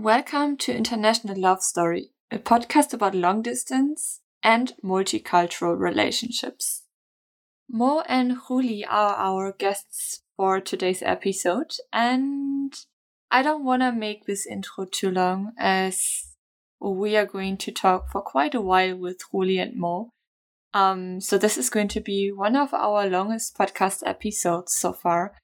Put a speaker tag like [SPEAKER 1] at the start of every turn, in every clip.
[SPEAKER 1] Welcome to International Love Story, a podcast about long distance and multicultural relationships. Mo and Juli are our guests for today's episode, and I don't want to make this intro too long as we are going to talk for quite a while with Juli and Mo. Um, so this is going to be one of our longest podcast episodes so far,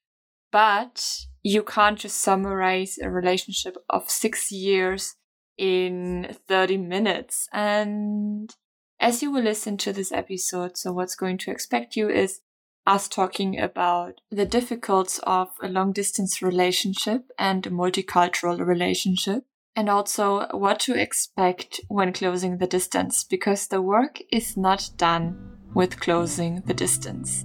[SPEAKER 1] but you can't just summarize a relationship of six years in 30 minutes. And as you will listen to this episode, so what's going to expect you is us talking about the difficulties of a long distance relationship and a multicultural relationship. And also what to expect when closing the distance, because the work is not done with closing the distance.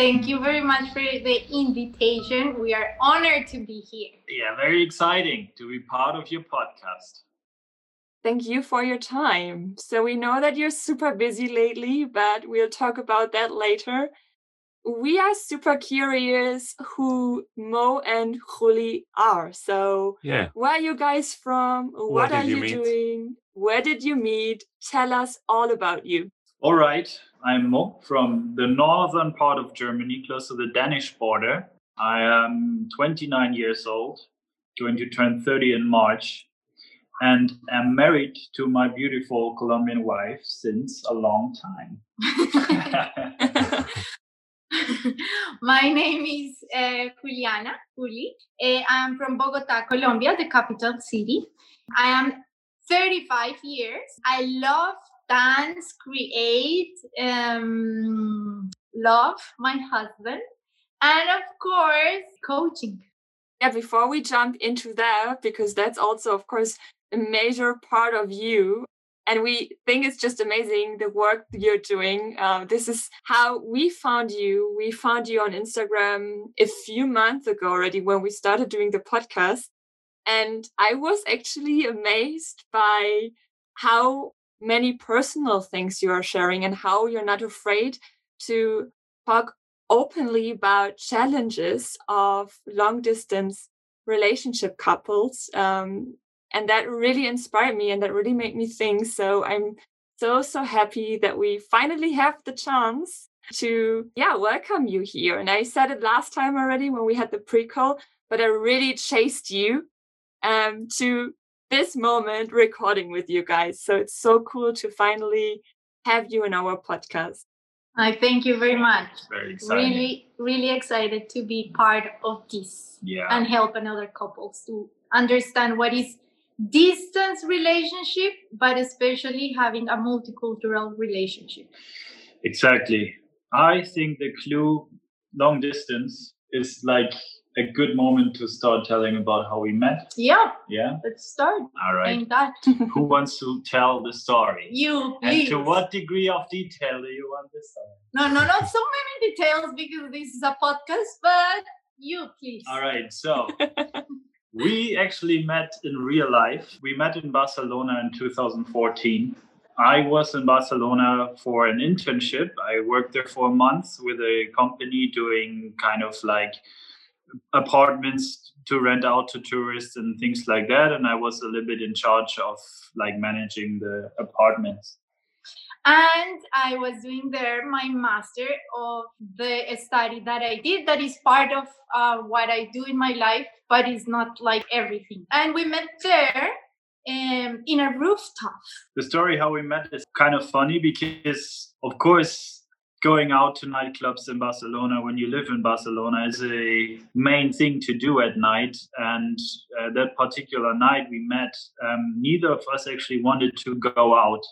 [SPEAKER 2] Thank you very much for the invitation. We are honored to be here.
[SPEAKER 3] Yeah, very exciting to be part of your podcast.
[SPEAKER 1] Thank you for your time. So, we know that you're super busy lately, but we'll talk about that later. We are super curious who Mo and Juli are. So,
[SPEAKER 4] yeah.
[SPEAKER 1] where are you guys from? What,
[SPEAKER 4] what
[SPEAKER 1] are you,
[SPEAKER 4] you
[SPEAKER 1] doing? Where did you meet? Tell us all about you.
[SPEAKER 3] All right. I'm Mo from the northern part of Germany, close to the Danish border. I am 29 years old, going to turn 30 in March, and am married to my beautiful Colombian wife since a long time.
[SPEAKER 2] my name is uh, Juliana Juli. Uh, I'm from Bogota, Colombia, the capital city. I am 35 years. I love dance, create, um, love my husband, and of course, coaching.
[SPEAKER 1] Yeah, before we jump into that, because that's also, of course, a major part of you. And we think it's just amazing the work you're doing. Um, this is how we found you. We found you on Instagram a few months ago already when we started doing the podcast. And I was actually amazed by how many personal things you are sharing and how you're not afraid to talk openly about challenges of long distance relationship couples um, and that really inspired me and that really made me think. So i'm so so happy that we finally have the chance to yeah welcome you here. And i said it last time already when we had the pre-call but i really chased you um, to this moment recording with you guys. So it's so cool to finally have you in our podcast.
[SPEAKER 2] I thank you very much.
[SPEAKER 3] Very exciting.
[SPEAKER 2] Really, really excited to be part of this
[SPEAKER 3] yeah.
[SPEAKER 2] and help another couples to understand what is distance relationship, but especially having a multicultural relationship.
[SPEAKER 3] Exactly. I think the clue long distance is like a good moment to start telling about how we met.
[SPEAKER 2] Yeah.
[SPEAKER 3] Yeah.
[SPEAKER 2] Let's start.
[SPEAKER 3] All right.
[SPEAKER 2] Ain't that?
[SPEAKER 3] Who wants to tell the story?
[SPEAKER 2] You,
[SPEAKER 3] And
[SPEAKER 2] please.
[SPEAKER 3] to what degree of detail do you want this story?
[SPEAKER 2] No, no, not so many details because this is a podcast, but you, please.
[SPEAKER 3] All right. So we actually met in real life. We met in Barcelona in 2014. I was in Barcelona for an internship. I worked there for a month with a company doing kind of like apartments to rent out to tourists and things like that. And I was a little bit in charge of like managing the apartments.
[SPEAKER 2] And I was doing there my master of the study that I did. That is part of uh, what I do in my life, but it's not like everything. And we met there um, in a rooftop.
[SPEAKER 3] The story how we met is kind of funny because, of course, going out to nightclubs in Barcelona when you live in Barcelona is a main thing to do at night. And uh, that particular night we met, um, neither of us actually wanted to go out.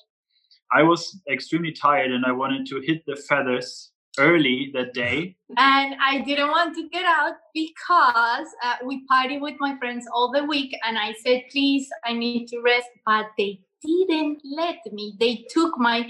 [SPEAKER 3] I was extremely tired and I wanted to hit the feathers early that day.
[SPEAKER 2] And I didn't want to get out because uh, we party with my friends all the week. And I said, please, I need to rest. But they didn't let me. They took my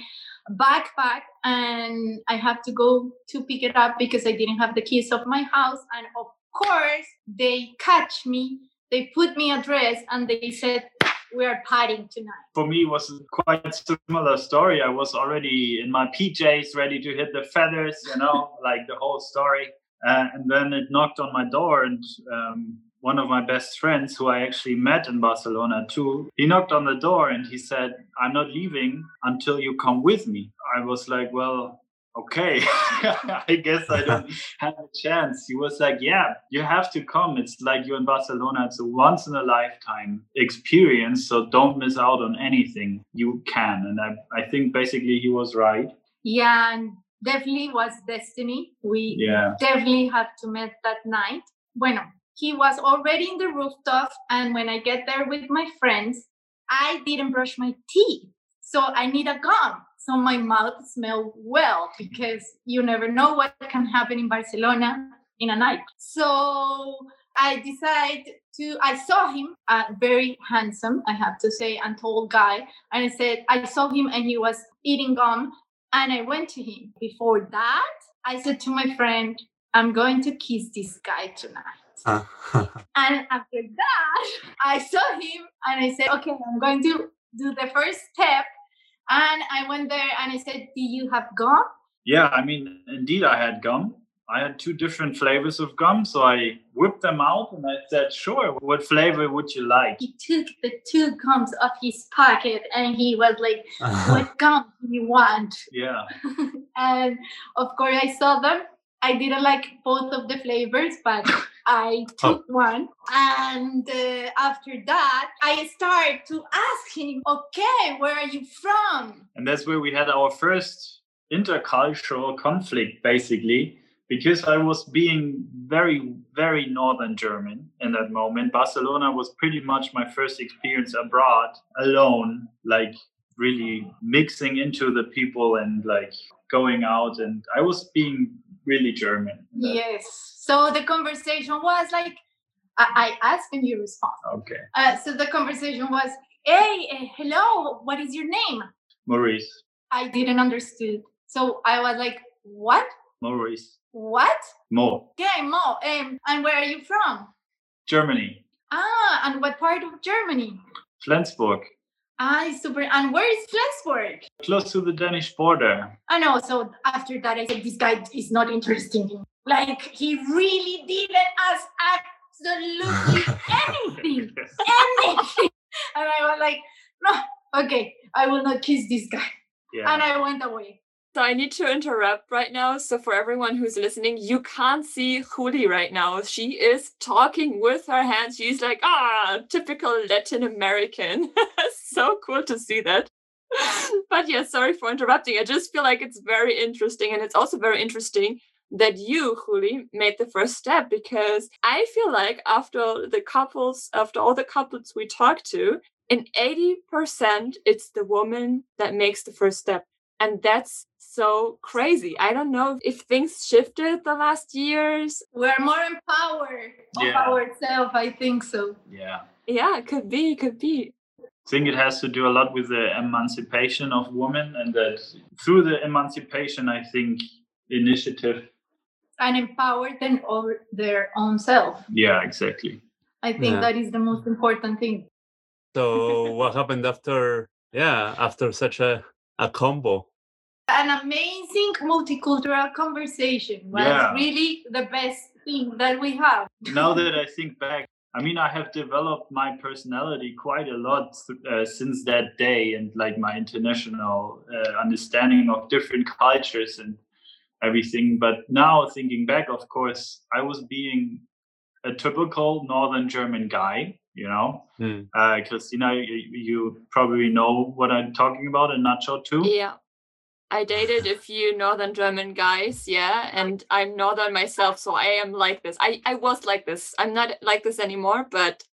[SPEAKER 2] backpack and I have to go to pick it up because I didn't have the keys of my house. And of course, they catch me, they put me a dress, and they said, we are partying tonight.
[SPEAKER 3] For me, it was quite a similar story. I was already in my PJs, ready to hit the feathers, you know, like the whole story. Uh, and then it knocked on my door, and um, one of my best friends, who I actually met in Barcelona too, he knocked on the door and he said, I'm not leaving until you come with me. I was like, Well, okay, I guess I don't have a chance. He was like, Yeah, you have to come. It's like you're in Barcelona. It's a once in a lifetime experience. So don't miss out on anything you can. And I, I think basically he was right.
[SPEAKER 2] Yeah, and definitely was destiny. We
[SPEAKER 3] yeah.
[SPEAKER 2] definitely had to meet that night. Bueno, he was already in the rooftop, and when I get there with my friends, I didn't brush my teeth. So I need a gum so my mouth smelled well because you never know what can happen in Barcelona in a night. So I decided to, I saw him, uh, very handsome, I have to say, and tall guy. And I said, I saw him and he was eating gum. And I went to him. Before that, I said to my friend, I'm going to kiss this guy tonight. Uh. and after that, I saw him and I said, okay, I'm going to do the first step and I went there and I said, Do you have gum?
[SPEAKER 3] Yeah, I mean, indeed, I had gum. I had two different flavors of gum. So I whipped them out and I said, Sure, what flavor would you like?
[SPEAKER 2] He took the two gums off his pocket and he was like, What gum do you want?
[SPEAKER 3] Yeah.
[SPEAKER 2] and of course, I saw them. I didn't like both of the flavors, but I took oh. one. And uh, after that, I started to ask him, okay, where are you from?
[SPEAKER 3] And that's where we had our first intercultural conflict, basically, because I was being very, very Northern German in that moment. Barcelona was pretty much my first experience abroad alone, like really mixing into the people and like going out. And I was being really German.
[SPEAKER 2] Yes. So the conversation was like, I, I asked and you respond.
[SPEAKER 3] Okay.
[SPEAKER 2] Uh, so the conversation was, hey, uh, hello, what is your name?
[SPEAKER 3] Maurice.
[SPEAKER 2] I didn't understood. So I was like, what?
[SPEAKER 3] Maurice.
[SPEAKER 2] What?
[SPEAKER 3] Mo.
[SPEAKER 2] Okay, Mo. Um, and where are you from?
[SPEAKER 3] Germany.
[SPEAKER 2] Ah, and what part of Germany?
[SPEAKER 3] Flensburg.
[SPEAKER 2] Ah, super. And where is Flensburg?
[SPEAKER 3] Close to the Danish border.
[SPEAKER 2] I know. So after that, I said, this guy is not interesting. Like, he really didn't ask absolutely anything. anything. And I was like, no, okay, I will not kiss this guy. Yeah. And I went away.
[SPEAKER 1] So I need to interrupt right now. So for everyone who's listening, you can't see Juli right now. She is talking with her hands. She's like, ah, typical Latin American. so cool to see that. but yeah, sorry for interrupting. I just feel like it's very interesting. And it's also very interesting that you, Juli, made the first step because I feel like after the couples, after all the couples we talked to, in 80%, it's the woman that makes the first step. And that's so crazy. I don't know if things shifted the last years.
[SPEAKER 2] We're more empowered yeah. of ourselves. I think so.
[SPEAKER 3] Yeah.
[SPEAKER 1] Yeah, could be, could be.
[SPEAKER 3] I think it has to do a lot with the emancipation of women, and that through the emancipation, I think initiative
[SPEAKER 2] and empower them over their own self.
[SPEAKER 3] Yeah, exactly.
[SPEAKER 2] I think yeah. that is the most important thing.
[SPEAKER 4] So, what happened after? Yeah, after such a a combo
[SPEAKER 2] an amazing multicultural conversation was yeah. really the best thing that we have.
[SPEAKER 3] now that I think back, I mean, I have developed my personality quite a lot uh, since that day, and like my international uh, understanding of different cultures and everything. But now thinking back, of course, I was being a typical Northern German guy. You know, mm. uh, Christina, you, you probably know what I'm talking about in nutshell too.
[SPEAKER 1] Yeah. I dated a few northern German guys, yeah, and I'm northern myself, so I am like this. I I was like this. I'm not like this anymore, but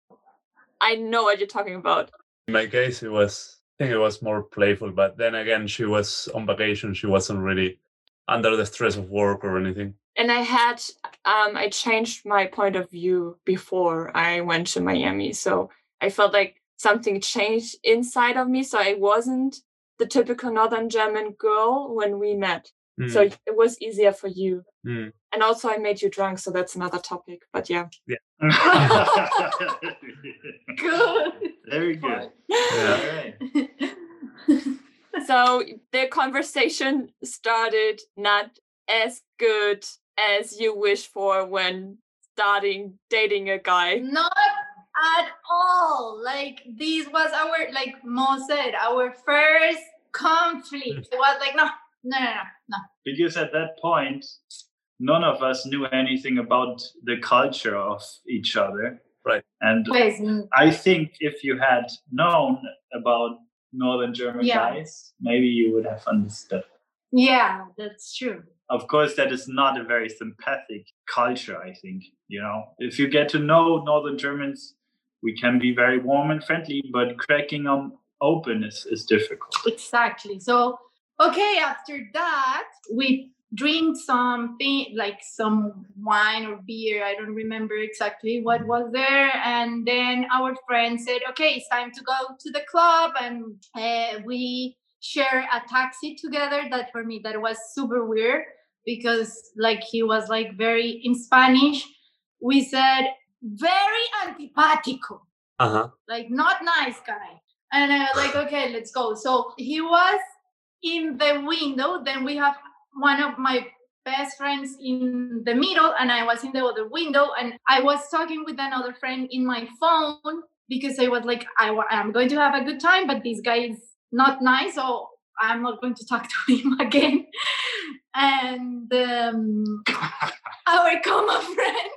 [SPEAKER 1] I know what you're talking about.
[SPEAKER 4] In my case, it was I think it was more playful, but then again, she was on vacation. She wasn't really under the stress of work or anything.
[SPEAKER 1] And I had um I changed my point of view before I went to Miami, so I felt like something changed inside of me, so I wasn't the typical northern german girl when we met mm. so it was easier for you
[SPEAKER 4] mm.
[SPEAKER 1] And also, I made you drunk, so that's another topic. But yeah. Yeah.
[SPEAKER 2] Good.
[SPEAKER 3] Very good.
[SPEAKER 4] Yeah.
[SPEAKER 3] All right.
[SPEAKER 1] So the conversation started not as good as you wish for when starting dating a guy.
[SPEAKER 2] Not at all. Like this was our, like Mo said, our first conflict. It was like, no, no, no, no, no.
[SPEAKER 3] because at that point none of us knew anything about the culture of each other
[SPEAKER 4] Right.
[SPEAKER 3] and
[SPEAKER 2] Pues,
[SPEAKER 3] i think if you had known about northern german
[SPEAKER 2] Yeah.
[SPEAKER 3] guys maybe you would have understood
[SPEAKER 2] yeah, that's true.
[SPEAKER 3] of course that is not a very sympathetic culture i think you know if you get to know northern germans we can be very warm and friendly but cracking them open is, is difficult
[SPEAKER 2] Exactly. So, okay, after that, we drink something like some wine or beer. I don't remember exactly what was there. And then our friend said, okay, it's time to go to the club. And uh, we share a taxi together. That for me, that was super weird because like he was like very in Spanish. We said, very antipático
[SPEAKER 4] Uh huh.
[SPEAKER 2] like not nice guy. And i was like okay let's go. So he was in the window. Then we have one of my best friends in the middle and i was in the other window and i was talking with another friend in my phone because i was like I, i'm going to have a good time but this guy is not nice so i'm not going to talk to him again. And um, our common friend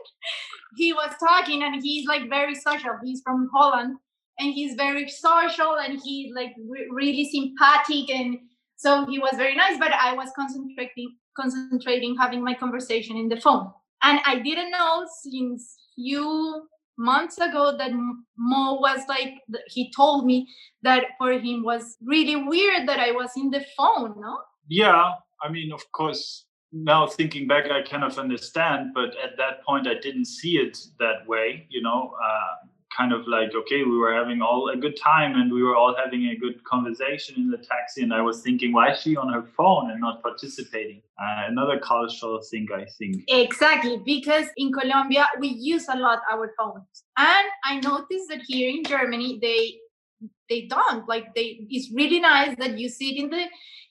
[SPEAKER 2] he was talking and he's like very social. He's from holland and he's very social and he's like re- really sympathetic and so he was very nice but i was concentrating concentrating having my conversation in the phone. And i didn't know since few months ago that mo was like he told me that for him was really weird that i was in the phone no?
[SPEAKER 3] Yeah, I mean, of course, now thinking back, I kind of understand, but at that point, I didn't see it that way, you know, uh, kind of like, okay, we were having all a good time and we were all having a good conversation in the taxi. And I was thinking, why is she on her phone and not participating? Uh, another cultural thing, I think.
[SPEAKER 2] Exactly, because in Colombia we use a lot our phones, and I noticed that here in Germany they they don't like they. It's really nice that you sit in the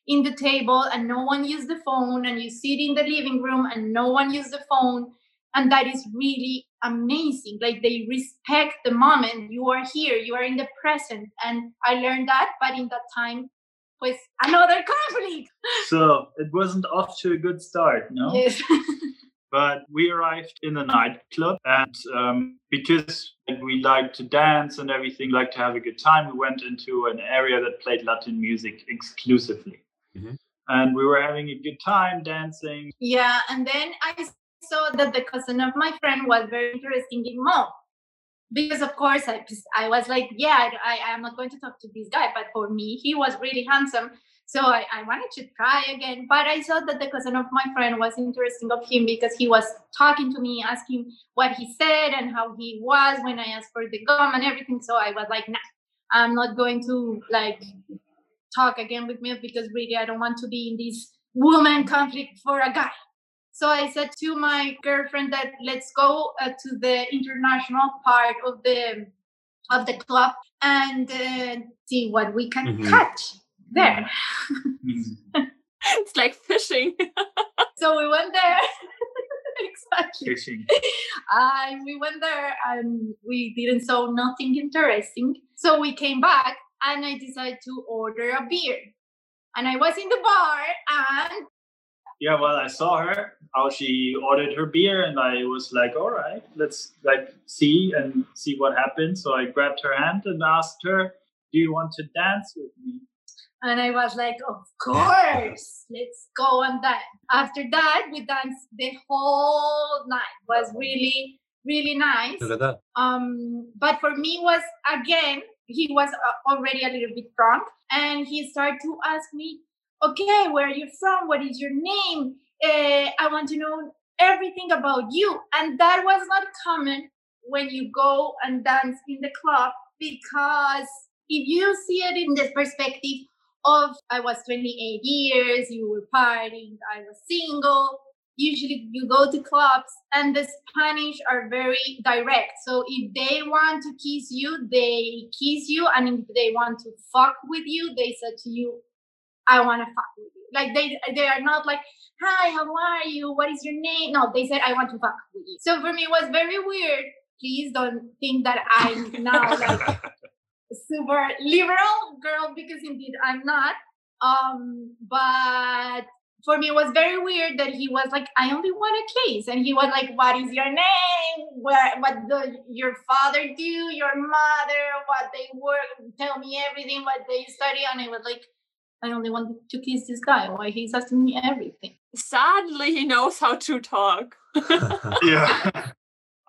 [SPEAKER 2] in the table and no one use the phone, and you sit in the living room and no one use the phone, and that is really amazing. Like they respect the moment you are here, you are in the present, and I learned that. But in that time, was another conflict.
[SPEAKER 3] So it wasn't off to a good start, no?
[SPEAKER 2] Yes.
[SPEAKER 3] but we arrived in a nightclub and um, because like, we like to dance and everything like to have a good time we went into an area that played latin music exclusively
[SPEAKER 4] Mhm.
[SPEAKER 3] and we were having a good time dancing
[SPEAKER 2] Yeah, and then I saw that the cousin of my friend was very interesting in Mo. Because of course I I was like, yeah, I, I am not going to talk to this guy, but for me he was really handsome. So I, I wanted to try again. But I saw that the cousin of my friend was interesting of him because he was talking to me, asking what he said and how he was when I asked for the gum and everything. So I was like, nah, I'm not going to like talk again with me because really I don't want to be in this woman conflict for a guy. So I said to my girlfriend that let's go uh, to the international part of the of the club and uh, see what we can
[SPEAKER 4] Mhm.
[SPEAKER 2] catch there.
[SPEAKER 3] mm,
[SPEAKER 1] It's like fishing.
[SPEAKER 2] So we went there. exactly.
[SPEAKER 3] fishing
[SPEAKER 2] And we went there and we didn't saw nothing interesting. So we came back and I decided to order a beer. And I was in the bar and
[SPEAKER 3] yeah well i saw her how she ordered her beer and i was like all right let's like see and see what happens so i grabbed her hand and asked her do you want to dance with me
[SPEAKER 2] And I was like, of course, let's go and dance." After that, we danced the whole night. It was really, really nice.
[SPEAKER 4] Look at that.
[SPEAKER 2] Um, but for me was again, he was uh, already a little bit drunk, and he started to ask me, "Okay, where are you from? What is your name? Uh, I want to know everything about you." And that was not common when you go and dance in the club because if you see it in this perspective of I was 28 years, you were partying, I was single, usually you go to clubs and the Spanish are very direct. So if they want to kiss you, they kiss you. And if they want to fuck with you, they said to you, I want to fuck with you. Like they they are not like, hi, how are you? What is your name? No, they said I want to fuck with you. So for me it was very weird. Please don't think that I'm now like super liberal girl because indeed I'm not. Um, but for me it was very weird that he was like, I only want a case, and he was like, What is your name? Where what the your father do? Your mother? What they work? Tell me everything. What they study? And I was like, I only want to kiss this guy. Why he's asking me everything?
[SPEAKER 1] Sadly, he knows how to talk.
[SPEAKER 3] yeah.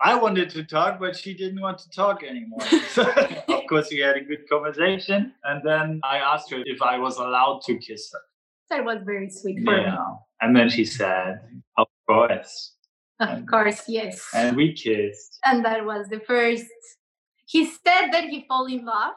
[SPEAKER 3] I wanted to talk, but she didn't want to talk anymore. of course, we had a good conversation. And then I asked her if I was allowed to kiss her.
[SPEAKER 2] That was very sweet for
[SPEAKER 3] Yeah. And then she said, Of course.
[SPEAKER 2] Of course, yes.
[SPEAKER 3] And we kissed.
[SPEAKER 2] and that was the first. He said that he fell in love.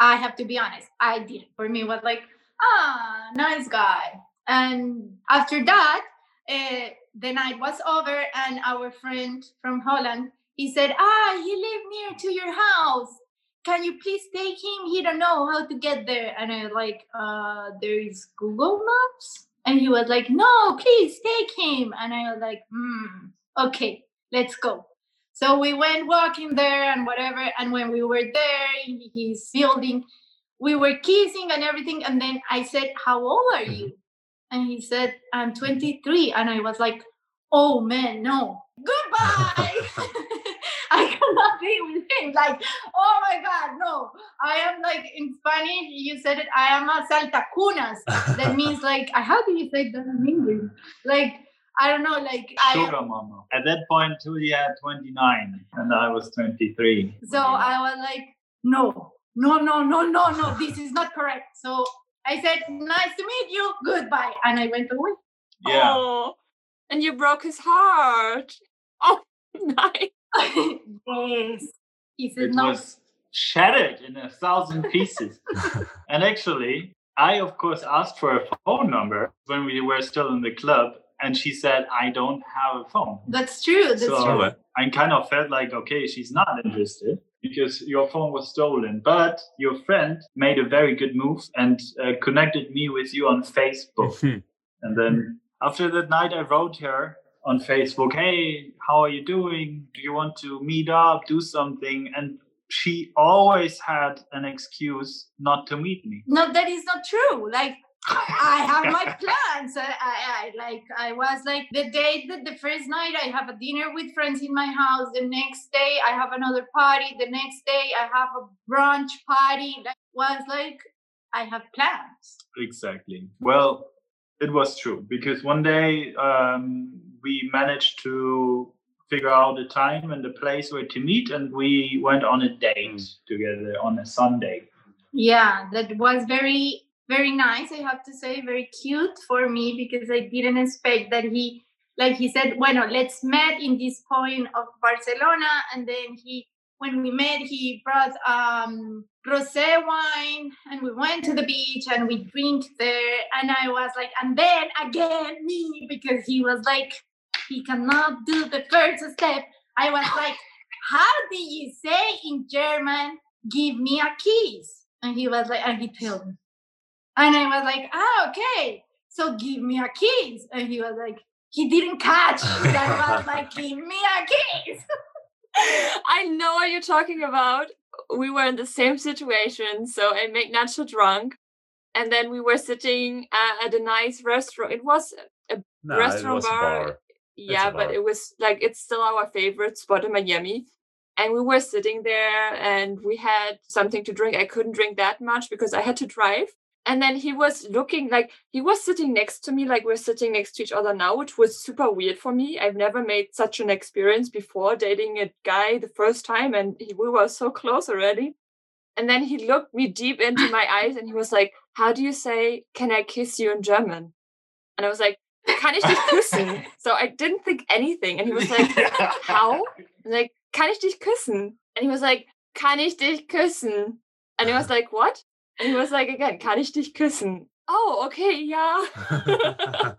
[SPEAKER 2] I have to be honest, I didn't. For me, it was like, ah, nice guy. And after that, uh, the night was over, and our friend from Holland, he said, ah, he lived near to your house. Can you please take him? He don't know how to get there. And I was like, uh, there is Google Maps. And he was like, no, please take him. And I was like, hmm, okay, let's go. So we went walking there and whatever. And when we were there in his building, we were kissing and everything. And then I said, How old are you? And he said, I'm 23. And I was like, Oh man, no. Goodbye. I cannot be with him. Like, oh my God, no. I am like in Spanish, you said it, I am a saltacunas. That means like, how do you say that in English? Like, I don't know, like I
[SPEAKER 3] Sugar mama. At that point, Julia had 29 and I was 23.
[SPEAKER 2] So I was like, no, no, no, no, no, no, this is not correct. So I said, nice to meet you, goodbye. And I went away.
[SPEAKER 3] Yeah.
[SPEAKER 1] Oh, and you broke his heart. Oh, nice.
[SPEAKER 2] yes. He said,
[SPEAKER 3] It
[SPEAKER 2] no.
[SPEAKER 3] was shattered in a thousand pieces. and actually, I, of course, asked for a phone number when we were still in the club. And she said, I don't have a phone.
[SPEAKER 2] That's true. That's
[SPEAKER 3] So-
[SPEAKER 2] true.
[SPEAKER 4] Okay.
[SPEAKER 3] I kind of felt like, okay, she's not interested because your phone was stolen. But your friend made a very good move and uh, connected me with you on Facebook. And then after that night, I wrote her on Facebook, hey, how are you doing? Do you want to meet up, do something? And she always had an excuse not to meet me.
[SPEAKER 2] No, that is not true. Like, I have my plans. I, I, I like I was like the day that the first night I have a dinner with friends in my house. The next day I have another party. The next day I have a brunch party. That was like I have plans.
[SPEAKER 3] Exactly. Well, it was true because one day um, we managed to figure out a time and a place where to meet, and we went on a date together on a Sunday.
[SPEAKER 2] Yeah, that was very very nice. I have to say, very cute for me because I didn't expect that he like he said, bueno, let's meet in this point of Barcelona, and then he when we met, he brought um rosé wine, and we went to the beach and we drink there, and I was like, and then again me because he was like, he cannot do the first step. I was like, how do you say in German, give me a kiss? And he was like, and he told me. And I was like, ah, okay. So give me a kiss. And he was like, he didn't catch. that was like, give me a kiss.
[SPEAKER 1] I know what you're talking about. We were in the same situation. So I made Nacho drunk. And then we were sitting uh, at a nice restaurant. It was,
[SPEAKER 4] No, it
[SPEAKER 1] Restaurant
[SPEAKER 4] was a
[SPEAKER 1] bar.
[SPEAKER 4] bar.
[SPEAKER 1] Yeah, but it was like, it's still our favorite spot in Miami. And we were sitting there and we had something to drink. I couldn't drink that much because I had to drive. And then he was looking like he was sitting next to me, like we're sitting next to each other now, which was super weird for me. I've never made such an experience before dating a guy the first time, and he, we were so close already. And then he looked me deep into my eyes and he was like, How do you say, can I kiss you in German? And I was like, Kann ich dich küssen? so I didn't think anything. And he was like, How? I was like, Kann ich dich küssen? And he was like, Kann ich dich küssen? And I was like, What? And he was like, Again, Kann ich dich küssen? Oh, okay, yeah.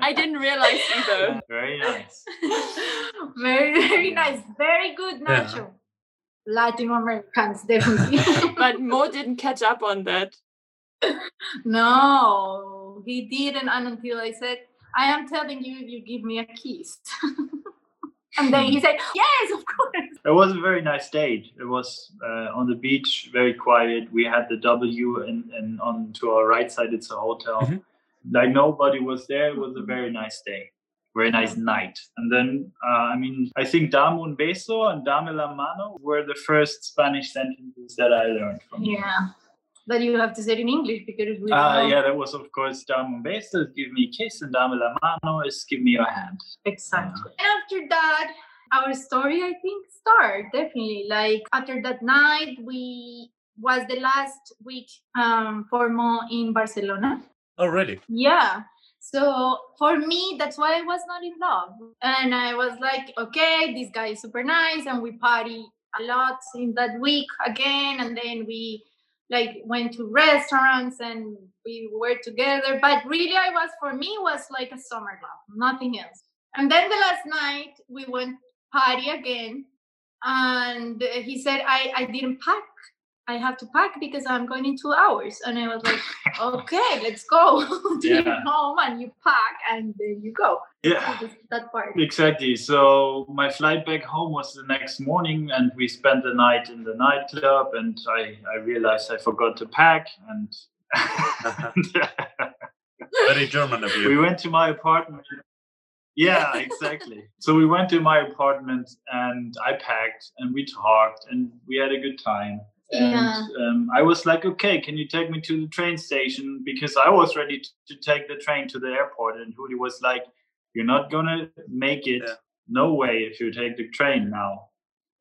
[SPEAKER 1] I didn't realize either.
[SPEAKER 3] Very nice.
[SPEAKER 2] very, very nice. Very good,
[SPEAKER 4] Yeah.
[SPEAKER 2] Nacho. Latin Americans, definitely.
[SPEAKER 1] but Mo didn't catch up on that.
[SPEAKER 2] no, he didn't. And until I said, I am telling you you give me a kiss. and then he said, Yes, of course.
[SPEAKER 3] It was a very nice day. It was uh, on the beach, very quiet. We had the W, and, and on to our right side, it's a hotel.
[SPEAKER 4] Mhm.
[SPEAKER 3] Like nobody was there. It was a very nice day, very nice night. And then, uh, I mean, I think Dame un beso and Dame la mano were the first Spanish sentences that I learned from. you.
[SPEAKER 2] Yeah. But you have to say it in English because we
[SPEAKER 3] Uh, yeah, that was of course Dame un beso give me a kiss, and Dame la mano is give me your hand.
[SPEAKER 2] exactly. And after that, our story, I think, start definitely. Like after that night, we was the last week um, for Mo in Barcelona.
[SPEAKER 4] oh, really?
[SPEAKER 2] Yeah. So for me, that's why I was not in love. And I was like, okay, this guy is super nice, and we party a lot in that week again. And then we like went to restaurants and we were together. But really, I was for me was like a summer love, nothing else. And then the last night we went party again, and he said I I didn't pack. I have to pack because I'm going in two hours. And I was like, okay, let's go to your
[SPEAKER 3] Yeah.
[SPEAKER 2] home and you pack and then you go.
[SPEAKER 3] Yeah.
[SPEAKER 2] So that part.
[SPEAKER 3] Exactly. So my flight back home was the next morning, and we spent the night in the nightclub. And I, I realized I forgot to pack, and
[SPEAKER 4] Very German of you.
[SPEAKER 3] we went to my apartment. Yeah, exactly. so we went to my apartment, and I packed, and we talked, and we had a good time. And
[SPEAKER 2] Yeah.
[SPEAKER 3] um, I was like, okay, can you take me to the train station? Because I was ready to, to take the train to the airport. And Juli was like, you're not going to make it.
[SPEAKER 4] Yeah.
[SPEAKER 3] No way if you take the train now.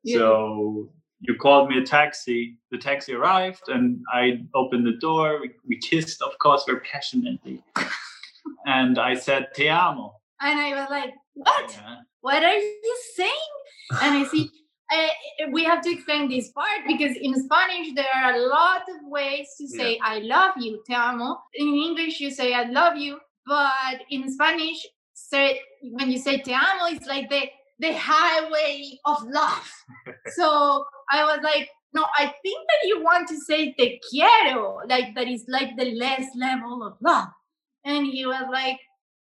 [SPEAKER 2] Yeah.
[SPEAKER 3] So you called me a taxi. The taxi arrived and I opened the door. We, we kissed, of course, very passionately. and I said, Te amo.
[SPEAKER 2] And I was like, what?
[SPEAKER 3] Yeah.
[SPEAKER 2] What are you saying? And I see, uh, we have to explain this part because in Spanish there are a lot of ways to say I love you, te amo. In English you say I love you, but in Spanish, say when you say te amo, it's like the the highway of love. so I was like, no, I think that you want to say te quiero, like that is like the less level of love. And he was like,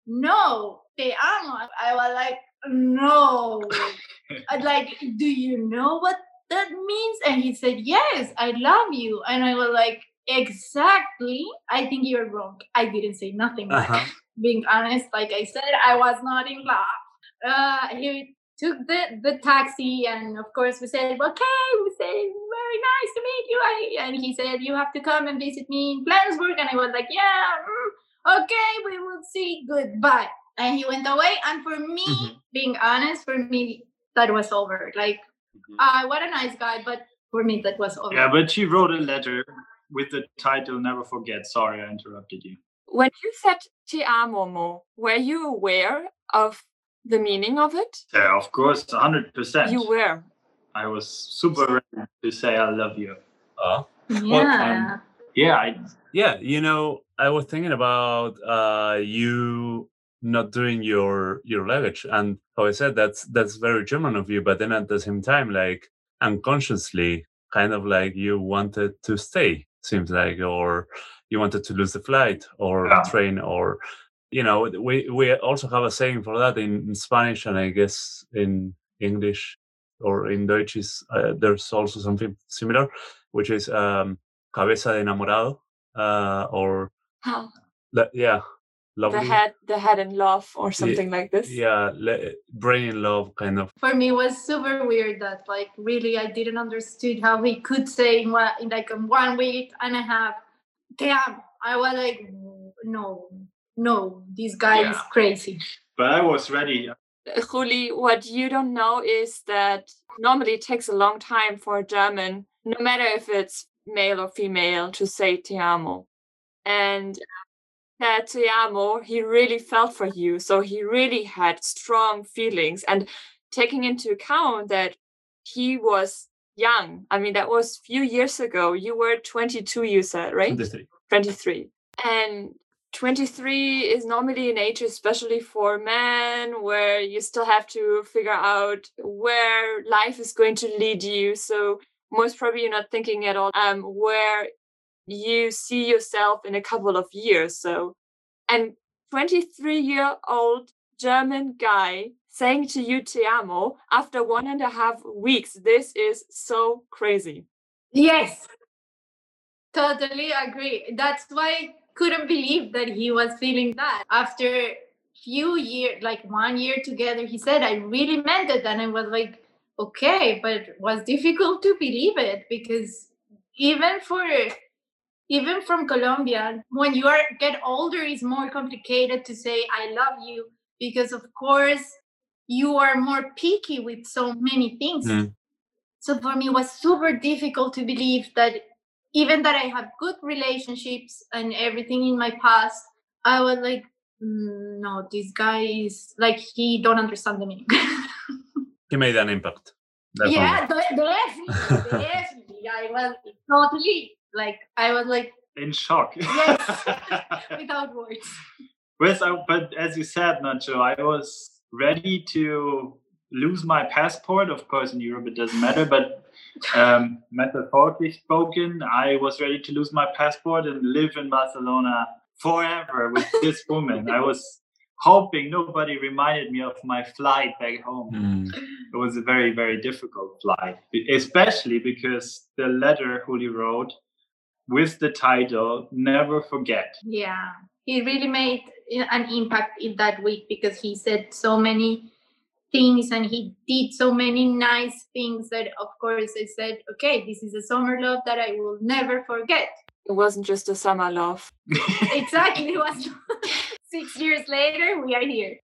[SPEAKER 2] no, te amo. I was like, no. I'd like, do you know what that means? And he said, yes, I love you. And I was like, exactly. I think you're wrong. I didn't say nothing.
[SPEAKER 4] Uh-huh.
[SPEAKER 2] Being honest, like I said, I was not in love. Uh, he took the, the taxi, and of course, we said, okay, we said, very nice to meet you. I, and he said, you have to come and visit me in Flensburg. And I was like, yeah, mm, okay, we will see. Goodbye. And he went away. And for me,
[SPEAKER 4] Mhm.
[SPEAKER 2] being honest, for me, that was over. Like,
[SPEAKER 4] Mhm.
[SPEAKER 2] uh, what a nice guy, but for me, that was over.
[SPEAKER 3] Yeah, but she wrote a letter with the title Never Forget. Sorry, I interrupted you.
[SPEAKER 1] When you said Te amo, Mo, were you aware of the meaning of it?
[SPEAKER 3] Yeah, of course, 100%.
[SPEAKER 1] You were.
[SPEAKER 3] I was super ready to say I love you.
[SPEAKER 4] Uh,
[SPEAKER 2] yeah.
[SPEAKER 3] Yeah, I,
[SPEAKER 4] yeah, you know, I was thinking about uh, you not doing your your luggage, and how I said that's that's very German of you. But then at the same time, like unconsciously, kind of like you wanted to stay. Seems like, or you wanted to lose the flight or
[SPEAKER 3] Yeah.
[SPEAKER 4] train, or you know, we we also have a saying for that in, in Spanish, and I guess in English or in Deutsch is uh, there's also something similar, which is um, cabeza de enamorado, uh, or
[SPEAKER 1] How?
[SPEAKER 4] le- yeah, lovely.
[SPEAKER 1] The head, the head in love, or something like this.
[SPEAKER 4] Yeah, le- brain in love, kind of.
[SPEAKER 2] for me it was super weird that like really I didn't understood how he could say in, one, in like one week and a half, damn. I was like, no, no, this guy is crazy.
[SPEAKER 3] but I was ready.
[SPEAKER 1] Juli, what you don't know is that normally it takes a long time for a German, no matter if it's male or female, to say te amo. And that te amo, he really felt for you. So he really had strong feelings. And taking into account that he was young, I mean, that was few years ago. You were 22, you said, right?
[SPEAKER 4] 23.
[SPEAKER 1] 23. And 23 is normally an age, especially for men, where you still have to figure out where life is going to lead you. So, most probably, you're not thinking at all um, where you see yourself in a couple of years. So, and 23 year old German guy saying to you, Te amo, after one and a half weeks, this is so crazy.
[SPEAKER 2] Yes, totally agree. That's why I couldn't believe that he was feeling that after few years like one year together he said i really meant it and i was like okay but was difficult to believe it because even for even from colombia when you are get older it's more complicated to say i love you because of course you are more picky with so many things mm. so for me it was super difficult to believe that even that I have good relationships and everything in my past, I was like, mm, no, this guy is like he don't understand the meaning.
[SPEAKER 4] he made an impact.
[SPEAKER 2] Definitely. Yeah, definitely, definitely. I was totally like I was like
[SPEAKER 3] in shock.
[SPEAKER 2] yes, without words.
[SPEAKER 3] Yes, but as you said, Nacho, I was ready to lose my passport. Of course, in Europe it doesn't matter, but um, metaphorically spoken, I was ready to lose my passport and live in Barcelona forever with this woman. I was hoping nobody reminded me of my flight back home. Mm. It was a very, very difficult flight, especially because the letter Juli wrote with the title Never Forget.
[SPEAKER 2] Yeah, he really made an impact in that week because he said so many things and he did so many nice things that of course i said okay this is a summer love that i will never forget.
[SPEAKER 1] It wasn't just a summer love.
[SPEAKER 2] Exactly. It was six years later we are here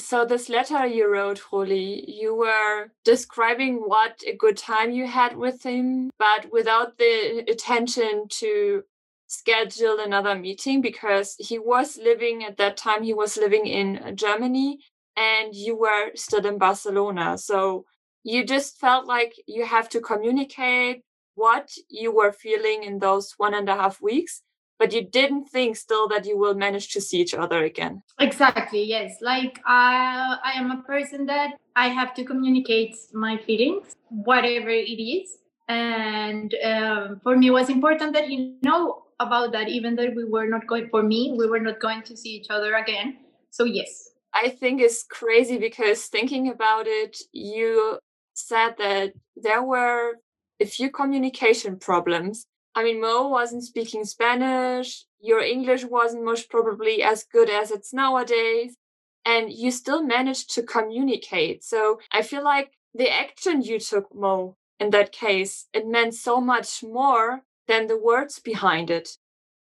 [SPEAKER 1] so this letter you wrote Holly, you were describing what a good time you had with him but without the attention to schedule another meeting because he was living at that time he was living in germany and you were still in Barcelona. So you just felt like you have to communicate what you were feeling in those one and a half weeks, but you didn't think still that you will manage to see each other again.
[SPEAKER 2] Exactly, yes. Like i I am a person that I have to communicate my feelings, whatever it is. And um, for me, it was important that he know about that, even though we were not going, for me, we were not going to see each other again. So, yes,
[SPEAKER 1] I think is crazy because thinking about it, you said that there were a few communication problems. I mean, Mo wasn't speaking Spanish, your English wasn't most probably as good as it's nowadays, and you still managed to communicate. So I feel like the action you took, Mo, in that case, it meant so much more than the words behind it.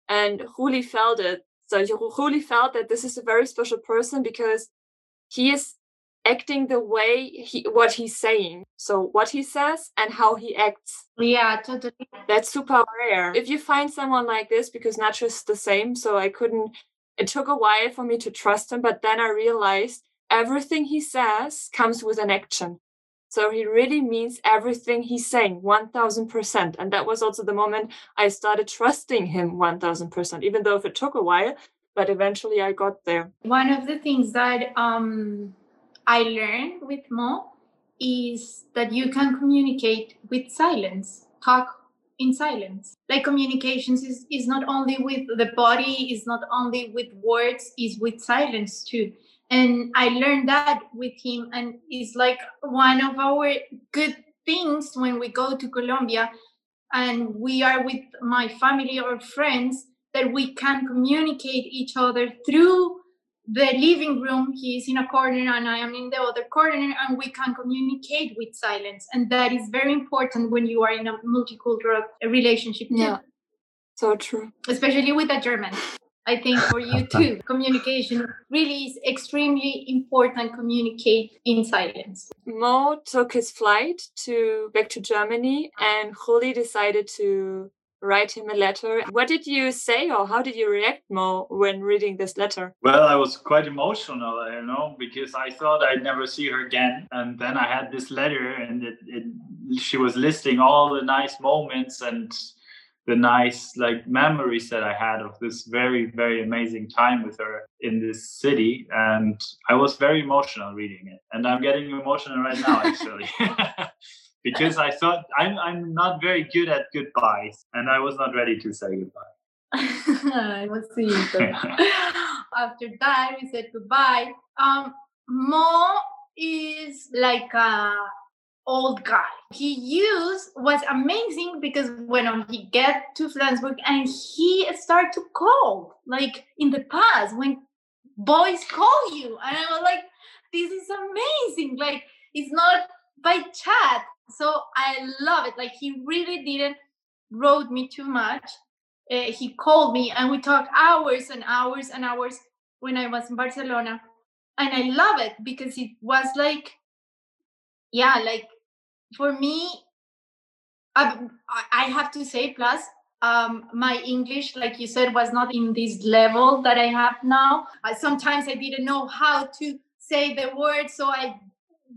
[SPEAKER 1] And Juli felt it so Juli felt that this is a very special person because he is acting the way he what he's saying. So what he says and how he acts.
[SPEAKER 2] Yeah, totally.
[SPEAKER 1] That's super rare. If you find someone like this, because Nacho is the same, so I couldn't. It took a while for me to trust him, but then I realized everything he says comes with an action. So he really means everything he's saying, 1000%. And that was also the moment I started trusting him 1000%, even though if it took a while, but eventually I got there.
[SPEAKER 2] One of the things that um, I learned with Mo is that you can communicate with silence, talk in silence. Like communications is, is not only with the body, is not only with words, is with silence too and i learned that with him and it's like one of our good things when we go to colombia and we are with my family or friends that we can communicate each other through the living room he is in a corner and i am in the other corner and we can communicate with silence. And that is very important when you are in a multicultural relationship
[SPEAKER 1] yeah. So true.
[SPEAKER 2] Especially with a german. I think for you too, communication really is extremely important. Communicate in silence.
[SPEAKER 1] Mo took his flight to back to Germany, and Juli decided to write him a letter. What did you say, or how did you react, Mo, when reading this letter?
[SPEAKER 3] Well, I was quite emotional, you know, because I thought I'd never see her again, and then I had this letter, and it, it she was listing all the nice moments and the nice like memories that I had of this very very amazing time with her in this city, and I was very emotional reading it, and I'm getting emotional right now actually. because I thought I'm I'm not very good at goodbyes, and I was not ready to say goodbye.
[SPEAKER 2] I was seeing After that, we said goodbye. Um, Mo is like a old guy. He used was amazing because when he get to Flensburg and he start to call like in the past when boys call you and I was like, this is amazing. Like it's not by chat. So I love it. Like he really didn't wrote me too much. Uh, he called me and we talked hours and hours and hours when I was in Barcelona. And I love it because it was like, yeah, like for me, I, I have to say, plus, um, my English, like you said, was not in this level that I have now. I, sometimes I didn't know how to say the word, so I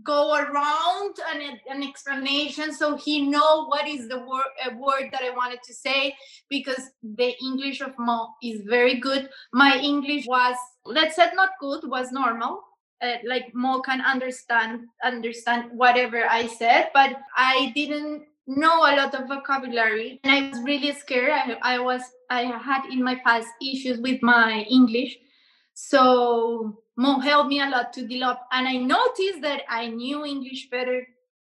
[SPEAKER 2] go around an, an explanation so he know what is the word word that i wanted to say because the english of mo is very good. My english was let's say not good was normal. Uh, like Mo can understand understand whatever I said, but I didn't know a lot of vocabulary, and I was really scared. I, I was I had in my past issues with my English, so Mo helped me a lot to develop, and I noticed that I knew English better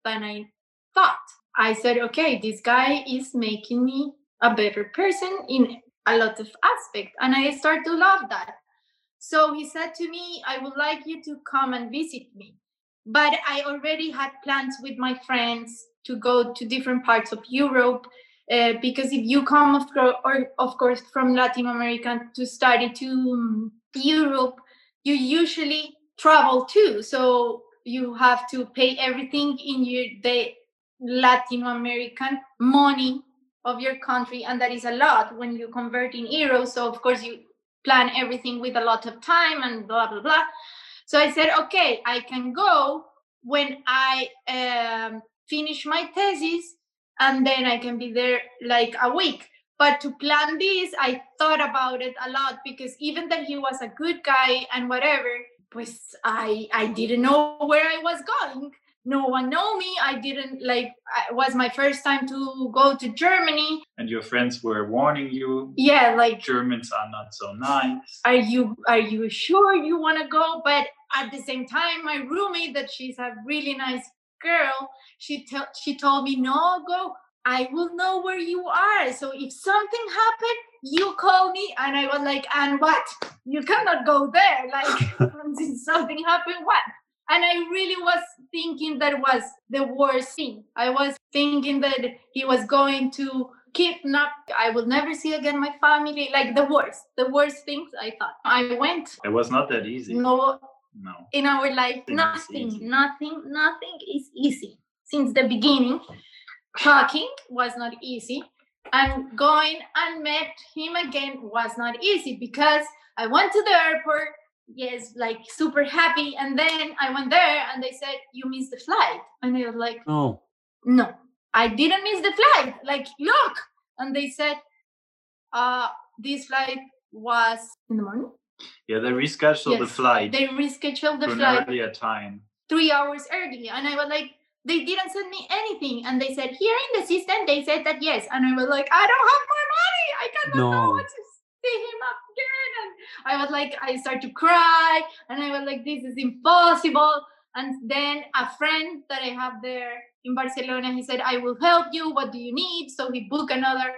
[SPEAKER 2] than I thought. I said, okay, this guy is making me a better person in a lot of aspects, and I start to love that. So he said to me, I would like you to come and visit me. But I already had plans with my friends to go to different parts of Europe. Uh, because if you come, of, or, of course, from Latin America to study to Europe, you usually travel too. So you have to pay everything in your the Latin American money of your country, and that is a lot when you convert in euros. So of course you plan everything with a lot of time and blah blah blah so i said okay i can go when i um, finish my thesis and then i can be there like a week but to plan this i thought about it a lot because even that he was a good guy and whatever pues i i didn't know where i was going. No one know me. I didn't like it was my first time to go to germany.
[SPEAKER 3] And your friends were warning you.
[SPEAKER 2] Yeah like
[SPEAKER 3] germans are not so nice.
[SPEAKER 2] Are you are you sure you want to go? But at the same time my roommate that she's a really nice girl she tell she told me no go i will know where you are. So if something happened you call me and i was like and what? You cannot go there. Like something happened what? And i really was thinking that was the worst thing. I was thinking that he was going to kidnap i will never see again my family. Like the worst the worst things i thought. I went
[SPEAKER 3] it was not that easy.
[SPEAKER 2] No.
[SPEAKER 3] No.
[SPEAKER 2] In our life nothing nothing nothing is easy since the beginning talking was not easy and going and met him again was not easy because i went to the airport yes, like super happy. And then I went there and they said, You missed the flight. And I was like,
[SPEAKER 4] No.
[SPEAKER 2] No, I didn't miss the flight. Like, look. And they said, uh, this flight was in the morning.
[SPEAKER 3] Yeah, they rescheduled yes, the flight.
[SPEAKER 2] They rescheduled the flight
[SPEAKER 3] earlier time.
[SPEAKER 2] Three hours early. And I was like, they didn't send me anything. And they said, here in the system, they said that yes. And I was like, I don't have my money. I cannot no. know what to see him again. And I was like, I start to cry, and I was like, this is impossible. And then a friend that I have there in Barcelona, he said, I will help you. What do you need? So he booked another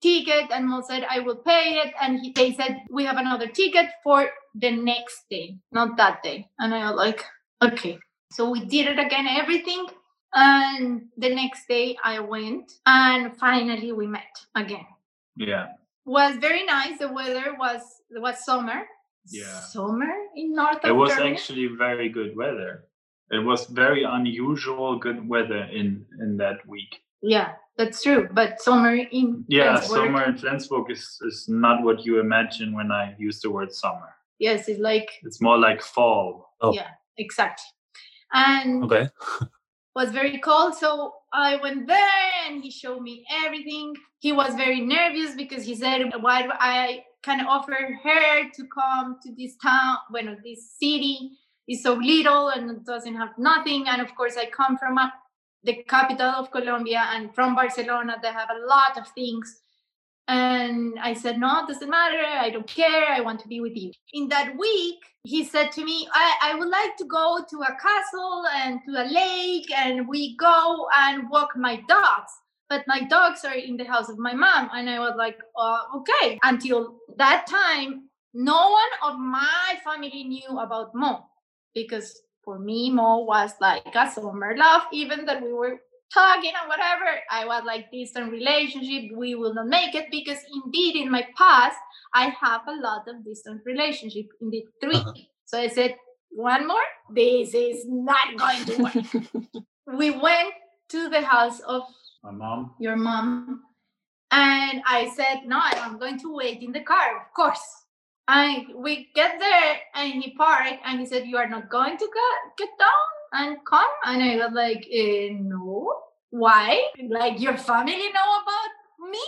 [SPEAKER 2] ticket, and Mo said, I will pay it. And he, they said, we have another ticket for the next day, not that day. And I was like, okay. So we did it again, everything. And the next day I went, and finally we met again.
[SPEAKER 3] Yeah
[SPEAKER 2] was very nice. The weather was was summer.
[SPEAKER 3] Yeah.
[SPEAKER 2] Summer in north.
[SPEAKER 3] It was
[SPEAKER 2] Germany.
[SPEAKER 3] actually very good weather. It was very unusual good weather in in that week.
[SPEAKER 2] Yeah, that's true. But summer in
[SPEAKER 3] yeah, Flensburg, summer in Flensburg is is not what you imagine when I use the word summer.
[SPEAKER 2] Yes, it's like
[SPEAKER 3] it's more like fall.
[SPEAKER 2] Oh. Yeah, exactly. And
[SPEAKER 4] okay,
[SPEAKER 2] was very cold. So I went there and he showed me everything. He was very nervous because he said, Why do I can offer her to come to this town, bueno, this city is so little and doesn't have nothing. And of course, I come from a, the capital of Colombia and from Barcelona, they have a lot of things. And I said, No, it doesn't matter. I don't care. I want to be with you. In that week, he said to me, I, I would like to go to a castle and to a lake, and we go and walk my dogs. But my dogs are in the house of my mom. And I was like, uh, Okay. Until that time, no one of my family knew about Mo because for me, Mo was like a summer love, even that we were talking and whatever. I was like distant relationship. We will not make it because indeed in my past I have a lot of distant relationship. Indeed, 3 uh-huh. So I said, one more. This is not going to work. we went to the house of
[SPEAKER 3] my mom.
[SPEAKER 2] Your mom. And I said, no, I'm going to wait in the car, of course. And we get there and he parked and he said, You are not going to get, get down? And come? And I was like, eh, no. Why? Like your family know about me?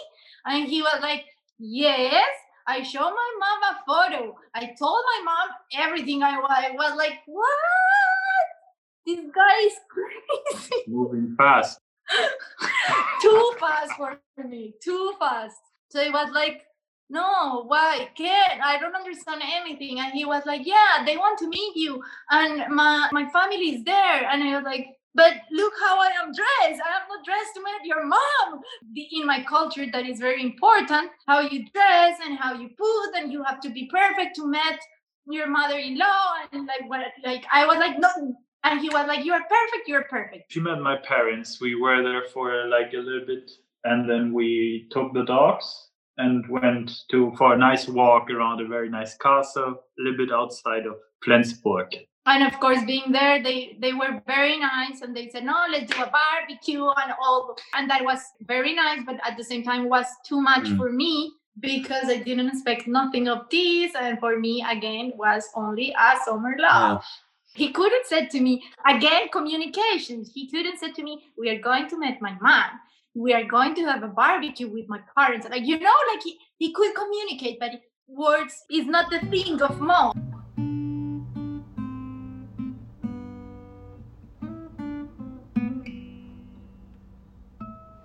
[SPEAKER 2] And he was like, yes. I showed my mom a photo. I told my mom everything. I was, I was like, what? This guy is crazy.
[SPEAKER 3] Moving fast.
[SPEAKER 2] too fast for me. Too fast. So it was like, no, why can't I don't understand anything. And he was like, Yeah, they want to meet you. And my my family is there. And I was like, but look how I am dressed. I am not dressed to meet your mom. In my culture, that is very important. How you dress and how you put, and you have to be perfect to meet your mother-in-law. And like what like I was like, no. And he was like, You are perfect, you're perfect.
[SPEAKER 3] She met my parents. We were there for like a little bit and then we took the dogs and went to for a nice walk around a very nice castle, a little bit outside of Flensburg.
[SPEAKER 2] And of course, being there, they they were very nice, and they said, "No, let's do a barbecue and all." And that was very nice, but at the same time, was too much mm. for me because I didn't expect nothing of this, and for me, again, was only a summer love. He couldn't said to me again communications. He couldn't said to me, "We are going to meet my mom." We are going to have a barbecue with my parents. Like, you know, like he, he could communicate, but words is not the thing of Mo.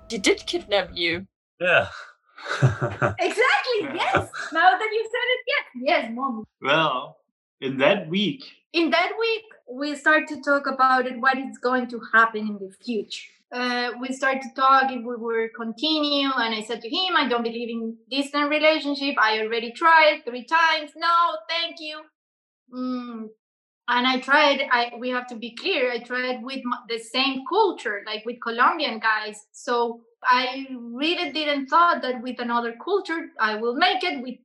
[SPEAKER 1] He did kidnap you.
[SPEAKER 4] Yeah.
[SPEAKER 2] exactly, yes. Now that you said it, yes. Yes, mommy.
[SPEAKER 3] Well, in that week.
[SPEAKER 2] In that week, we start to talk about it, what is going to happen in the future uh, we started to talk if we would continue and i said to him i don't believe in distant relationship. I already tried three times. No thank you. Mm. and i tried i we have to be clear i tried with the same culture like with colombian guys. So i really didn't thought that with another culture i will make it with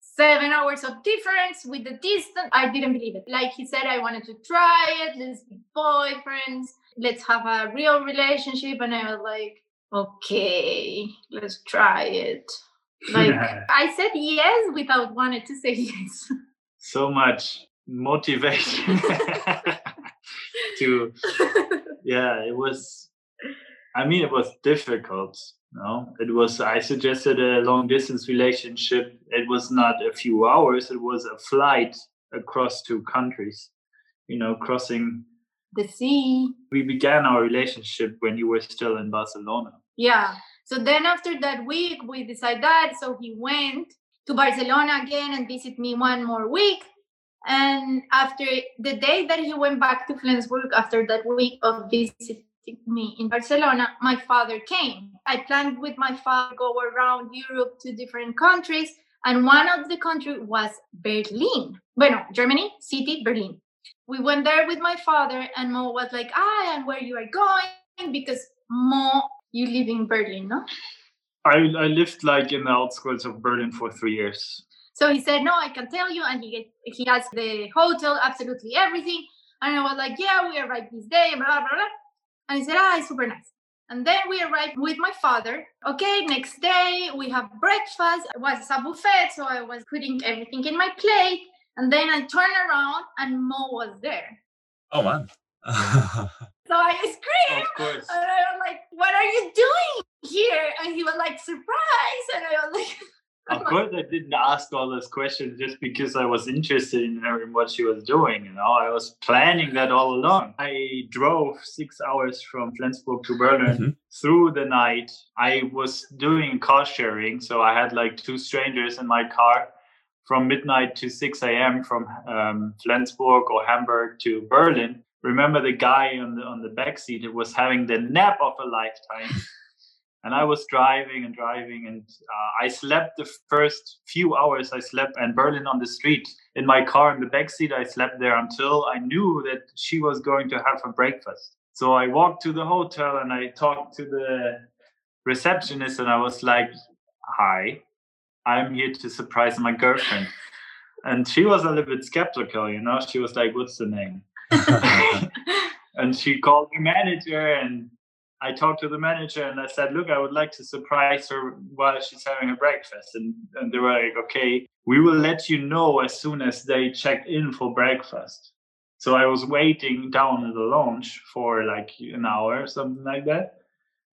[SPEAKER 2] seven hours of difference with the distance. I didn't believe it. Like he said i wanted to try it let's be boyfriends let's have a real relationship. And I was like, okay, let's try it. Like I said yes without wanting to say yes.
[SPEAKER 3] So much motivation to yeah, it was I mean it was difficult. No, it was I suggested a long distance relationship. It was not a few hours, it was a flight across two countries. You know, crossing
[SPEAKER 2] the sea.
[SPEAKER 3] We began our relationship when you were still in Barcelona.
[SPEAKER 2] Yeah. So then after that week, we decided that. So he went to Barcelona again and visit me one more week. And after the day that he went back to Flensburg, after that week of visiting me in Barcelona, my father came. I planned with my father go around Europe to different countries. And one of the country was Berlin. Bueno, Germany, city, Berlin we went there with my father and mo was like ah and where you are going because mo you live in berlin no
[SPEAKER 3] i i lived like in the outskirts of berlin for three years
[SPEAKER 2] so he said no i can tell you and he he has the hotel absolutely everything and i was like yeah we arrived this day blah blah blah and he said ah it's super nice and then we arrived with my father. Okay, next day we have breakfast. It was a buffet, so I was putting everything in my plate. And then I turned around and Mo was there.
[SPEAKER 4] Oh man.
[SPEAKER 2] So I screamed.
[SPEAKER 3] Of course.
[SPEAKER 2] And I was like, what are you doing here? And he was like, surprise. And I was like,
[SPEAKER 3] Of course, I didn't ask all those questions just because I was interested in her and what she was doing. You know, I was planning that all along. I drove six hours from Flensburg to Berlin
[SPEAKER 4] Mhm.
[SPEAKER 3] through the night. I was doing car sharing, so I had like two strangers in my car from midnight to 6 a.m. from um, Flensburg or Hamburg to Berlin. Remember the guy on the on the back seat who was having the nap of a lifetime. and I was driving and driving, and uh, I slept the first few hours. I slept in Berlin on the street in my car in the back seat. I slept there until I knew that she was going to have her breakfast. So I walked to the hotel and I talked to the receptionist, and I was like, "Hi, I'm here to surprise my girlfriend." And she was a little bit skeptical, you know. She was like, "What's the name?" and she called the manager and I talked to the manager and I said, look, I would like to surprise her while she's having her breakfast. And, and they were like, okay, we will let you know as soon as they check in for breakfast. So I was waiting down in the lounge for like an hour or something like that.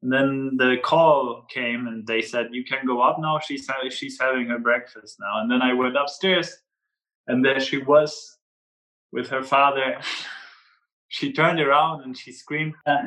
[SPEAKER 3] And then the call came and they said, you can go up now. She's, ha- she's having her breakfast now. And then I went upstairs and there she was with her father. She turned around and she screamed.
[SPEAKER 2] but of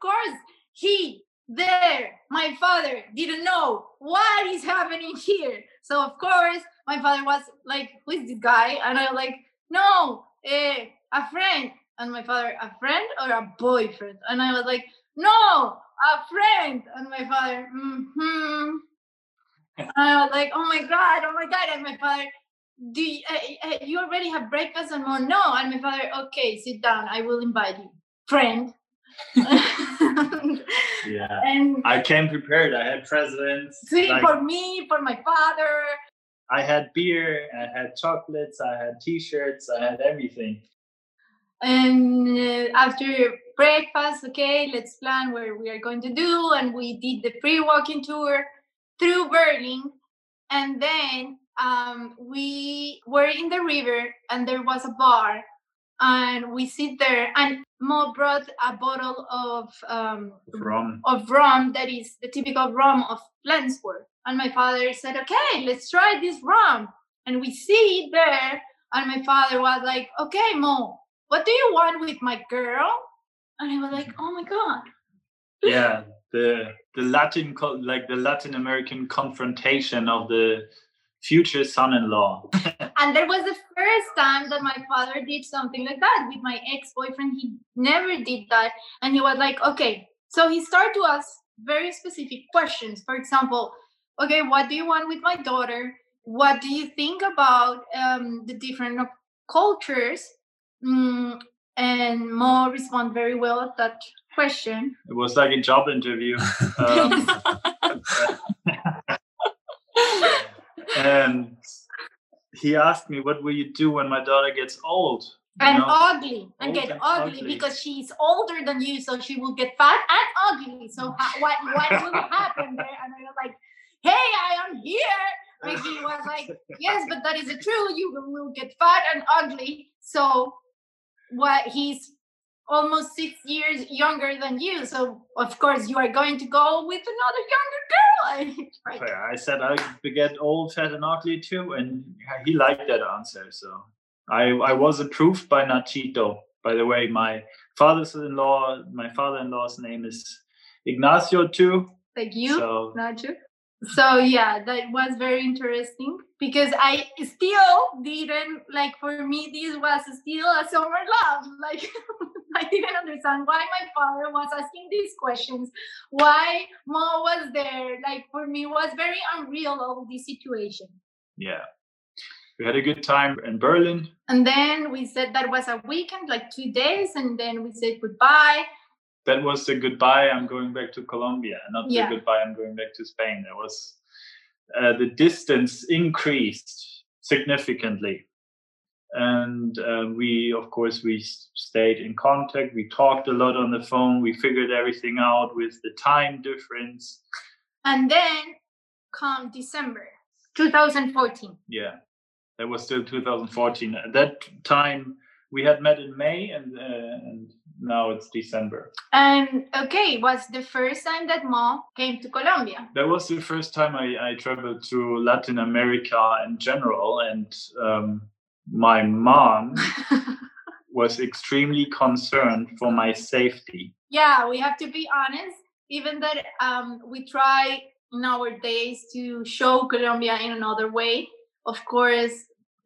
[SPEAKER 2] course, he there, my father, didn't know what is happening here. So of course, my father was like, "Who is this guy?" And I was like, "No, eh, a friend." And my father, "A friend or a boyfriend?" And I was like, "No, a friend." And my father, "Hmm." And I was like, "Oh my god, oh my god!" And my father, do you, uh, you already have breakfast and more no and my father okay sit down i will invite you friend
[SPEAKER 3] yeah.
[SPEAKER 2] and
[SPEAKER 3] I came prepared. I had presents.
[SPEAKER 2] sweet
[SPEAKER 3] like,
[SPEAKER 2] for me for my father
[SPEAKER 3] I had beer, I had chocolates, I had t-shirts, I had everything.
[SPEAKER 2] And uh, after breakfast okay let's plan where we are going to do and we did the pre-walking tour through berlin and then um, we were in the river and there was a bar and we sit there and mo brought a bottle of um,
[SPEAKER 3] From
[SPEAKER 2] of rum that is the typical rum of Flensburg. And my father said, okay, let's try this rum. And we see it there, and my father was like, okay, Mo, what do you want with my girl? And I was like, oh my God.
[SPEAKER 3] yeah, the the Latin like the Latin American confrontation of the future son-in-law.
[SPEAKER 2] And that was the first time that my father did something like that with my ex-boyfriend. He never did that. And he was like, okay. So he started to ask very specific questions. For example, okay, what do you want with my daughter? What do you think about um, the different cultures? Mm, and Mo respond very well at that question.
[SPEAKER 3] It was like a job interview. Um, and he asked me, "What will you do when my daughter gets old?" You
[SPEAKER 2] and
[SPEAKER 3] know?
[SPEAKER 2] ugly and
[SPEAKER 3] Old
[SPEAKER 2] get
[SPEAKER 3] and
[SPEAKER 2] ugly,
[SPEAKER 3] ugly.
[SPEAKER 2] because she's older than you so she will get fat and ugly so ha- what what will happen there and i was like hey i am here and he was like yes but that is the truth you will- will get fat and ugly so what he's almost six years younger than you so of course you are going to go with another younger girl right
[SPEAKER 3] I said I could get old, fat, and ugly too, and he liked that answer. So I I was approved by Nachito. By the way, my father-in-law, my father-in-law's name is Ignacio too.
[SPEAKER 2] like you
[SPEAKER 3] So
[SPEAKER 2] you. So yeah, that was very interesting because I still didn't like for me this was still a summer love. Like I didn't understand why my father was asking these questions, why Mo was there. Like for me was very unreal all this situation.
[SPEAKER 3] yeah, we had a good time in Berlin.
[SPEAKER 2] And then we said that was a weekend, like two days, and then we said goodbye.
[SPEAKER 3] That was the goodbye. I'm going back to Colombia. Not
[SPEAKER 2] Yeah.
[SPEAKER 3] the goodbye. I'm going back to Spain. There was uh, the distance increased significantly, and uh, we, of course, we stayed in contact. We talked a lot on the phone. We figured everything out with the time difference.
[SPEAKER 2] And then come December 2014.
[SPEAKER 3] Yeah, that was still 2014. At that time, we had met in May, and uh, and now it's December.
[SPEAKER 2] And okay, was the first time that Mo came to Colombia?
[SPEAKER 3] That was the first time I, I traveled to Latin America in general, and um, my mom was extremely concerned for my safety.
[SPEAKER 2] Yeah, we have to be honest. Even that um, we try nowadays to show Colombia in another way. Of course,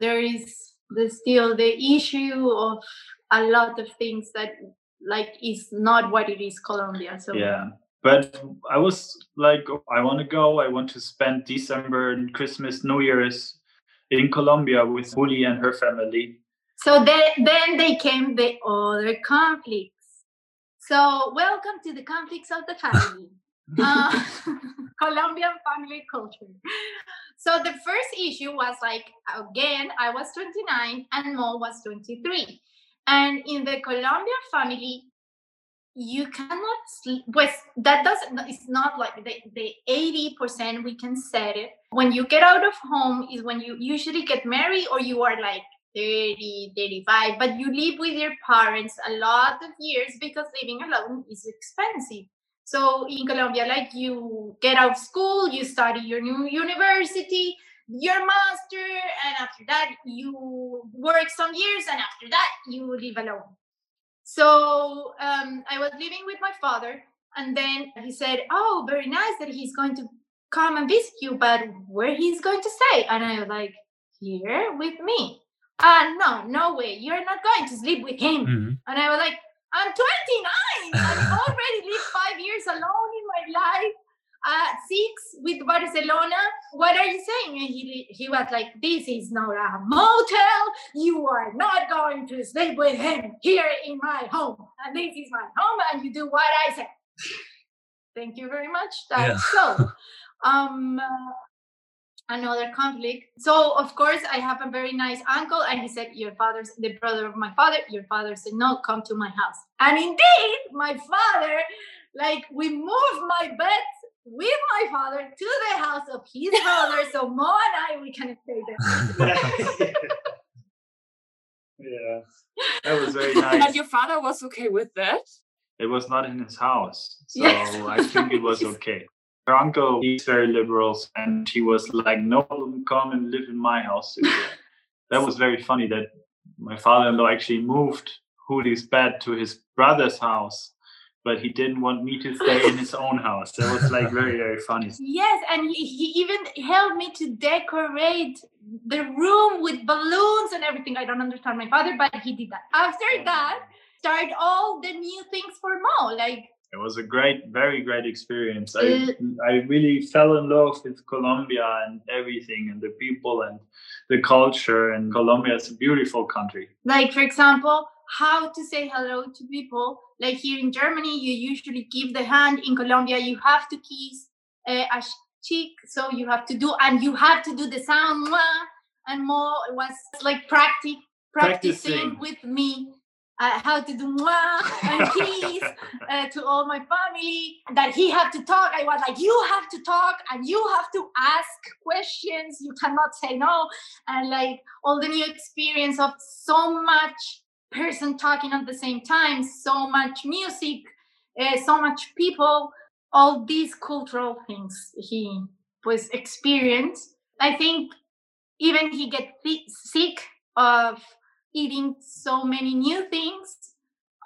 [SPEAKER 2] there is the, still the issue of a lot of things that like is not what it is Colombia. So
[SPEAKER 3] yeah. But I was like, I want to go. I want to spend December and Christmas, New Year's in Colombia with Juli and her family.
[SPEAKER 2] So then, then they came the other conflicts. So welcome to the conflicts of the family. uh, Colombian family culture. So the first issue was like again, I was 29 and Mo was 23. And in the Colombian family, you cannot sleep. Pues that doesn't. It's not like the the eighty percent we can set it. When you get out of home is when you usually get married or you are like 30, 35, but you live with your parents a lot of years because living alone is expensive. So in Colombia, like you get out of school, you study your new university, your master, and after that you work some years, and after that you live alone. So um, I was living with my father, and then he said, "Oh, very nice that he's going to come and visit you, but where he's going to stay?" And I was like, "Here with me." Ah, uh, no, no way. You're not going to sleep with him. Mm-hmm. And I was like, I'm 29. I've already lived five years alone in my life. Uh, six with Barcelona. What are you saying? And he, he was like, This is not a motel. You are not going to sleep with him here in my home. And this is my home, and you do what I say. Thank you very much. That's yeah. so. Um, uh, another conflict. So of course I have a very nice uncle, and he said, "Your father's the brother of my father." Your father said, "No, come to my house." And indeed, my father, like we moved my bed with my father to the house of his brother, so Mo and I we can stay
[SPEAKER 3] there. yeah, that was very nice.
[SPEAKER 1] And your father was okay with that?
[SPEAKER 3] It was not in his house, so yes. I think it was okay her uncle, he's very liberal, and he was like, "No, come and live in my house." that was very funny. That my father-in-law actually moved Juli's bed to his brother's house, but he didn't want me to stay in his own house. That was like very, very funny.
[SPEAKER 2] Yes, and he, even helped me to decorate the room with balloons and everything. I don't understand my father, but he did that. After that, start all the new things for Mo, like
[SPEAKER 3] it was a great, very great experience. I uh, I really fell in love with Colombia and everything, and the people and the culture. And Colombia is a beautiful country.
[SPEAKER 2] Like for example, how to say hello to people. Like here in Germany, you usually give the hand. In Colombia, you have to kiss uh, a cheek, so you have to do, and you have to do the sound. And more It was like practice, practicing, practicing with me uh, how to do mwah and kiss uh, to all my family that he had to talk i was like you have to talk and you have to ask questions you cannot say no and like all the new experience of so much person talking at the same time so much music uh, so much people all these cultural things he was experienced i think even he get sick of eating so many new things.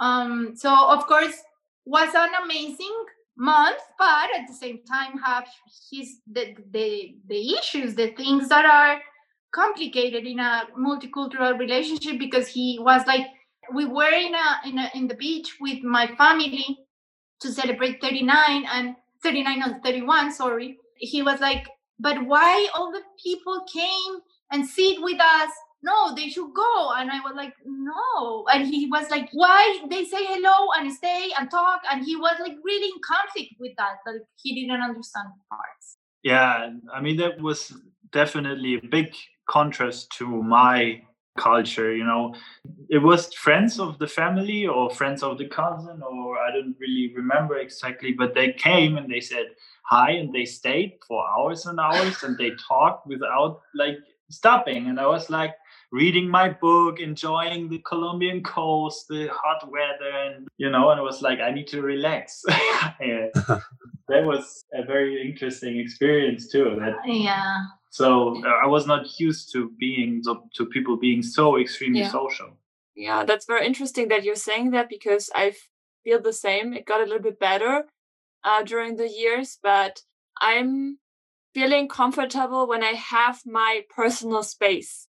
[SPEAKER 2] Um, so of course was an amazing month, but at the same time have his the the the issues, the things that are complicated in a multicultural relationship because he was like we were in a in a in the beach with my family to celebrate 39 and 39 and 31 sorry he was like but why all the people came and sit with us no, they should go. And I was like, no. And he was like, why they say hello and stay and talk? And he was like really in conflict with that. Like he didn't understand parts.
[SPEAKER 3] Yeah, I mean that was definitely a big contrast to my culture you know it was friends of the family or friends of the cousin or i don't really remember exactly but they came and they said hi and they stayed for hours and hours and they talked without like stopping and i was like reading my book, enjoying the Colombian coast, the hot weather, and you know, and it was like I need to relax. that was a very interesting experience too. That
[SPEAKER 2] yeah.
[SPEAKER 3] So uh, I was not used to being to people being so extremely yeah. social.
[SPEAKER 1] Yeah, that's very interesting that you're saying that because I feel the same. It got a little bit better uh, during the years, but I'm feeling comfortable when I have my personal space,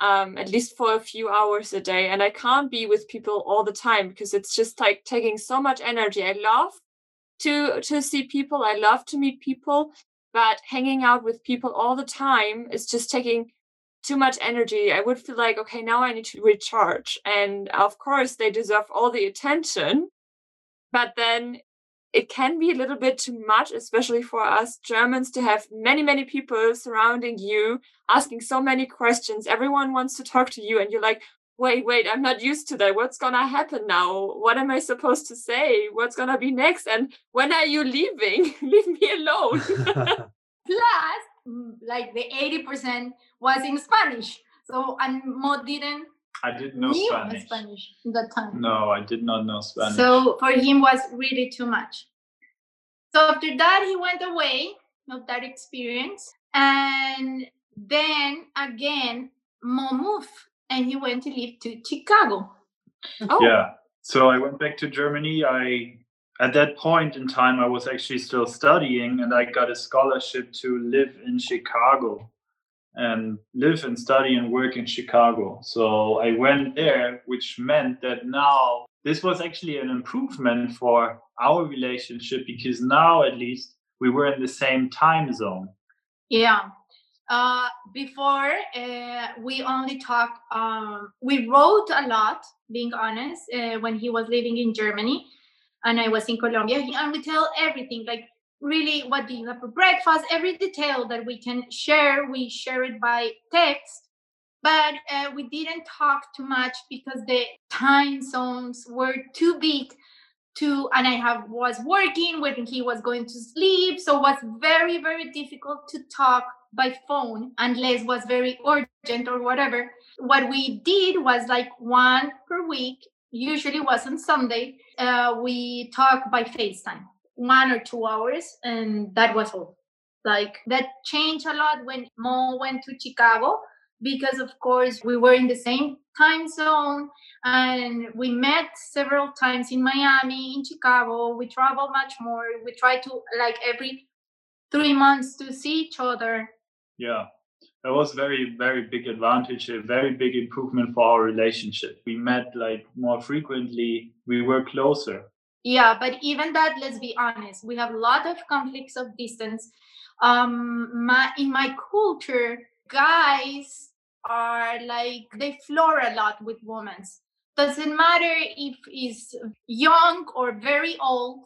[SPEAKER 1] um, at least for a few hours a day. And I can't be with people all the time because it's just like taking so much energy. I love to to see people. I love to meet people, but hanging out with people all the time is just taking too much energy. I would feel like, okay, now I need to recharge. And of course, they deserve all the attention. But then it can be a little bit too much, especially for us Germans, to have many, many people surrounding you, asking so many questions. Everyone wants to talk to you, and you're like, wait, wait, I'm not used to that. What's going to happen now? What am I supposed to say? What's going to be next? And when are you leaving? Leave me alone.
[SPEAKER 2] Plus, mm, like the 80% was in Spanish. So, and Mo didn't
[SPEAKER 3] I didn't know Spanish.
[SPEAKER 2] Spanish that time.
[SPEAKER 3] No, I did not know Spanish.
[SPEAKER 2] So for him was really too much. So after that, he went away of that experience, and then again, Mo moved, and he went to live to Chicago.
[SPEAKER 3] Oh. Yeah. So I went back to Germany. I at that point in time, I was actually still studying, and I got a scholarship to live in Chicago and live and study and work in Chicago. So I went there, which meant that now this was actually an improvement for our relationship because now at least we were in the same time zone.
[SPEAKER 2] Yeah. Uh, before uh, we only talked, um, we wrote a lot, being honest, uh, when he was living in Germany and I was in Colombia. And we tell everything like really what do you have for breakfast every detail that we can share we share it by text but uh, we didn't talk too much because the time zones were too big to and i have was working when he was going to sleep so it was very very difficult to talk by phone unless was very urgent or whatever. What we did was like one per week usually was on sunday uh, we talk by facetime one or two hours and that was all. Like that changed a lot when mo went to chicago because of course we were in the same time zone and we met several times in miami in chicago. We traveled much more. We tried to like every three months to see each other
[SPEAKER 3] yeah. That was very very big advantage a very big improvement for our relationship. We met like more frequently. We were closer.
[SPEAKER 2] Yeah but even that let's be honest we have a lot of conflicts of distance. Um my in my culture guys are like they floor a lot with women. Doesn't matter if he's young or very old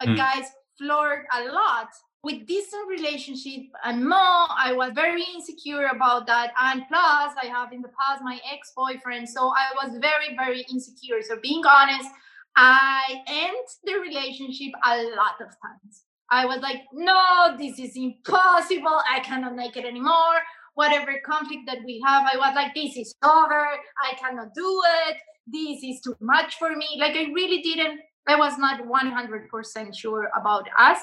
[SPEAKER 2] a mm. guys flirt a lot with distant relationship and more i was very insecure about that and plus i have in the past my ex-boyfriend so i was very very insecure so being honest I end the relationship a lot of times. I was like, no, this is impossible. I cannot make it anymore. Whatever conflict that we have, I was like, this is over. I cannot do it. This is too much for me. Like, I really didn't, I was not 100% sure about us.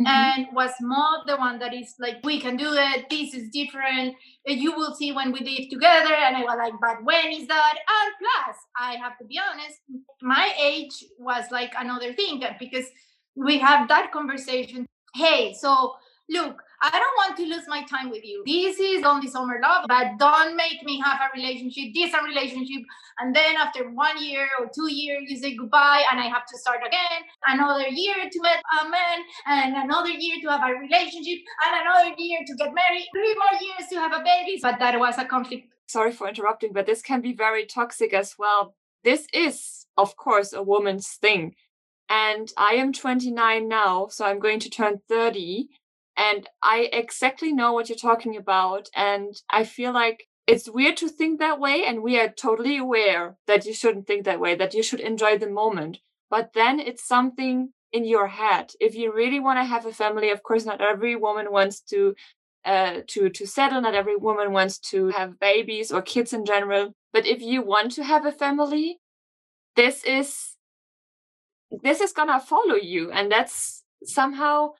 [SPEAKER 2] Mm-hmm. and was more the one that is like we can do it. This is different. You will see when we live together. And i was like but when is that? And plus i have to be honest my age was like another thing because we have that conversation. Hey so look I don't want to lose my time with you. This is only summer love, but don't make me have a relationship, distant relationship. And then after one year or two years, you say goodbye and I have to start again. Another year to meet a man and another year to have a relationship and another year to get married. Three more years to have a baby. But that was a conflict.
[SPEAKER 1] Sorry for interrupting, but this can be very toxic as well. This is, of course, a woman's thing. And I am 29 now, so I'm going to turn 30 and I exactly know what you're talking about. And I feel like it's weird to think that way. And we are totally aware that you shouldn't think that way, that you should enjoy the moment. But then it's something in your head. If you really want to have a family, of course, not every woman wants to uh, to to settle. Not every woman wants to have babies or kids in general. But if you want to have a family, this is this is gonna follow you, and that's somehow.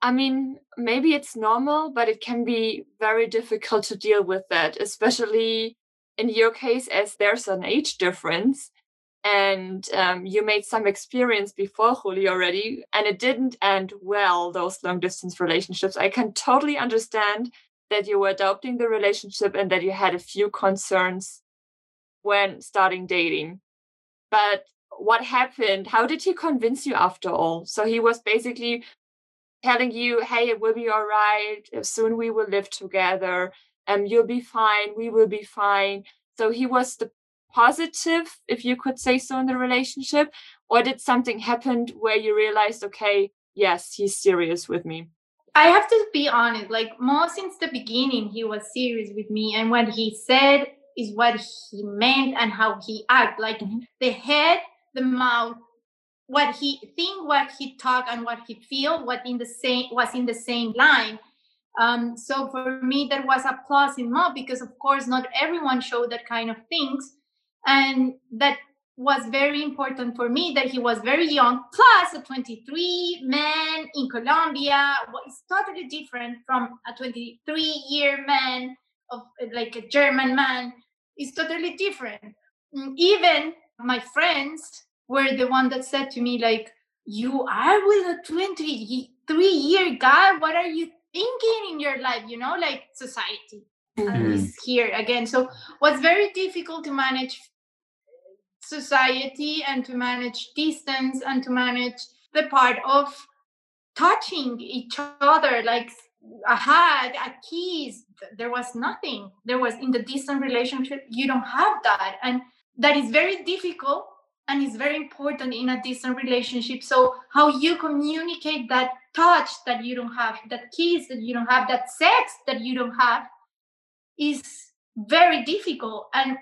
[SPEAKER 1] I mean, maybe it's normal, but it can be very difficult to deal with that, especially in your case, as there's an age difference and um, you made some experience before Juli already, and it didn't end well, those long distance relationships. I can totally understand that you were adopting the relationship and that you had a few concerns when starting dating. But what happened? How did he convince you after all? So he was basically telling you, hey, it will be all right. Soon we will live together. Um, you'll be fine. We will be fine. So he was the positive, if you could say so, in the relationship? Or did something happen where you realized, okay, yes, he's serious with me?
[SPEAKER 2] I have to be honest, like Mo, since the beginning, he was serious with me. And what he said is what he meant and how he act. Like mm-hmm. the head, the mouth, what he think, what he talk, and what he feel, what in the same was in the same line. Um, so for me, there was a plus in Mo because, of course, not everyone showed that kind of things. And that was very important for me that he was very young. Plus a 23 man in colombia is totally different from a 23 year man of like a german man. Is totally different. Mm, even my friends were the one that said to me like you are with a 23 year guy? What are you thinking in your life? You know like society mm-hmm. is here again. So was very difficult to manage society and to manage distance and to manage the part of touching each other like a hug a kiss there was nothing. There was in the distant relationship you don't have that. And that is very difficult and it's very important in a distant relationship. So how you communicate that touch that you don't have that kiss that you don't have that sex that you don't have is very difficult. And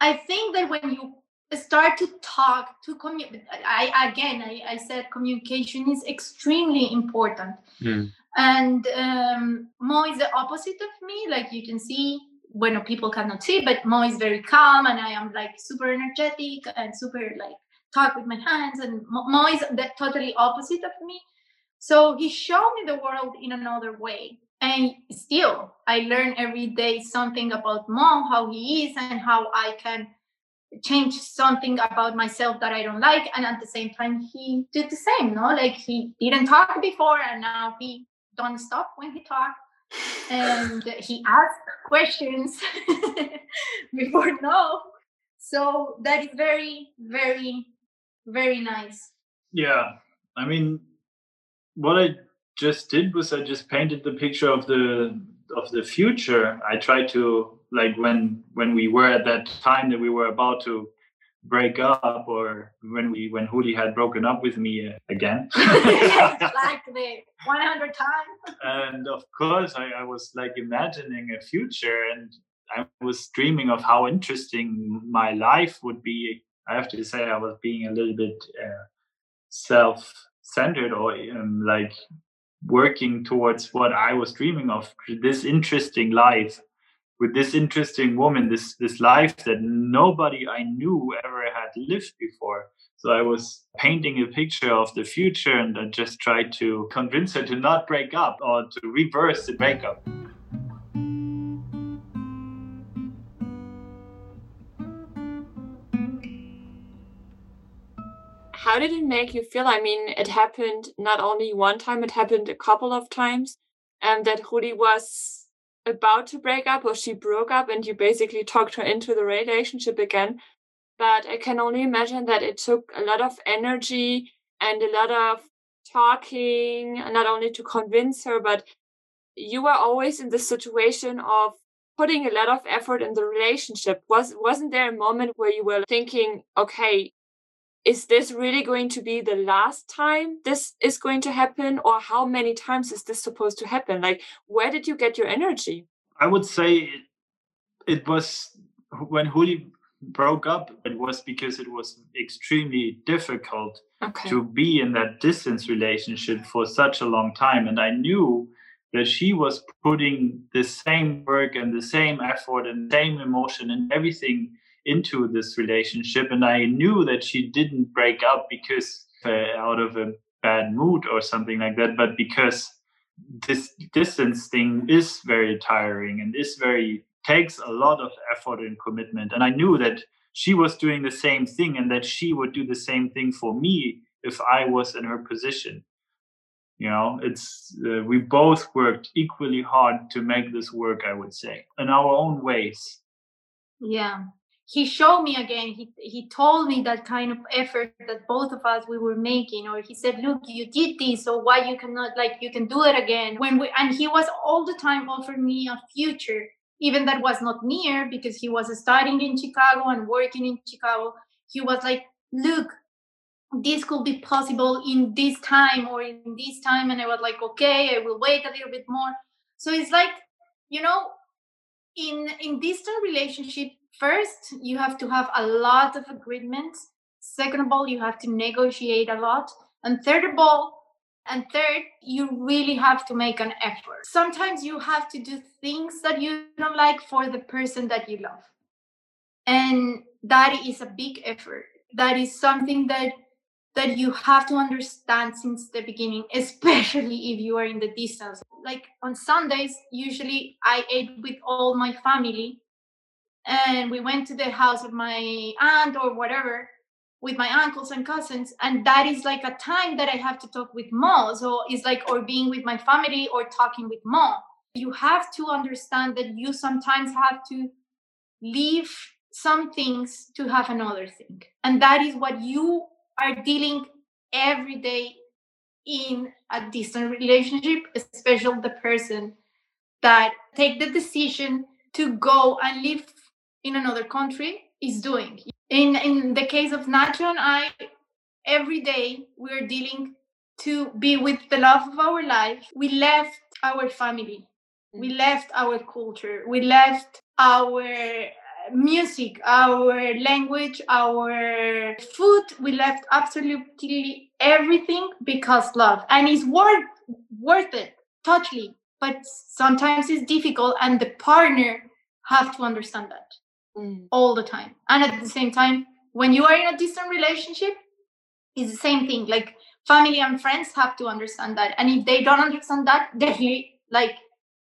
[SPEAKER 2] i think that when you start to talk to communicate i again I, I said communication is extremely important. Mm. and um, mo is the opposite of me like you can see when people cannot see but mo is very calm and i am like super energetic and super like talk with my hands and mo is the totally opposite of me so he showed me the world in another way and still i learn every day something about mo how he is and how i can change something about myself that I don't like. And at the same time, he did the same, no? Like he didn't talk before and now he don't stop when he talk. And he asked questions before no. So that is very, very, very nice.
[SPEAKER 3] Yeah. I mean, what I just did was I just painted the picture of the of the future. I tried to like when when we were at that time that we were about to break up or when we when Juli had broken up with me again.
[SPEAKER 2] Like the 100 times.
[SPEAKER 3] And of course I, I was like imagining a future and I was dreaming of how interesting my life would be. I have to say I was being a little bit uh, self-centered or um, like working towards what I was dreaming of this interesting life with this interesting woman, this this life that nobody I knew ever had lived before. So I was painting a picture of the future and I just tried to convince her to not break up or to reverse the breakup.
[SPEAKER 1] How did it make you feel? I mean, it happened not only one time, it happened a couple of times. And that Juli was about to break up or she broke up and you basically talked her into the relationship again. But I can only imagine that it took a lot of energy and a lot of talking, not only to convince her, but you were always in the situation of putting a lot of effort in the relationship. Was wasn't there a moment where you were thinking, okay, is this really going to be the last time this is going to happen? Or how many times is this supposed to happen? Like where did you get your energy?
[SPEAKER 3] I would say it, it was when Juli broke up it was because it was extremely difficult okay. to be in that distance relationship for such a long time. And i knew that she was putting the same work and the same effort and same emotion and everything into this relationship. And I knew that she didn't break up because uh, out of a bad mood or something like that, but because this distance thing is very tiring and is very takes a lot of effort and commitment. And I knew that she was doing the same thing and that she would do the same thing for me if I was in her position. You know, it's uh, we both worked equally hard to make this work, I would say, in our own ways.
[SPEAKER 2] Yeah. He showed me again, he he told me that kind of effort that both of us we were making, or he said, Look, you did this, so why you cannot like you can do it again. When we and he was all the time offering me a future even that was not near because he was studying in Chicago and working in Chicago. He was like, look, this could be possible in this time or in this time. And I was like, okay, I will wait a little bit more. So it's like, you know, in in distant relationship, first you have to have a lot of agreements. Second of all, you have to negotiate a lot. And third of all, and third, you really have to make an effort. Sometimes you have to do things that you don't like for the person that you love. And that is a big effort. That is something that that you have to understand since the beginning, especially if you are in the distance. Like on Sundays, usually I ate with all my family and we went to the house of my aunt or whatever with my uncles and cousins and that is like a time that i have to talk with mom so it's like or being with my family or talking with mom you have to understand that you sometimes have to leave some things to have another thing. And that is what you are dealing every day in a distant relationship especially the person that take the decision to go and live in another country is doing in in the case of Nacho and I, every day we're dealing to be with the love of our life. We left our family, we mm. left our culture, we left our music, our language, our food. We left absolutely everything because love, and it's worth worth it totally. But sometimes it's difficult, and the partner have to understand that mm. all the time. And at the same time, when you are in a distant relationship, it's the same thing. Like family and friends have to understand that. And if they don't understand that, they like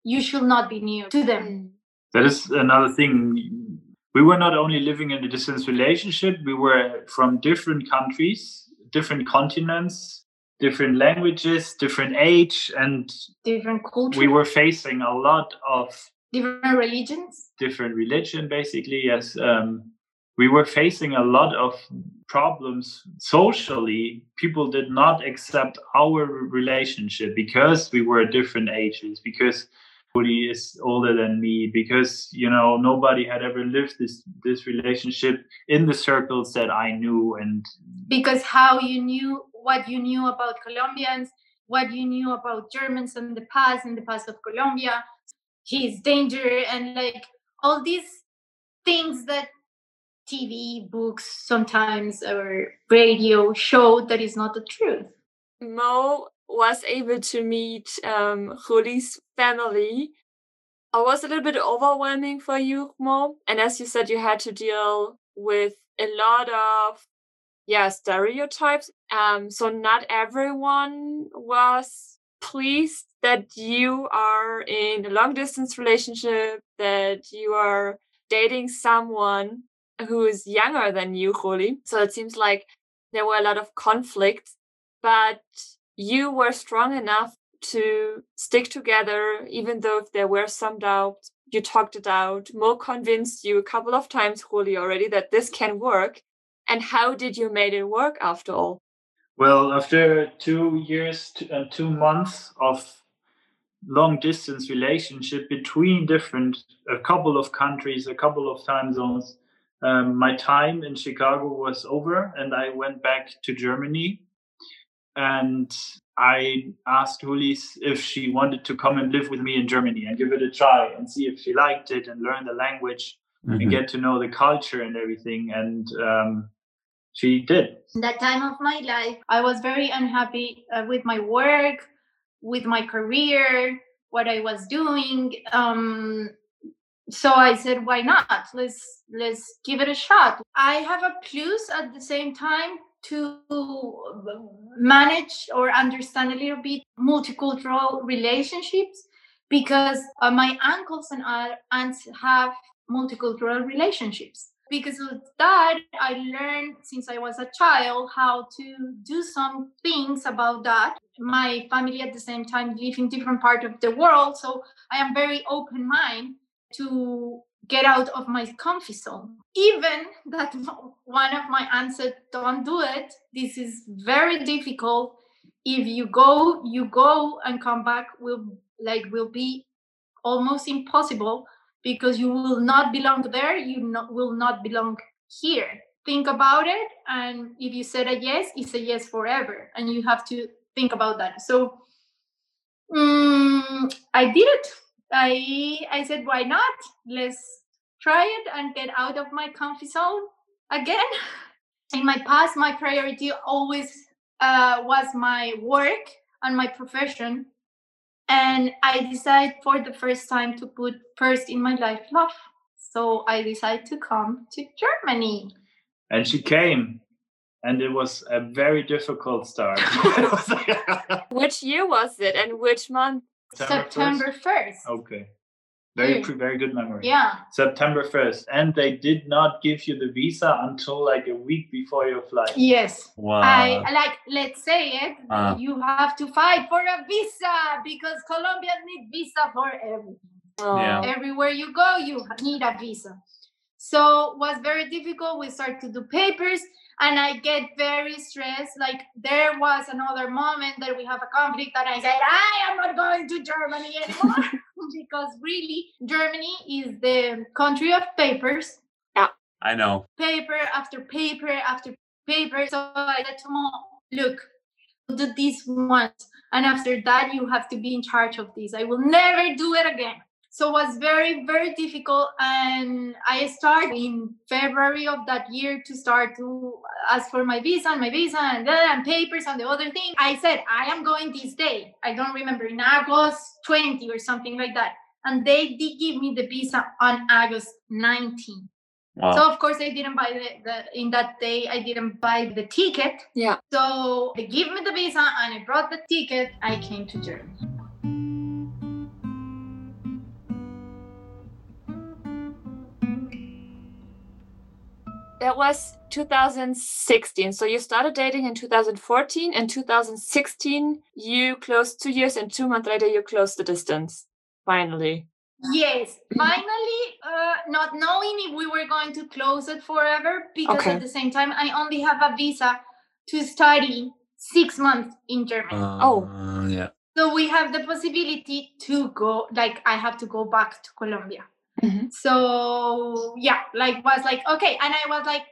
[SPEAKER 2] you should not be near to them. Mm.
[SPEAKER 3] That is another thing. We were not only living in a distance relationship, we were from different countries, different continents, different languages, different age, and
[SPEAKER 2] different culture.
[SPEAKER 3] We were facing a lot of
[SPEAKER 2] different religions?
[SPEAKER 3] Different religion basically yes. Um, we were facing a lot of problems socially. People did not accept our relationship because we were different ages because Juli is older than me because you know nobody had ever lived this this relationship in the circles that I knew and
[SPEAKER 2] because how you knew what you knew about Colombians what you knew about Germans in the past in the past of Colombia his danger and like all these things that TV, books, sometimes or radio show that is not the truth.
[SPEAKER 1] Mo was able to meet um, Juli's family. It was a little bit overwhelming for you, Mo. And as you said, you had to deal with a lot of yeah stereotypes. Um, so not everyone was pleased that you are in a long distance relationship, that you are dating someone who is younger than you, Juli. So it seems like there were a lot of conflicts, but you were strong enough to stick together, even though if there were some doubts. You talked it out. Mo convinced you a couple of times, Juli, already that this can work. And how did you make it work after all?
[SPEAKER 3] Well, after two years and two months of long distance relationship between different, a couple of countries, a couple of time zones, um, my time in Chicago was over and I went back to Germany. And I asked Julis if she wanted to come and live with me in Germany and give it a try and see if she liked it and learn the language mm-hmm. and get to know the culture and everything. And um, she did.
[SPEAKER 2] In That time of my life, I was very unhappy uh, with my work, with my career, what I was doing. Um, so I said, why not? Let's let's give it a shot. I have a plus at the same time to manage or understand a little bit multicultural relationships because uh, my uncles and aunts have multicultural relationships because of that i learned since i was a child how to do some things about that. My family at the same time live in different part of the world so i am very open mind to get out of my comfort zone. Even that one of my said don't do it. This is very difficult. If you go you go and come back will like will be almost impossible because you will not belong there you not, will not belong here. Think about it and if you said a yes it's a yes forever and you have to think about that. So um, i did it. I i said why not? Let's try it and get out of my comfort zone again. In my past my priority always uh, was my work and my profession and i decided for the first time to put first in my life love. So i decided to come to germany.
[SPEAKER 3] And she came and it was a very difficult start.
[SPEAKER 1] Which year was it and which month?
[SPEAKER 2] September 1st, 1st.
[SPEAKER 3] okay very very good memory.
[SPEAKER 2] Yeah.
[SPEAKER 3] September 1st. And they did not give you the visa until like a week before your flight.
[SPEAKER 2] Yes. Wow. I like let's say it. Uh. You have to fight for a visa because Colombia need visa for everything. Yeah. Everywhere you go, you need a visa. So was very difficult. We start to do papers and I get very stressed. Like there was another moment that we have a conflict and I said, I am not going to Germany anymore. because really Germany is the country of papers.
[SPEAKER 1] Yeah.
[SPEAKER 4] I know.
[SPEAKER 2] Paper after paper after paper. So I said to mom, look, do this once. And after that, you have to be in charge of this. I will never do it again. So it was very, very difficult. And I started in February of that year to start to ask for my visa and my visa and, and papers and the other thing. I said, I am going this day. I don't remember, in August 20 or something like that. And they did give me the visa on August 19. Wow. So of course I didn't buy the, the in that day I didn't buy the ticket.
[SPEAKER 1] Yeah.
[SPEAKER 2] So they give me the visa and I brought the ticket. I came to Germany.
[SPEAKER 1] That was 2016 so you started dating in 2014 and 2016 you closed two years and two months later you closed the distance finally.
[SPEAKER 2] Yes finally uh, not knowing if we were going to close it forever because okay. at the same time i only have a visa to study six months in germany. Uh,
[SPEAKER 1] oh.
[SPEAKER 4] yeah.
[SPEAKER 2] So we have the possibility to go like i have to go back to colombia Mm-hmm. So yeah, like was like okay, and I was like,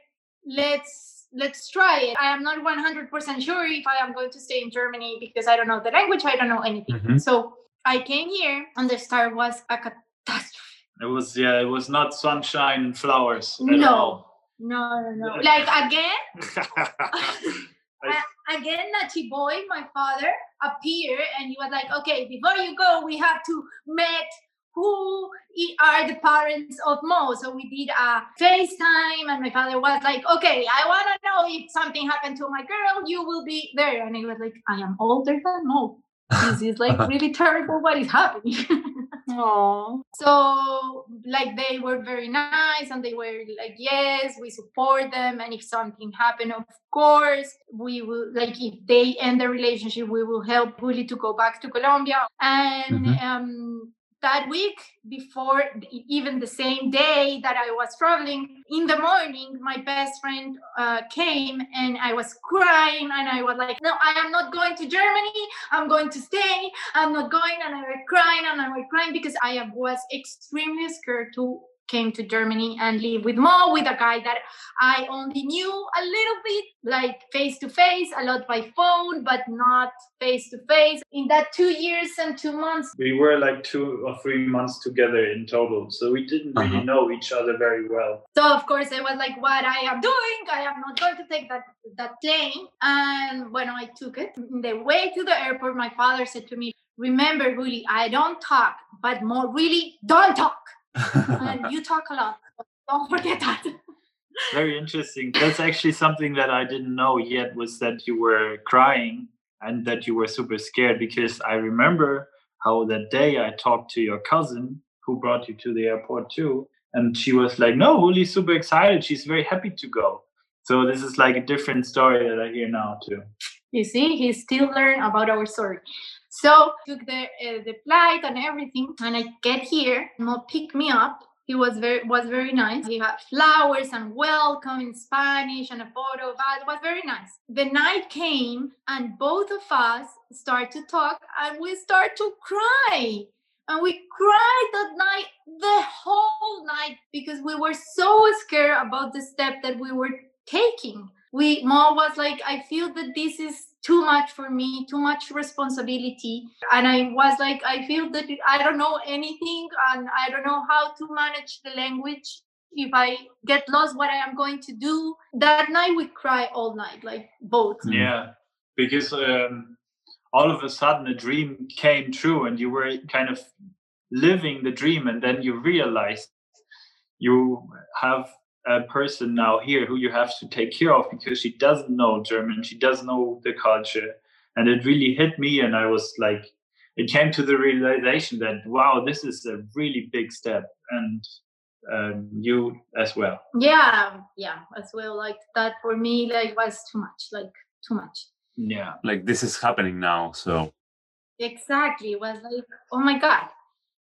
[SPEAKER 2] let's let's try it. I am not 100% sure if I am going to stay in Germany because I don't know the language, I don't know anything. Mm-hmm. So I came here, and the start was a catastrophe.
[SPEAKER 3] It was yeah, it was not sunshine and flowers.
[SPEAKER 2] no.
[SPEAKER 3] All.
[SPEAKER 2] No, no, no. like again, again, Nachi boy, my father, appeared and he was like, "Okay, before you go, we have to meet who are the parents of Mo? So we did a FaceTime, and my father was like, Okay, I want to know if something happened to my girl, you will be there. And he was like, I am older than Mo. This is like really terrible what is happening.
[SPEAKER 1] Aww.
[SPEAKER 2] So, like, they were very nice and they were like, Yes, we support them. And if something happened, of course, we will, like, if they end the relationship, we will help Juli to go back to Colombia. And, mm-hmm. um, that week before even the same day that i was traveling in the morning my best friend uh, came and i was crying and i was like no i am not going to germany. I'm going to stay. I'm not going. And i was crying and i was crying because i was extremely scared to came to Germany and live with Mo, with a guy that I only knew a little bit, like face to face, a lot by phone, but not face to face. In that two years and two months,
[SPEAKER 3] we were like two or three months together in total. So we didn't really uh-huh. know each other very well.
[SPEAKER 2] So of course it was like what I am doing. I am not going to take that that plane. And when I took it, the way to the airport, my father said to me, Remember, Juli, I don't talk, but Mo really don't talk. And you talk a lot. Don't forget that.
[SPEAKER 3] Very interesting. That's actually something that I didn't know yet was that you were crying and that you were super scared because I remember how that day I talked to your cousin who brought you to the airport too. And she was like, No, Juli's super excited. She's very happy to go. So this is like a different story that I hear now too.
[SPEAKER 2] You see, he still learn about our story. So took the uh, the flight and everything, and I get here. Mo pick me up. He was very was very nice. He had flowers and welcome in Spanish and a photo us. It was very nice. The night came, and both of us start to talk, and we start to cry. And we cried that night, the whole night, because we were so scared about the step that we were taking. We Mo was like, I feel that this is too much for me, too much responsibility. And I was like, I feel that I don't know anything and I don't know how to manage the language. If I get lost, what I am going to do. That night we cry all night, like both.
[SPEAKER 3] Yeah, because um, all of a sudden a dream came true and you were kind of living the dream and then you realize you have a person now here who you have to take care of because she doesn't know German, she doesn't know the culture. And it really hit me, and I was like, it came to the realization that wow, this is a really big step, and um, you as well.
[SPEAKER 2] Yeah, yeah, as well. Like that for me, like was too much, like too much.
[SPEAKER 3] Yeah,
[SPEAKER 4] like this is happening now, so
[SPEAKER 2] exactly. It was like, oh my god,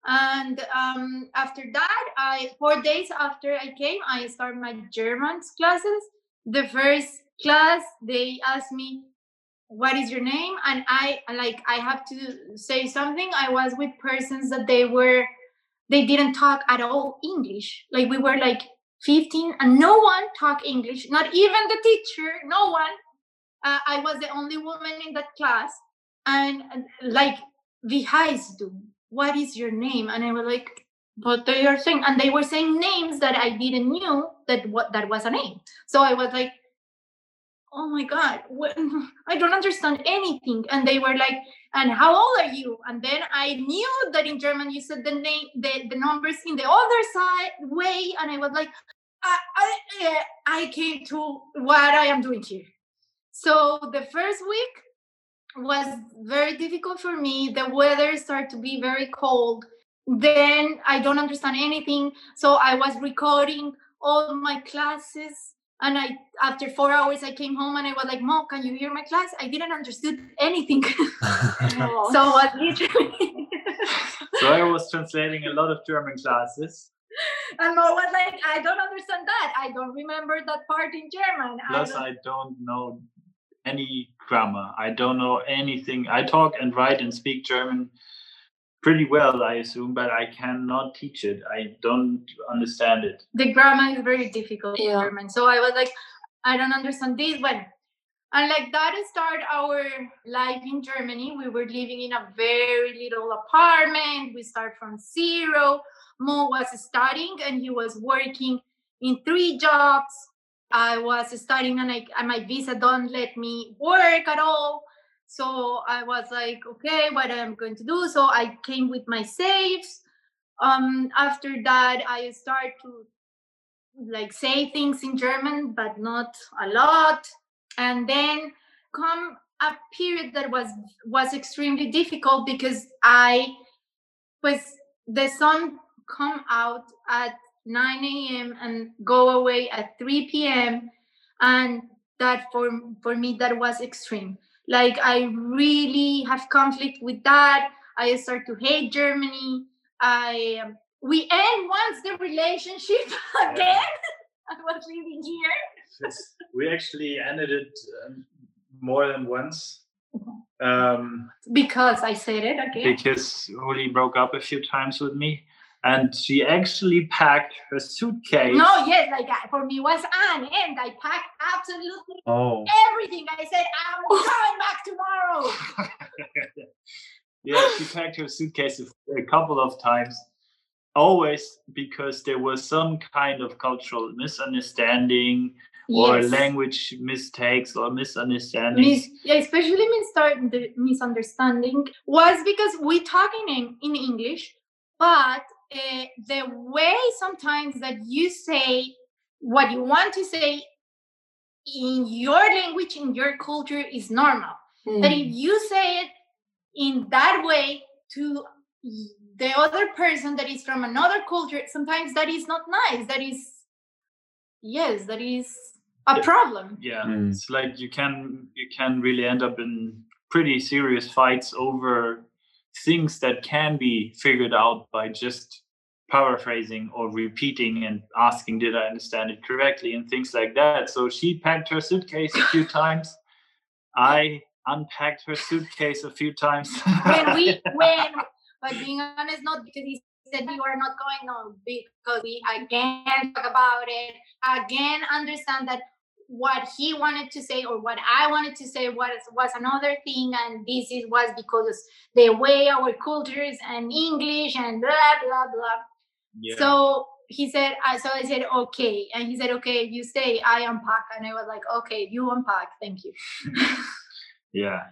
[SPEAKER 2] and um, after that i four days after i came i started my german classes. The first class they asked me what is your name? And i like i have to say something. I was with persons that they were they didn't talk at all english. Like we were like 15 and no one talked english. Not even the teacher no one. Uh, i was the only woman in that class. And like wie heißt du what is your name? And I was like, but they are saying, and they were saying names that I didn't knew that what that was a name. So I was like, oh my god, what, I don't understand anything. And they were like, and how old are you? And then I knew that in German you said the name, the, the numbers in the other side way, and I was like, I, I, eh, I came to what I am doing here. So the first week was very difficult for me. The weather started to be very cold. Then I don't understand anything. So I was recording all my classes. And I after four hours I came home and I was like, Mom, can you hear my class? I didn't understood anything. oh. so was literally
[SPEAKER 3] So I was translating a lot of German classes.
[SPEAKER 2] And Mo was like, I don't understand that. I don't remember that part in German.
[SPEAKER 3] Plus I don't, I don't know any grammar. I don't know anything. I talk and write and speak German pretty well, I assume, but I cannot teach it. I don't understand it.
[SPEAKER 2] The grammar is very difficult yeah. in German. So I was like, I don't understand this one. And like that started our life in Germany. We were living in a very little apartment. We start from zero. Mo was studying and he was working in three jobs I was studying and, I, and my visa don't let me work at all. So I was like, okay, what am I going to do? So I came with my saves. Um, after that, I start to like say things in German, but not a lot. And then come a period that was was extremely difficult because I was the sun come out at 9 a.m. and go away at 3 p.m. And that for for me that was extreme. Like I really have conflict with that. I start to hate Germany. I um, we end once the relationship again. I was living here.
[SPEAKER 3] we actually ended it um, more than once. Um,
[SPEAKER 2] because I said it again.
[SPEAKER 3] Because Juli broke up a few times with me and she actually packed her suitcase.
[SPEAKER 2] No, yes, like for me was an and I packed absolutely
[SPEAKER 4] Oh,
[SPEAKER 2] everything. I said I'm coming back tomorrow.
[SPEAKER 3] yeah, she packed her suitcase a, couple of times, always because there was some kind of cultural misunderstanding or
[SPEAKER 2] Yes.
[SPEAKER 3] language mistakes or misunderstandings.
[SPEAKER 2] Mis- yeah, especially mis- misunderstanding was because we talking in, in English, but uh, the way sometimes that you say what you want to say in your language in your culture is normal. But if you say it in that way to the other person that is from another culture, sometimes that is not nice. That is, yes, that is a
[SPEAKER 3] Yeah.
[SPEAKER 2] problem.
[SPEAKER 3] yeah
[SPEAKER 4] Mm.
[SPEAKER 3] it's like you can you can really end up in pretty serious fights over things that can be figured out by just paraphrasing or repeating and asking did i understand it correctly? and things like that. So she packed her suitcase a few times. I unpacked her suitcase a few times.
[SPEAKER 2] When we when but being honest not because he said we are not going on because we again talk about it again understand that what he wanted to say or what i wanted to say was was another thing and this is was because the way our cultures and english and blah blah blah.
[SPEAKER 3] Yeah.
[SPEAKER 2] so he said I so i said okay. And he said okay you say i unpack. And i was like okay you unpack. Thank you.
[SPEAKER 3] Yeah.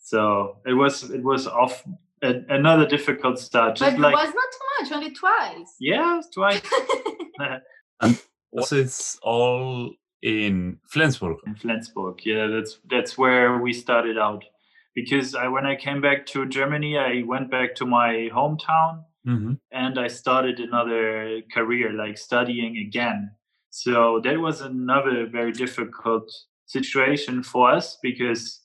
[SPEAKER 3] So it was it was off a, another difficult start
[SPEAKER 2] but
[SPEAKER 3] just
[SPEAKER 2] it was not too much only twice.
[SPEAKER 3] Yeah twice.
[SPEAKER 4] So it's all in Flensburg.
[SPEAKER 3] in Flensburg. Yeah, that's that's where we started out. Because I, when I came back to Germany, I went back to my hometown
[SPEAKER 4] Mhm.
[SPEAKER 3] and I started another career, like studying again. So that was another very difficult situation for us because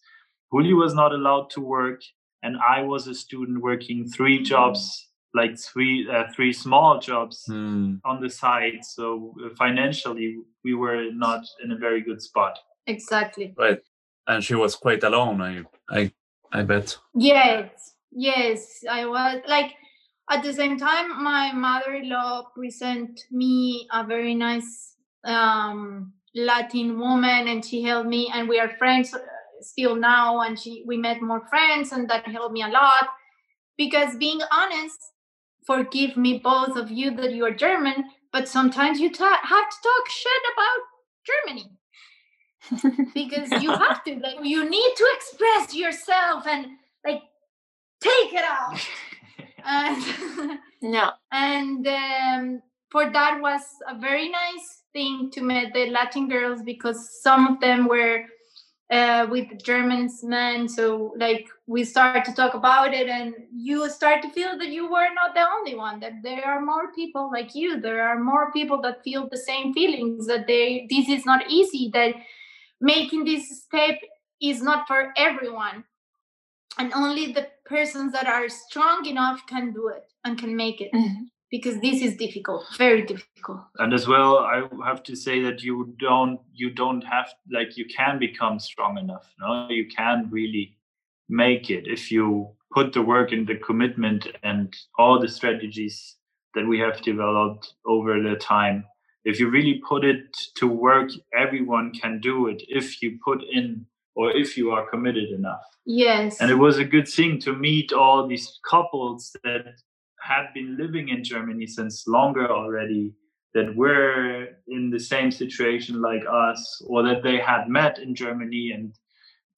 [SPEAKER 3] Juli was not allowed to work, and I was a student working three jobs, like three uh, three small jobs
[SPEAKER 4] Mm.
[SPEAKER 3] on the side. So uh, financially, we were not in a very good spot.
[SPEAKER 2] exactly
[SPEAKER 4] Right. And she was quite alone, I I I bet.
[SPEAKER 2] Yes, yes, I was like at the same time my mother-in-law present me a very nice um Latin woman and she helped me and we are friends uh, still now and she we met more friends and that helped me a lot because being honest forgive me both of you that you are German but sometimes you ta- have to talk shit about Germany because you have to like you need to express yourself and like take it out and
[SPEAKER 1] yeah.
[SPEAKER 2] and um, for that was a very nice thing to meet the latin girls because some of them were uh, with germans men. So like we start to talk about it and you start to feel that you were not the only one that there are more people like you. There are more people that feel the same feelings that they this is not easy that making this step is not for everyone. And only the persons that are strong enough can do it and can make it.
[SPEAKER 1] Mhm.
[SPEAKER 2] Because this is difficult very difficult.
[SPEAKER 3] And as well i have to say that you don't you don't have like you can become strong enough no? You can really make it if you put the work and the commitment and all the strategies that we have developed over the time. If you really put it to work everyone can do it if you put in or if you are committed enough.
[SPEAKER 2] Yes.
[SPEAKER 3] And it was a good thing to meet all these couples that had been living in Germany since longer already, that were in the same situation like us, or that they had met in Germany and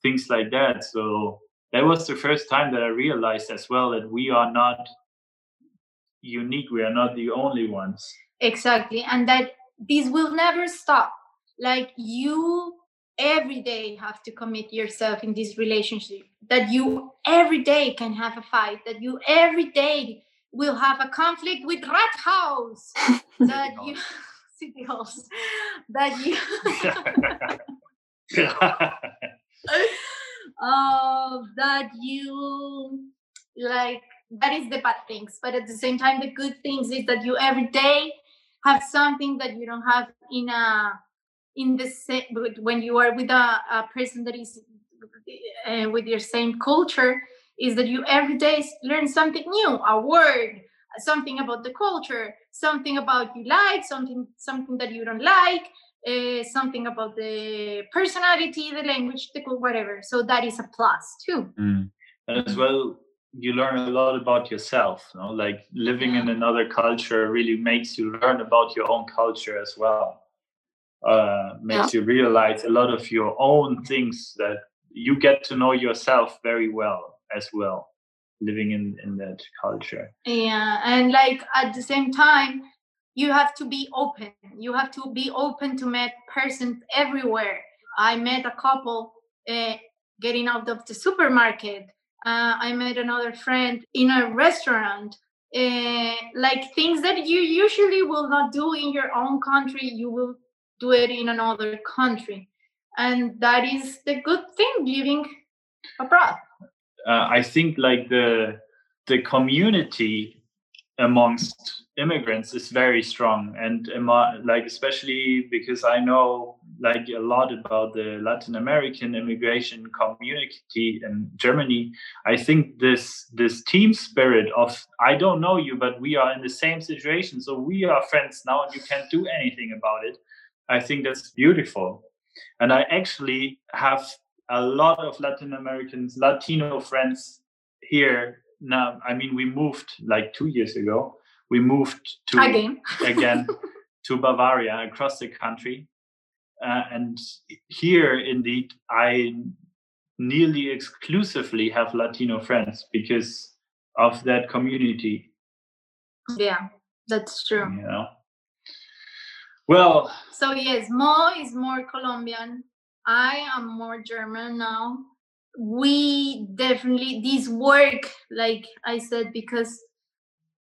[SPEAKER 3] things like that. So that was the first time that I realized as well that we are not unique, we are not the only ones.
[SPEAKER 2] exactly and that this will never stop like you every day have to commit yourself in this relationship that you every day can have a fight that you every day will have a conflict with Rathaus. That you city halls that you uh, that you like that is the bad things but at the same time the good things is that you every day have something that you don't have in a in the same when you are with a, a person that is uh, with your same culture is that you every day learn something new a word something about the culture, something about you like, something something that you don't like, uh, something about the personality, the language, the whatever. So that is a plus too.
[SPEAKER 3] Mm. As well, you learn a lot about yourself. You know? Like living in another culture really makes you learn about your own culture as well. Uh, makes yeah. you realize a lot of your own things that you get to know yourself very well as well living in in that culture.
[SPEAKER 2] Yeah and like at the same time you have to be open. You have to be open to meet persons everywhere. I met a couple uh, getting out of the supermarket. Uh, i met another friend in a restaurant. Uh, like things that you usually will not do in your own country you will do it in another country. And that is the good thing living abroad
[SPEAKER 3] uh, i think like the the community amongst immigrants is very strong and like especially because i know like a lot about the latin american immigration community in germany. I think this this team spirit of i don't know you but we are in the same situation so we are friends now and you can't do anything about it i think that's beautiful. And i actually have a lot of latin americans latino friends here now i mean we moved like two years ago we moved to
[SPEAKER 2] again,
[SPEAKER 3] again to Bavaria across the country. Uh, and here, indeed, I nearly exclusively have Latino friends because of that community.
[SPEAKER 2] Yeah, that's true.
[SPEAKER 3] You know? Well.
[SPEAKER 2] So yes, Mo is more Colombian. I am more German now. We definitely this work, like I said, because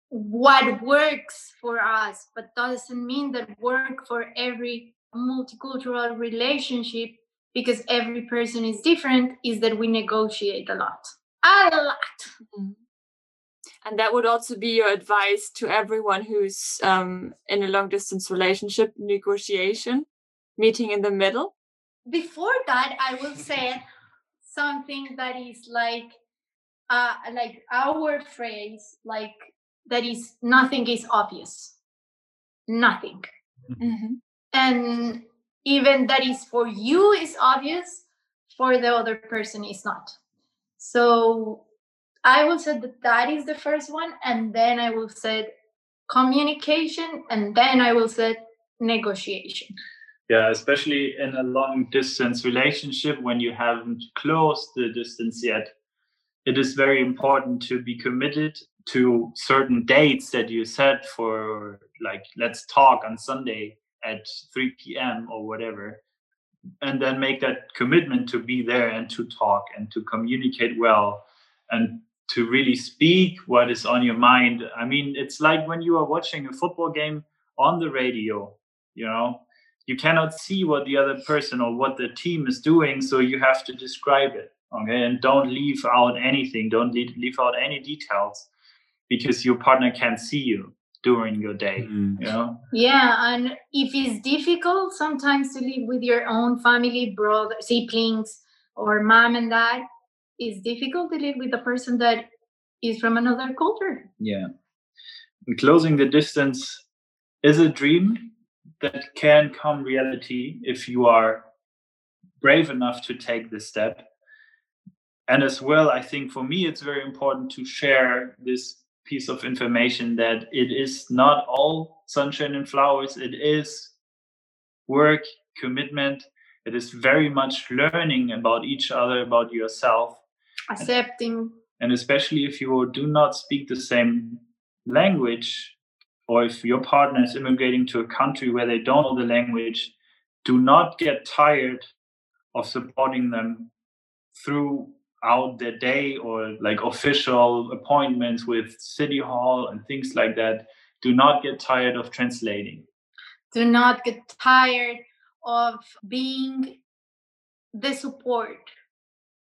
[SPEAKER 2] what works for us, but doesn't mean that work for every multicultural relationship because every person is different is that we negotiate a lot. A lot. Mm-hmm.
[SPEAKER 1] And that would also be your advice to everyone who's um, in a long distance relationship negotiation, meeting in the middle?
[SPEAKER 2] Before that, I will say something that is like uh, like our phrase, like that is nothing is obvious. Nothing. Mm-hmm. and even that is for you is obvious for the other person is not. So i will say that that is the first one and then i will say communication and then i will say negotiation
[SPEAKER 3] yeah especially in a long distance relationship when you haven't closed the distance yet it is very important to be committed to certain dates that you set for like let's talk on sunday at 3 p.m or whatever and then make that commitment to be there and to talk and to communicate well and to really speak what is on your mind. I mean it's like when you are watching a football game on the radio you know you cannot see what the other person or what the team is doing so you have to describe it okay? And don't leave out anything don't leave, leave out any details because your partner can't see you during your day mm. you know?
[SPEAKER 2] Yeah and if it's difficult sometimes to live with your own family brother siblings or mom and dad it's difficult to live with a person that is from another culture.
[SPEAKER 3] Yeah. And closing the distance is a dream that can come reality if you are brave enough to take this step and as well i think for me it's very important to share this piece of information that it is not all sunshine and flowers. It is work, commitment. It is very much learning about each other, about yourself.
[SPEAKER 2] Accepting.
[SPEAKER 3] And, and especially if you do not speak the same language, or if your partner is immigrating to a country where they don't know the language, do not get tired of supporting them throughout their day or like official appointments with city hall and things like that. Do not get tired of translating.
[SPEAKER 2] Do not get tired of being the support.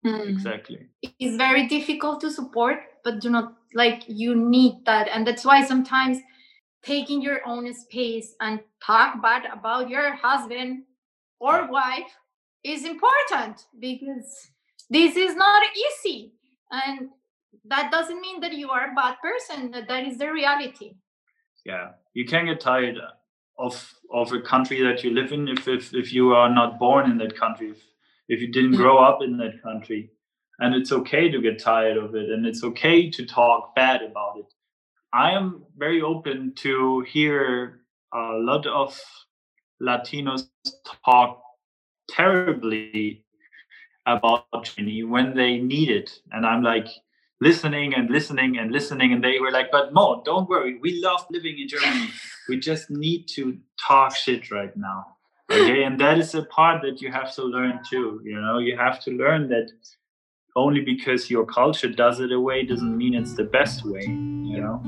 [SPEAKER 3] Mm. exactly.
[SPEAKER 2] It's very difficult to support but do not like you need that. And that's why sometimes taking your own space and talk bad about your husband or wife is important because this is not easy. And that doesn't mean that you are a bad person that, is the reality.
[SPEAKER 3] Yeah. You can get tired of of a country that you live in if if, if you are not born in that country if, if you didn't grow up in that country. And it's okay to get tired of it and it's okay to talk bad about it i am very open to hear a lot of latinos talk terribly about Germany when they need it. And I'm like listening and listening and listening. And they were like, but Mo, don't worry. We love living in Germany. we just need to talk shit right now. Okay. And that is a part that you have to learn too. You know, you have to learn that only because your culture does it a way doesn't mean it's the best way, you know?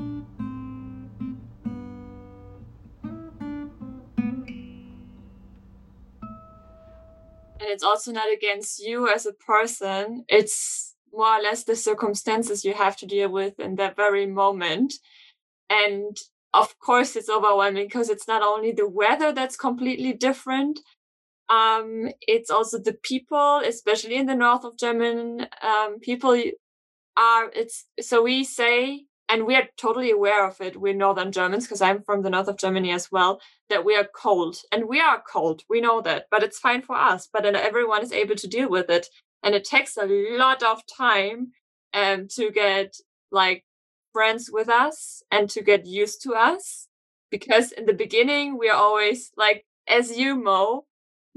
[SPEAKER 1] And it's also not against you as a person. It's more or less the circumstances you have to deal with in that very moment. And of course, it's overwhelming because it's not only the weather that's completely different. Um, it's also the people, especially in the north of German um, people are. It's so we say and we are totally aware of it. We're Northern Germans because I'm from the north of Germany as well. That we are cold, and we are cold. We know that, but it's fine for us. But then everyone is able to deal with it, and it takes a lot of time um, to get like friends with us and to get used to us. Because in the beginning, we are always like, as you, Mo,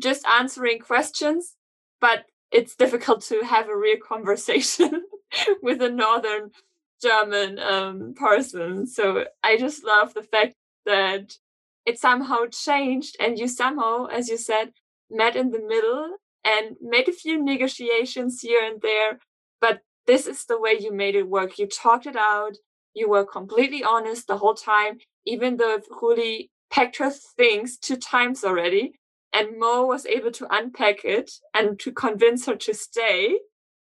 [SPEAKER 1] just answering questions, but it's difficult to have a real conversation with a northern German um, person. So I just love the fact that it somehow changed and you somehow, as you said, met in the middle and made a few negotiations here and there. But this is the way you made it work. You talked it out. You were completely honest the whole time, even though Juli packed her things two times already. And Mo was able to unpack it and to convince her to stay,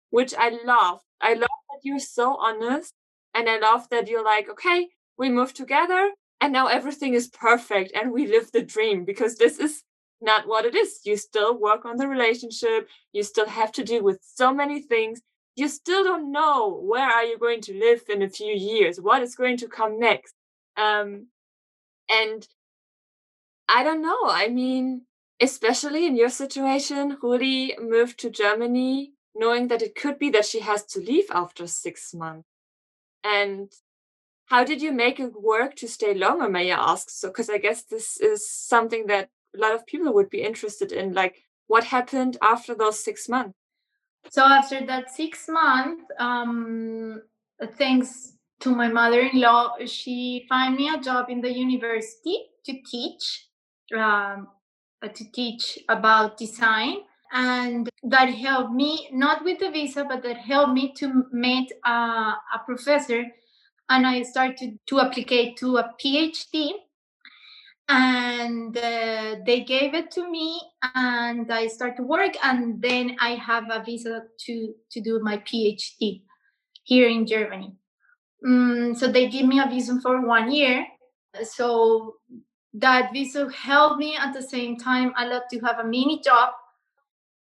[SPEAKER 1] which I love. I love that you're so honest and I love that you're like, okay, we move together and now everything is perfect and we live the dream because this is not what it is. You still work on the relationship. You still have to deal with so many things. You still don't know where are you going to live in a few years, what is going to come next. Um, and I don't know. I mean, especially in your situation, Juli moved to Germany knowing that it could be that she has to leave after six months. And how did you make it work to stay longer, may I ask? So, because I guess this is something that a lot of people would be interested in. Like, what happened after those six months?
[SPEAKER 2] So, after that six months, um, thanks to my mother in law, she found me a job in the university to teach. Um, to teach about design. And that helped me not with the visa but that helped me to meet a, a professor. And i started to apply to a phd and uh, they gave it to me and i started to work and then i have a visa to to do my phd here in germany. Um, so they give me a visa for one year. So that visa helped me at the same time a lot to have a mini job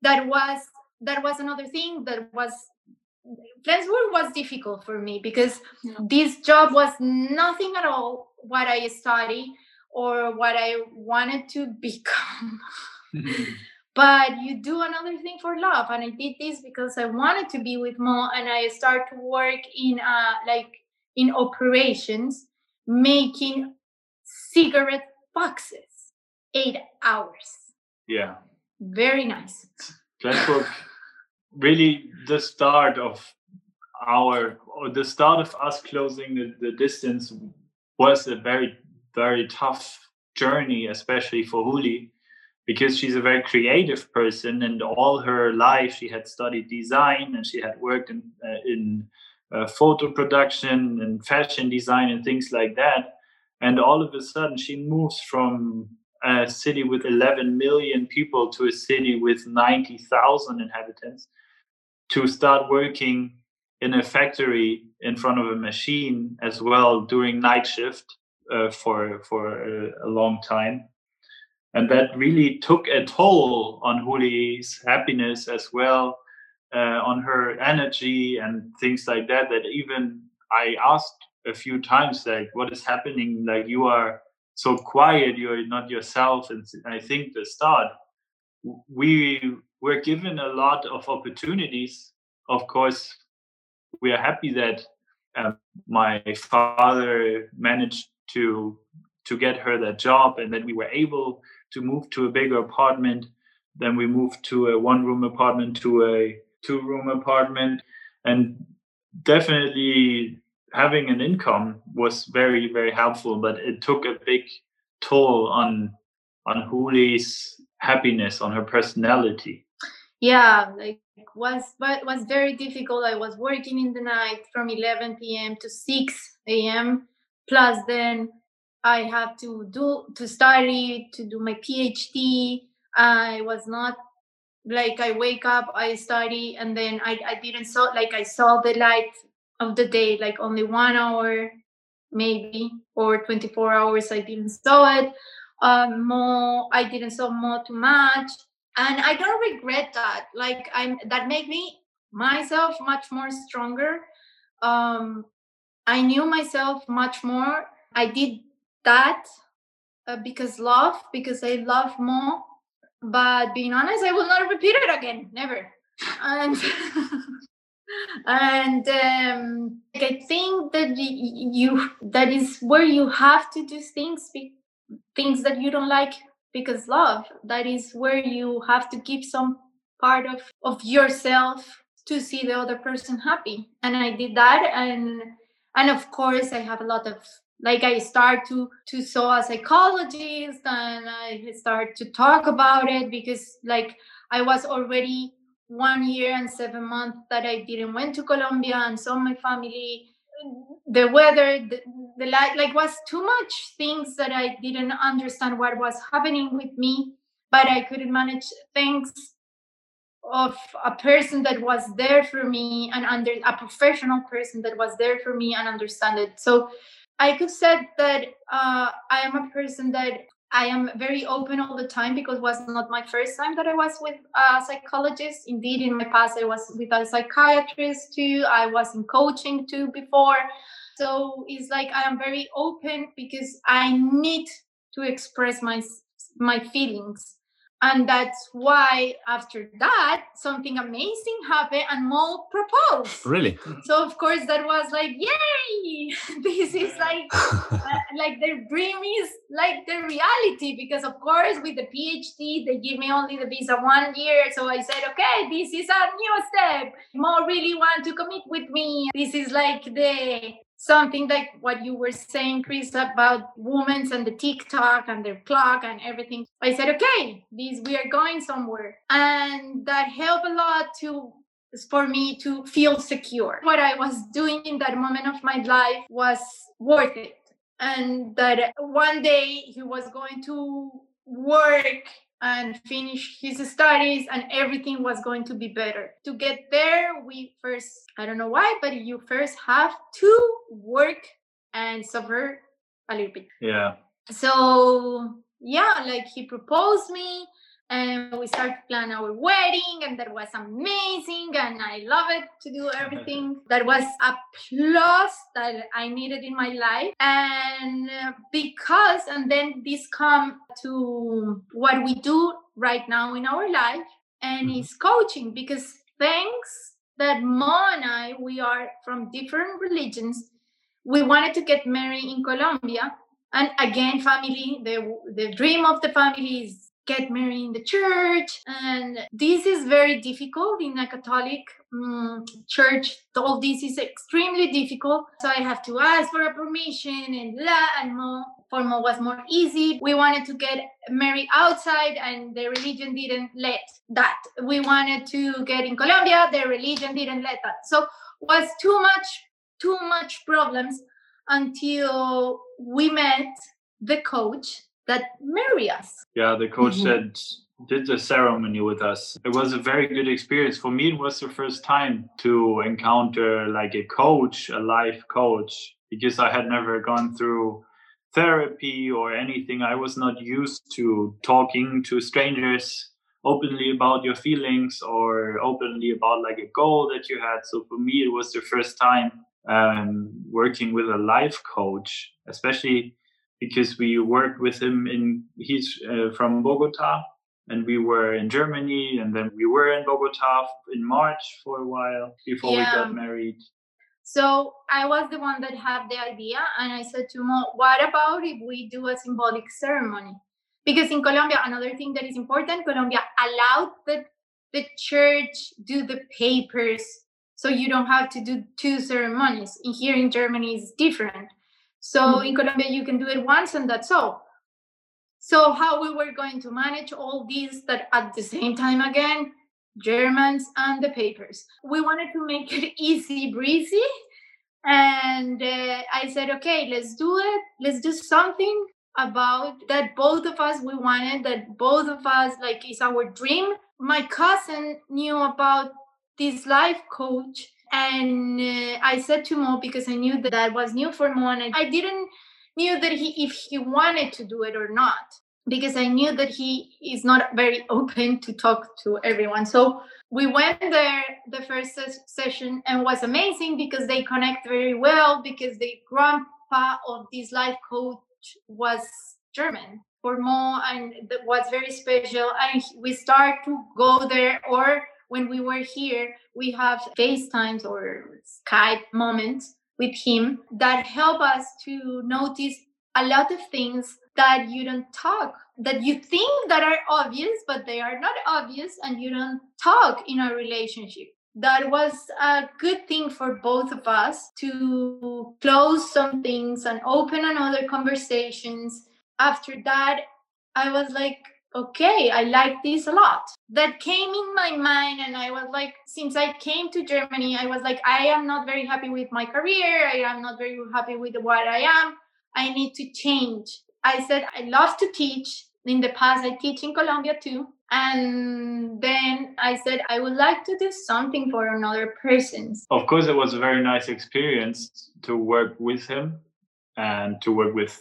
[SPEAKER 2] that was that was another thing that was Flensburg was difficult for me because yeah. this job was nothing at all what I studied or what I wanted to become. but you do another thing for love, and I did this because I wanted to be with Mo, and I started to work in uh like in operations, making cigarette boxes, eight hours.
[SPEAKER 3] Yeah
[SPEAKER 2] very nice.
[SPEAKER 3] Flensburg, really the start of our, or the start of us closing the, the distance was a very, very tough journey, especially for Juli because she's a very creative person, and all her life she had studied design and she had worked in uh, in uh, photo production and fashion design and things like that. And all of a sudden, she moves from a city with 11 million people to a city with 90,000 inhabitants to start working in a factory in front of a machine as well during night shift uh, for for a, a, long time and that really took a toll on Juli's happiness as well uh, on her energy and things like that. That even I asked a few times, like, what is happening? Like, you are so quiet, you're not yourself. And I think the start, we were given a lot of opportunities. Of course, we are happy that uh, my father managed to to get her that job and that we were able to move to a bigger apartment then we moved to a one room apartment to a two room apartment and definitely having an income was very very helpful but it took a big toll on on Juli's happiness on her personality.
[SPEAKER 2] Yeah like was but was very difficult. I was working in the night from 11 p.m to 6 a.m plus then i have to do to study to do my phd i was not like i wake up i study and then i, I didn't saw like i saw the light of the day like only one hour maybe or 24 hours i didn't saw it. Um, more i didn't saw more too much and i don't regret that. Like i'm that made me myself much more stronger. Um i knew myself much more. I did that uh, because love because i love more but being honest i will not repeat it again never. And and um, i think that you that is where you have to do things things that you don't like because love. That is where you have to give some part of of yourself to see the other person happy. And i did that and and of course i have a lot of like i start to to saw a psychologist and i start to talk about it because like i was already one year and seven months that i didn't went to colombia and saw my family. The weather the, the light like was too much things that i didn't understand what was happening with me but i couldn't manage things of a person that was there for me and under a professional person that was there for me and understand it. So i could say that uh, i am a person that I am very open all the time because it was not my first time that I was with a psychologist. Indeed, in my past, I was with a psychiatrist too. I was in coaching too before. So it's like I am very open because I need to express my my feelings and that's why after that something amazing happened and Mo proposed.
[SPEAKER 4] Really?
[SPEAKER 2] So of course that was like, yay! this is like uh, like their dream is like the reality because of course with the PhD they give me only the visa one year. So I said, okay, this is a new step. Mo really want to commit with me. This is like the something like what you were saying, Chris, about women and the TikTok and their clock and everything. I said, okay, this we are going somewhere. And that helped a lot to for me to feel secure. What I was doing in that moment of my life was worth it. And that one day he was going to work and finish his studies and everything was going to be better. To get there, we first, I don't know why, but you first have to work and suffer a little bit.
[SPEAKER 3] Yeah.
[SPEAKER 2] So, yeah, like he proposed me and we started to plan our wedding and that was amazing and i love it to do everything. That was a plus that i needed in my life. And uh, because and then this come to what we do right now in our life and mm-hmm. is coaching because thanks that Mo and I we are from different religions we wanted to get married in Colombia. And again family the the dream of the family is get married in the church. And this is very difficult in a catholic um, church. All this is extremely difficult. So i have to ask for a permission and la and more for more was more easy. We wanted to get married outside and the religion didn't let that. We wanted to get in colombia the religion didn't let that. So was too much too much problems until we met the coach that marry us.
[SPEAKER 3] Yeah, the coach mm-hmm. said did the ceremony with us. It was a very good experience. For me, it was the first time to encounter like a coach, a life coach, because I had never gone through therapy or anything. I was not used to talking to strangers openly about your feelings or openly about like a goal that you had. So for me, it was the first time um, working with a life coach, especially because we worked with him in he's uh, from Bogota and we were in Germany and then we were in Bogota in March for a while before yeah. we got married.
[SPEAKER 2] So I was the one that had the idea and I said to Mo, what about if we do a symbolic ceremony? Because in Colombia, another thing that is important, Colombia allowed the the church do the papers so you don't have to do two ceremonies. In here in Germany is different. So mm-hmm. in Colombia you can do it once and that's all. So how we were going to manage all these that at the same time again, Germans and the papers. We wanted to make it easy breezy. And uh, I said, okay, let's do it. Let's do something about that both of us we wanted that both of us like is our dream my cousin knew about this life coach and uh, i said to mo because i knew that that was new for mo and i didn't knew that he if he wanted to do it or not because i knew that he is not very open to talk to everyone so we went there the first ses- session and was amazing because they connect very well because the grandpa of this life coach was German for Mo, and that was very special. And we start to go there, or when we were here, we have FaceTimes or Skype moments with him that help us to notice a lot of things that you don't talk that you think that are obvious but they are not obvious and you don't talk in a relationship. That was a good thing for both of us to close some things and open another conversations. After that i was like okay i like this a lot. That came in my mind and i was like since i came to germany i was like i am not very happy with my career. I am not very happy with what i am. I need to change. I said i love to teach. In the past i teach in colombia too. And then i said i would like to do something for another person.
[SPEAKER 3] Of course it was a very nice experience to work with him and to work with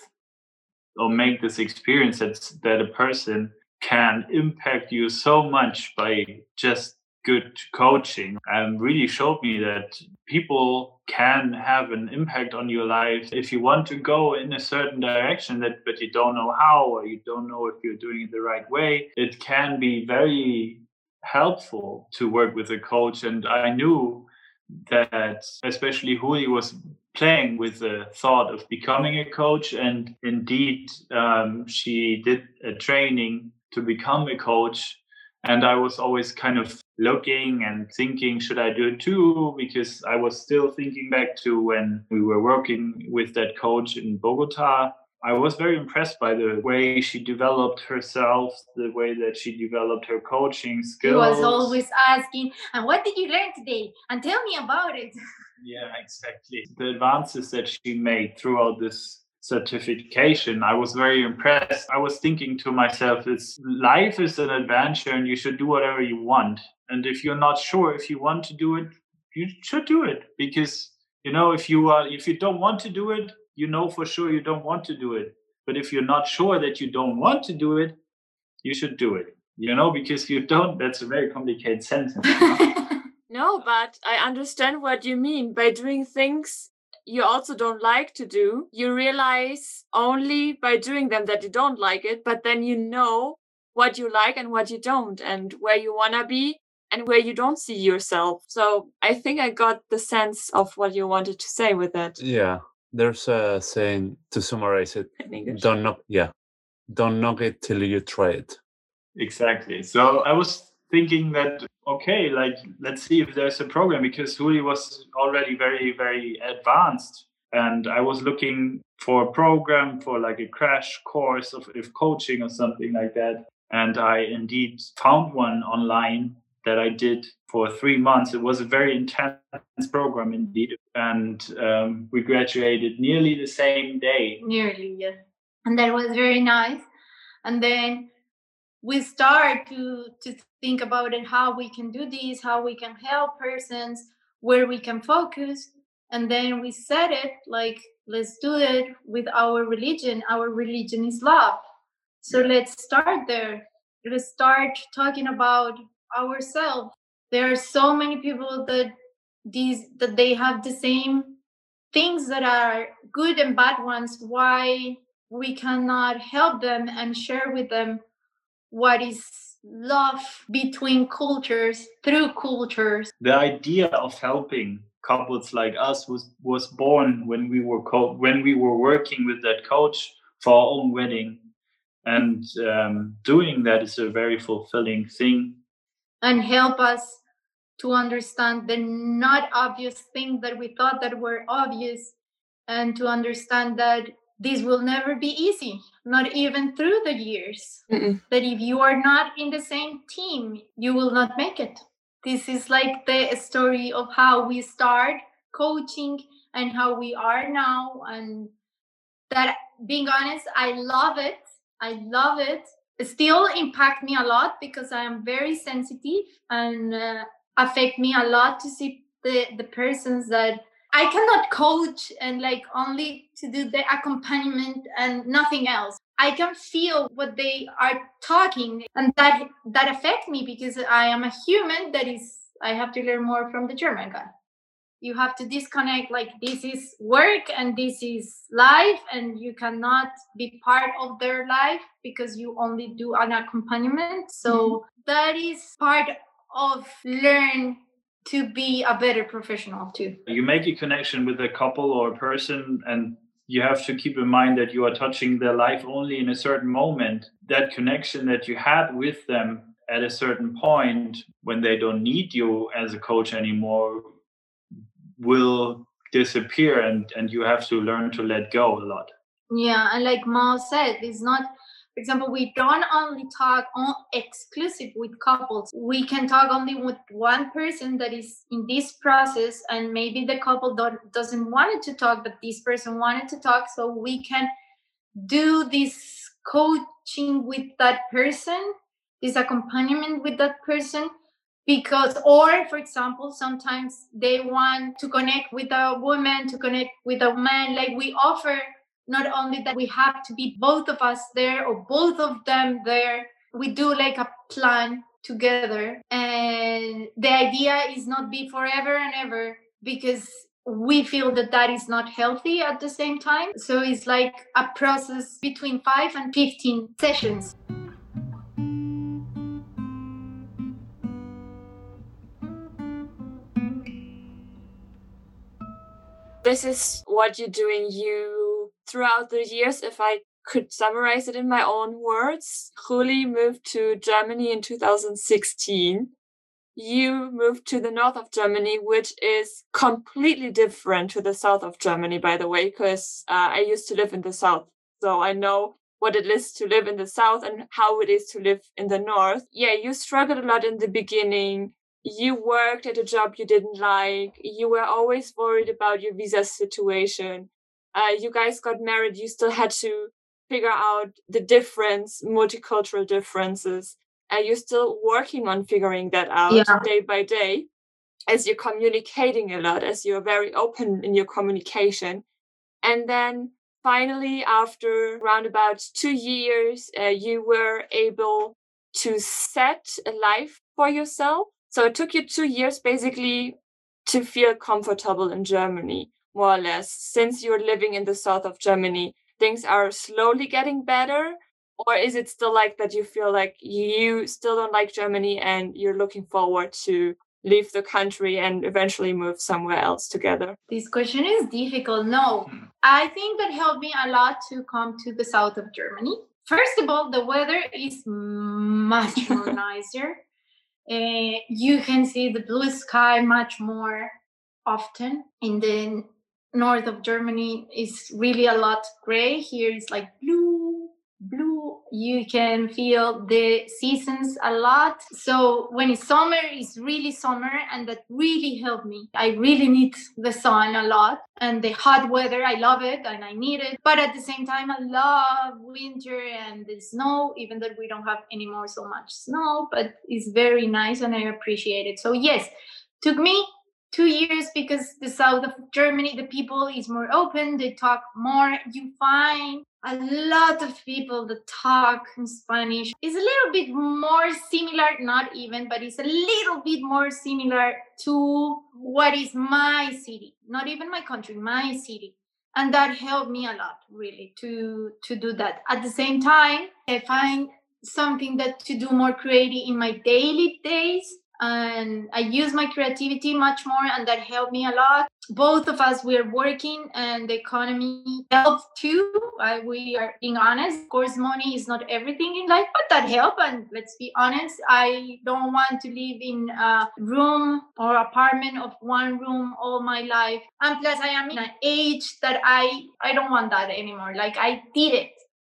[SPEAKER 3] or make this experience that, that a person can impact you so much by just good coaching and really showed me that people can have an impact on your life if you want to go in a certain direction that but you don't know how or you don't know if you're doing it the right way. It can be very helpful to work with a coach and i knew that especially Juli was playing with the thought of becoming a coach and indeed um, she did a training to become a coach and i was always kind of looking and thinking, should I do it too? Because I was still thinking back to when we were working with that coach in Bogota. I was very impressed by the way she developed herself, the way that she developed her coaching skills.
[SPEAKER 2] He was always asking, and what did you learn today? And tell me about it.
[SPEAKER 3] Yeah, exactly. The advances that she made throughout this certification, I was very impressed. I was thinking to myself, it's life is an adventure and you should do whatever you want. And if you're not sure if you want to do it, you should do it because you know if you are if you don't want to do it, you know for sure you don't want to do it. But if you're not sure that you don't want to do it, you should do it. You know, because you don't, that's a very complicated sentence.
[SPEAKER 1] no, but I understand what you mean. By doing things you also don't like to do, you realize only by doing them that you don't like it, but then you know what you like and what you don't, and where you want to be and where you don't see yourself. So I think I got the sense of what you wanted to say with that.
[SPEAKER 4] Yeah. There's a saying to summarize it. Don't knock yeah. Don't knock it till you try it.
[SPEAKER 3] Exactly. So I was thinking that okay, like let's see if there's a program because Juli was already very, very advanced. And I was looking for a program for like a crash course of if coaching or something like that. And I indeed found one online that I did for three months. It was a very intense program indeed, and um, we graduated nearly the same day.
[SPEAKER 2] Nearly, yes, and that was very nice. And then we start to to think about it, how we can do this, how we can help persons, where we can focus, and then we said it like let's do it with our religion. Our religion is love, so let's start there Let's start talking about ourselves. There are so many people that these that they have the same things that are good and bad ones. Why we cannot help them and share with them what is love between cultures through cultures.
[SPEAKER 3] The idea of helping couples like us was was born when we were co- when we were working with that coach for our own wedding and um, doing that is a very fulfilling thing
[SPEAKER 2] and help us to understand the not obvious things that we thought that were obvious and to understand that this will never be easy not even through the years. Mm-mm. that if you are not in the same team you will not make it. This is like the story of how we start coaching and how we are now. And that being honest i love it. I love it, it still impact me a lot because i am very sensitive and uh, affect me a lot to see the the persons that I cannot coach and like only to do the accompaniment and nothing else. I can feel what they are talking and that that affect me because I am a human that is I have to learn more from the German guy. You have to disconnect like this is work and this is life and you cannot be part of their life because you only do an accompaniment. So mm-hmm. that is part of learn to be a better professional too.
[SPEAKER 3] You make a connection with a couple or a person and you have to keep in mind that you are touching their life only in a certain moment. That connection that you had with them at a certain point when they don't need you as a coach anymore will disappear and and you have to learn to let go a lot
[SPEAKER 2] yeah and like Mo said it's not for example, we don't only talk on exclusive with couples. We can talk only with one person that is in this process, and maybe the couple don't, doesn't want to talk, but this person wanted to talk. So we can do this coaching with that person, this accompaniment with that person because or for example sometimes they want to connect with a woman to connect with a man like we offer not only that we have to be both of us there or both of them there we do like a plan together. And the idea is not be forever and ever because we feel that that is not healthy at the same time. So it's like a process between 5 and 15 sessions.
[SPEAKER 1] This is what you're doing you throughout the years, if I could summarize it in my own words, Juli moved to Germany in 2016. You moved to the north of Germany, which is completely different to the south of Germany, by the way, because uh, I used to live in the south. So I know what it is to live in the south and how it is to live in the north. Yeah, you struggled a lot in the beginning. You worked at a job you didn't like. You were always worried about your visa situation uh, you guys got married, you still had to figure out the difference, multicultural differences. And you're still working on figuring that out yeah. day by day as you're communicating a lot, as you're very open in your communication. And then finally, after around about two years, uh, you were able to set a life for yourself. So it took you two years basically to feel comfortable in Germany more or less, since you're living in the south of Germany, things are slowly getting better? Or is it still like that you feel like you still don't like Germany and you're looking forward to leave the country and eventually move somewhere else together?
[SPEAKER 2] This question is difficult. No, hmm. I think that helped me a lot to come to the south of Germany. First of all, the weather is much more nicer. Uh, you can see the blue sky much more often. In the north of Germany is really a lot gray. Here it's like blue, blue. You can feel the seasons a lot. So when it's summer, it's really summer, and that really helped me. I really need the sun a lot and the hot weather. I love it and I need it. But at the same time, I love winter and the snow, even though we don't have anymore so much snow, but it's very nice and I appreciate it. So yes, took me two years because the south of Germany, the people is more open, they talk more. You find a lot of people that talk in Spanish. It's a little bit more similar, not even, but it's a little bit more similar to what is my city, not even my country, my city. And that helped me a lot, really, to to do that. At the same time, I find something that to do more creative in my daily days and I use my creativity much more, and that helped me a lot. Both of us we're working, and the economy helps too. We are being honest. Of course, money is not everything in life, but that helped. And let's be honest, I don't want to live in a room or apartment of one room all my life. And plus, I am in an age that I I don't want that anymore. Like I did it,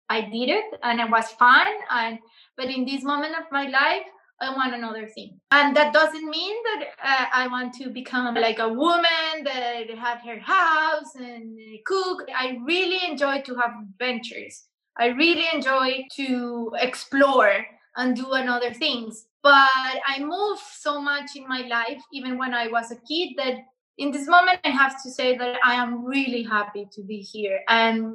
[SPEAKER 2] I did it, and it was fun. And but in this moment of my life I want another thing. And that doesn't mean that uh, I want to become like a woman that have her house and cook. I really enjoy to have adventures. I really enjoy to explore and do another things. But I move so much in my life, even when I was a kid, that in this moment I have to say that I am really happy to be here. And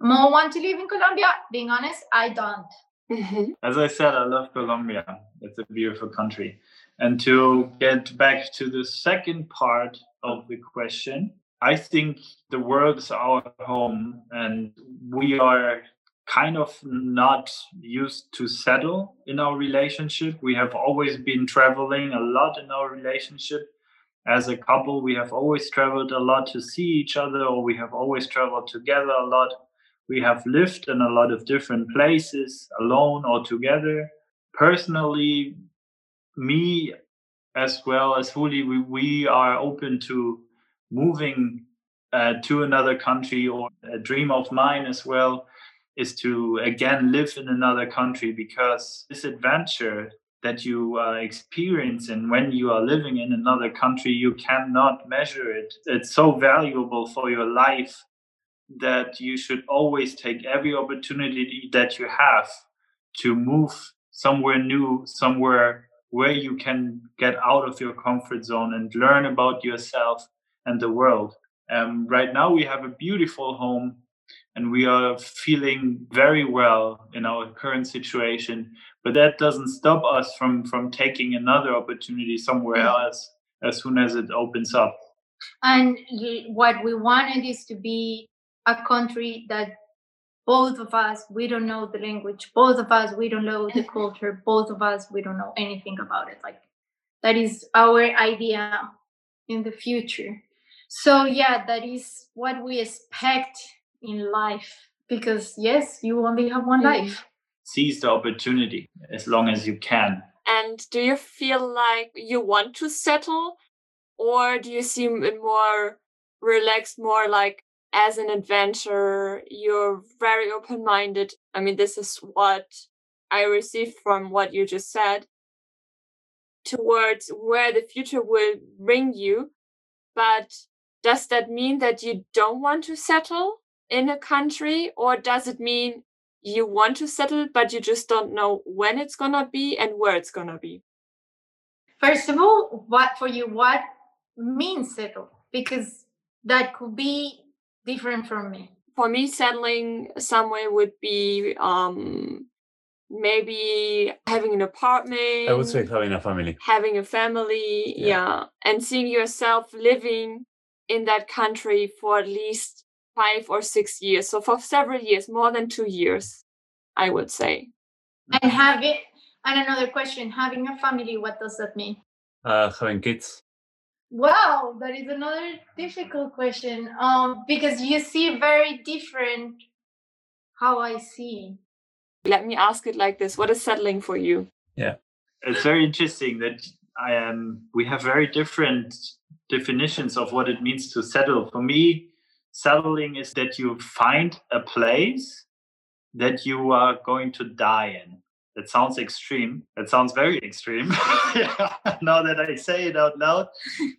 [SPEAKER 2] more want to live in Colombia. Being honest, I don't.
[SPEAKER 3] Mm-hmm. As I said, I love Colombia. It's a beautiful country. And to get back to the second part of the question, I think the world is our home and we are kind of not used to settle in our relationship. We have always been traveling a lot in our relationship. As a couple, we have always traveled a lot to see each other, or we have always traveled together a lot we have lived in a lot of different places, alone or together. Personally, me as well as Juli, we, we are open to moving uh, to another country or a dream of mine as well is to again live in another country because this adventure that you uh, experience and when you are living in another country you cannot measure it it's so valuable for your life that you should always take every opportunity that you have to move somewhere new, somewhere where you can get out of your comfort zone and learn about yourself and the world. Um, right now, we have a beautiful home and we are feeling very well in our current situation. But that doesn't stop us from, from taking another opportunity somewhere mm. else as soon as it opens up.
[SPEAKER 2] And what we wanted is to be a country that both of us we don't know the language both of us we don't know the culture both of us we don't know anything about it. Like that is our idea in the future. So yeah that is what we expect in life because yes you only have one life.
[SPEAKER 3] Seize the opportunity as long as you can.
[SPEAKER 1] And do you feel like you want to settle or do you seem more relaxed more like as an adventurer, you're very open minded. I mean, this is what I received from what you just said towards where the future will bring you. But does that mean that you don't want to settle in a country, or does it mean you want to settle, but you just don't know when it's going to be and where it's going to be?
[SPEAKER 2] First of all, what for you, what means settle? Because that could be different from me?
[SPEAKER 1] For me, settling somewhere would be um, maybe having an apartment.
[SPEAKER 4] I would say having a family.
[SPEAKER 1] Having a family, yeah. yeah. And seeing yourself living in that country for at least five or six years. So for several years, more than two years, I would say.
[SPEAKER 2] And having, and another question, having a family, what does that mean?
[SPEAKER 4] Uh, having kids.
[SPEAKER 2] Wow, that is another difficult question. Um, because you see very different how I see.
[SPEAKER 1] Let me ask it like this: What is settling for you?
[SPEAKER 4] Yeah,
[SPEAKER 3] it's very interesting that I am. We have very different definitions of what it means to settle. For me, settling is that you find a place that you are going to die in. That sounds extreme. That sounds very extreme. yeah, now that I say it out loud,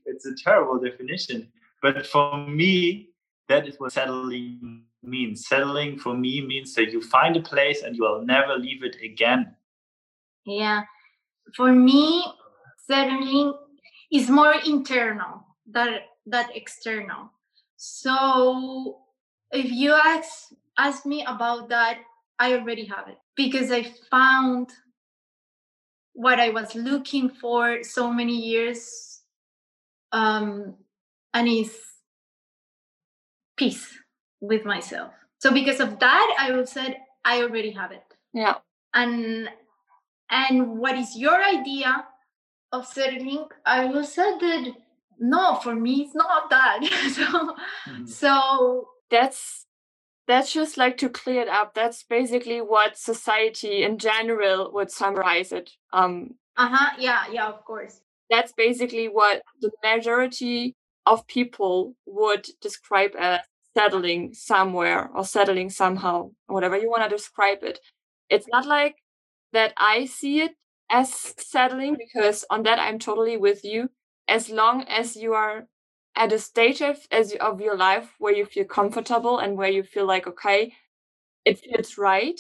[SPEAKER 3] it's a terrible definition. But for me, that is what settling means. Settling for me means that you find a place and you will never leave it again.
[SPEAKER 2] Yeah. For me, settling is more internal than that external. So if you ask ask me about that, I already have it because I found what I was looking for so many years, um, and is peace with myself. So because of that, I will say I already have it.
[SPEAKER 1] Yeah.
[SPEAKER 2] And and what is your idea of settling? I will say that no, for me it's not that. so mm-hmm. so
[SPEAKER 1] that's that's just like to clear it up. That's basically what society in general would summarize it. Um
[SPEAKER 2] uh-huh. Yeah, yeah, of course.
[SPEAKER 1] That's basically what the majority of people would describe as settling somewhere or settling somehow, whatever you want to describe it. It's not like that I see it as settling because on that I'm totally with you. As long as you are at a stage of, as, of your life where you feel comfortable and where you feel like, okay, it feels right.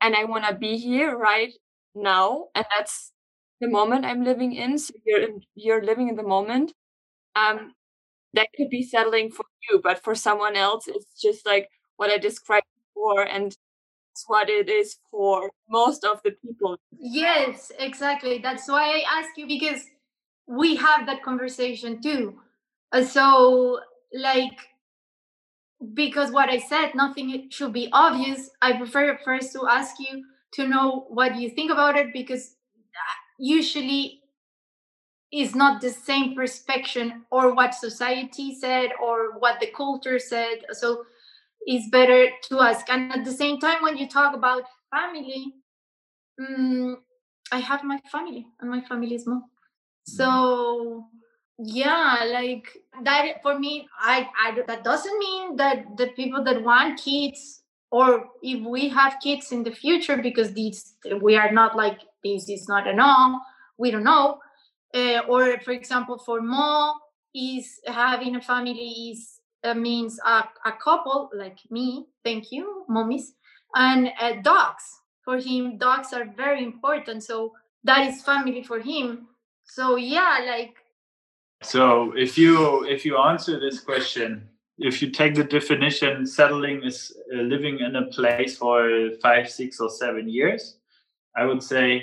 [SPEAKER 1] And I want to be here right now. And that's the moment I'm living in. So you're, in, you're living in the moment. Um, that could be settling for you, but for someone else, it's just like what I described before. And it's what it is for most of the people.
[SPEAKER 2] Yes, exactly. That's why I ask you because we have that conversation too. Uh, so, like, because what I said, nothing should be obvious. I prefer first to ask you to know what you think about it because uh, usually is not the same perspective or what society said or what the culture said. So it's better to ask. And at the same time, when you talk about family, um, I have my family and my family is more. So yeah, like that for me, I, I that doesn't mean that the people that want kids or if we have kids in the future because these we are not like this is not a no we don't know. Uh, or for example for Mo is having a family is uh, means a, a couple like me thank you mommies and uh, dogs. For him dogs are very important so that is family for him. So yeah like
[SPEAKER 3] so if you if you answer this question if you take the definition settling is uh, living in a place for five six or seven years i would say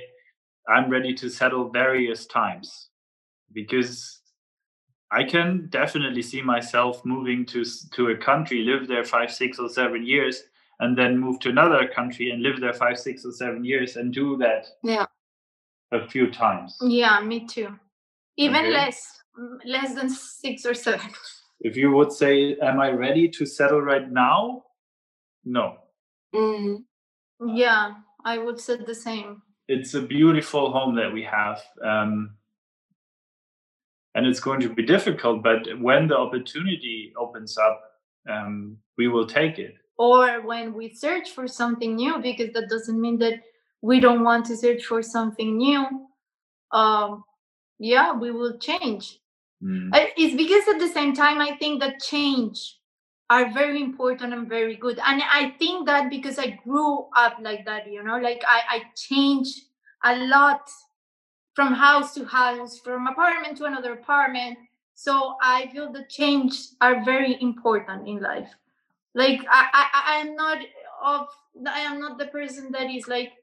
[SPEAKER 3] I'm ready to settle various times because I can definitely see myself moving to to a country, live there five, six, or seven years, and then move to another country and live there five, six, or seven years, and do that.
[SPEAKER 1] Yeah.
[SPEAKER 3] A few times.
[SPEAKER 2] Yeah, me too. Even okay. less, less than six or seven.
[SPEAKER 3] If you would say, "Am I ready to settle right now?" No.
[SPEAKER 2] Mm. Yeah, I would say the same
[SPEAKER 3] it's a beautiful home that we have. Um, and it's going to be difficult, but when the opportunity opens up, um, we will take it.
[SPEAKER 2] Or when we search for something new, because that doesn't mean that we don't want to search for something new. Um, yeah, we will change. Mm. It's because at the same time, I think that change are very important and very good. And I think that because I grew up like that, you know, like I, I changed a lot from house to house, from apartment to another apartment. So I feel the change are very important in life. Like I, I I'm not of I am not the person that is like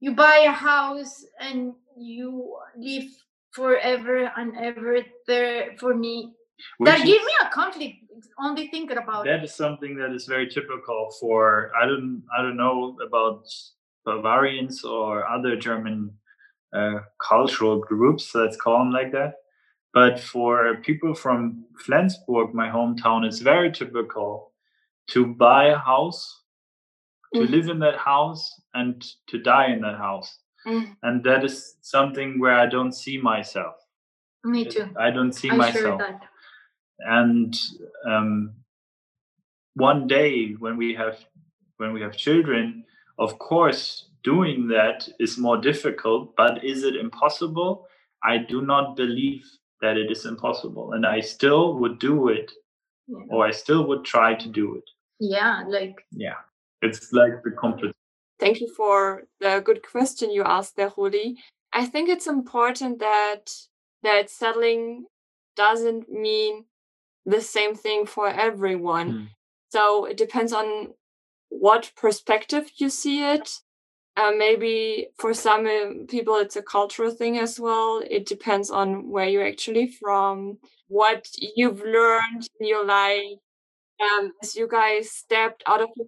[SPEAKER 2] you buy a house and you live forever and ever there for me. Which that give me a conflict only thinking about
[SPEAKER 3] that is something that is very typical for i don't i don't know about bavarians or other german uh, cultural groups let's call them like that but for people from flensburg my hometown it's very typical to buy a house to mm. live in that house and to die in that house mm. and that is something where i don't see myself.
[SPEAKER 2] Me too.
[SPEAKER 3] I don't see I'm myself. sure and um, one day when we have when we have children of course doing that is more difficult but is it impossible? I do not believe that it is impossible and i still would do it yeah. or i still would try to do it.
[SPEAKER 2] Yeah like
[SPEAKER 3] yeah. It's like the complete
[SPEAKER 1] thank you for the good question you asked there Rudi. i think it's important that that settling doesn't mean the same thing for everyone.
[SPEAKER 4] Mm.
[SPEAKER 1] So it depends on what perspective you see it. Uh, maybe for some uh, people, it's a cultural thing as well. It depends on where you're actually from, what you've learned in your life. Um, as you guys stepped out of your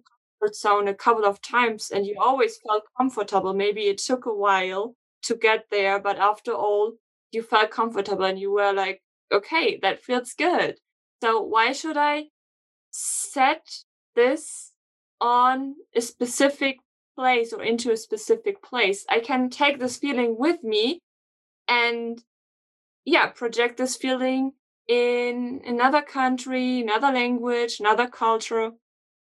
[SPEAKER 1] zone a couple of times and you always felt comfortable, maybe it took a while to get there, but after all, you felt comfortable and you were like, okay, that feels good. So why should I set this on a specific place or into a specific place? I can take this feeling with me and yeah, project this feeling in another country, another language, another culture.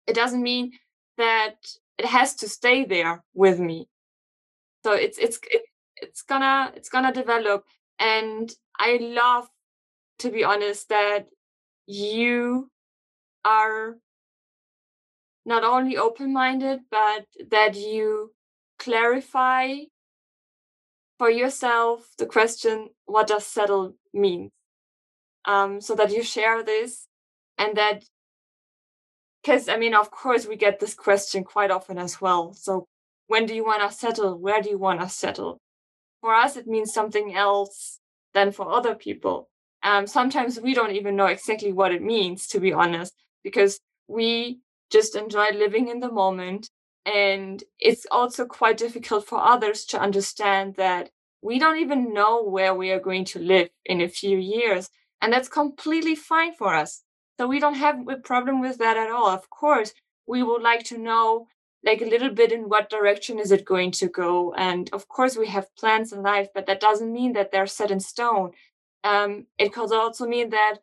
[SPEAKER 1] It doesn't mean that it has to stay there with me. So it's it's it's gonna it's gonna develop and I love to be honest that you are not only open minded, but that you clarify for yourself the question what does settle mean? Um, so that you share this and that because I mean, of course, we get this question quite often as well. So, when do you want to settle? Where do you want to settle? For us, it means something else than for other people. Um, sometimes we don't even know exactly what it means, to be honest, because we just enjoy living in the moment. And it's also quite difficult for others to understand that we don't even know where we are going to live in a few years. And that's completely fine for us. So we don't have a problem with that at all. Of course, we would like to know like a little bit in what direction is it going to go. And of course, we have plans in life, but that doesn't mean that they're set in stone. Um, it could also mean that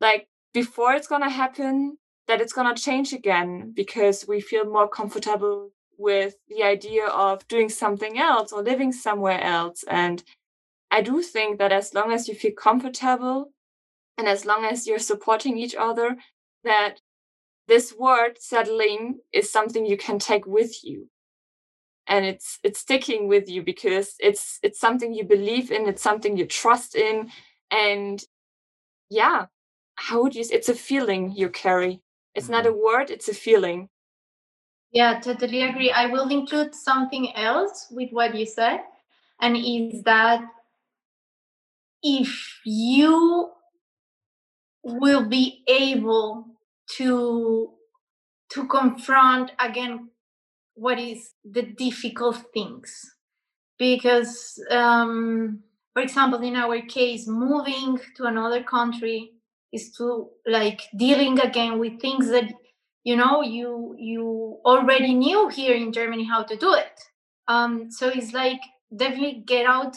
[SPEAKER 1] like before it's going to happen, that it's going to change again because we feel more comfortable with the idea of doing something else or living somewhere else. And I do think that as long as you feel comfortable and as long as you're supporting each other, that this word settling is something you can take with you and it's it's sticking with you because it's it's something you believe in it's something you trust in and yeah how would you say it's a feeling you carry it's not a
[SPEAKER 3] Mm-hmm.
[SPEAKER 1] word it's a feeling
[SPEAKER 2] Yeah, totally agree. I will include something else with what you said, and is that if you will be able to to confront again what is the difficult things. Because um, for example in our case moving to another country is to like dealing again with things that you know you you already knew here in germany how to do it. Um, so it's like definitely get out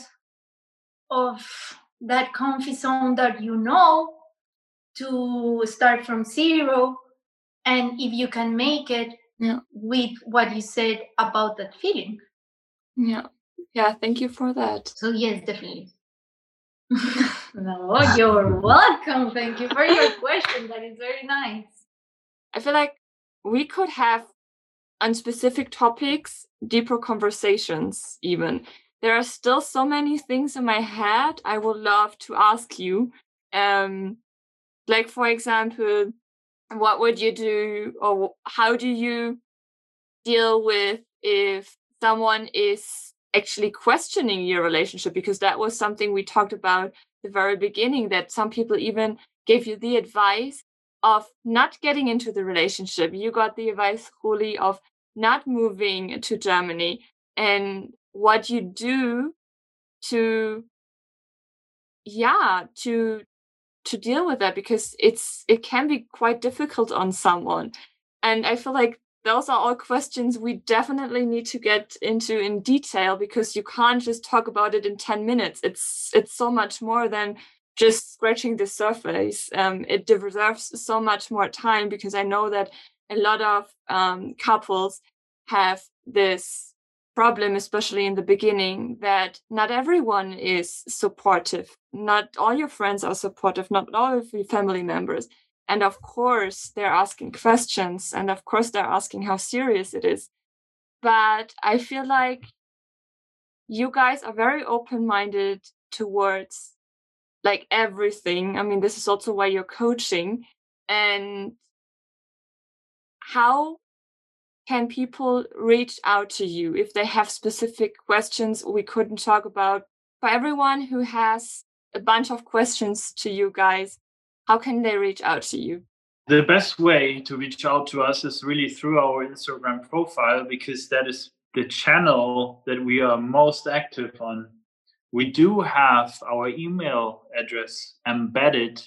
[SPEAKER 2] of that comfort zone that you know to start from zero. And if you can make it
[SPEAKER 1] Yeah.
[SPEAKER 2] with what you said about that feeling.
[SPEAKER 1] Yeah. Yeah thank you for that.
[SPEAKER 2] So yes definitely. No you're welcome. Thank you for your question. That is very nice.
[SPEAKER 1] I feel like we could have on specific topics deeper conversations even. There are still so many things in my head i would love to ask you. Um like for example what would you do or how do you deal with if someone is actually questioning your relationship? Because that was something we talked about the very beginning that some people even gave you the advice of not getting into the relationship. You got the advice Juli, of not moving to germany. And what you do to yeah to to deal with that because it's it can be quite difficult on someone. And i feel like those are all questions we definitely need to get into in detail because you can't just talk about it in 10 minutes. It's it's so much more than just scratching the surface. Um, it deserves so much more time because i know that a lot of um, couples have this problem especially in the beginning that not everyone is supportive not all your friends are supportive not all of your family members and of course they're asking questions and of course they're asking how serious it is but i feel like you guys are very open minded towards like everything. I mean, this is also why you're coaching. And how can people reach out to you if they have specific questions we couldn't talk about? For everyone who has a bunch of questions to you guys, how can they reach out to you?
[SPEAKER 3] The best way to reach out to us is really through our Instagram profile because that is the channel that we are most active on. We do have our email address embedded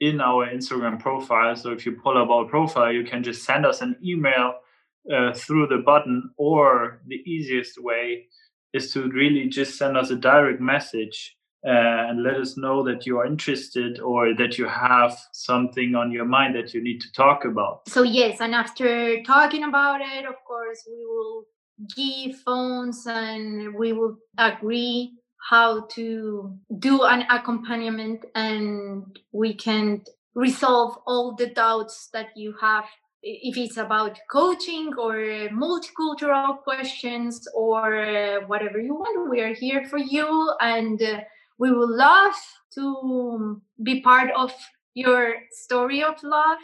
[SPEAKER 3] in our Instagram profile. So if you pull up our profile, you can just send us an email uh, through the button, or the easiest way is to really just send us a direct message uh, and let us know that you are interested or that you have something on your mind that you need to talk about.
[SPEAKER 2] So, yes, and after talking about it, of course, we will give phones and we will agree how to do an accompaniment and we can resolve all the doubts that you have if it's about coaching or multicultural questions or whatever you want we are here for you and uh, we would love to be part of your story of love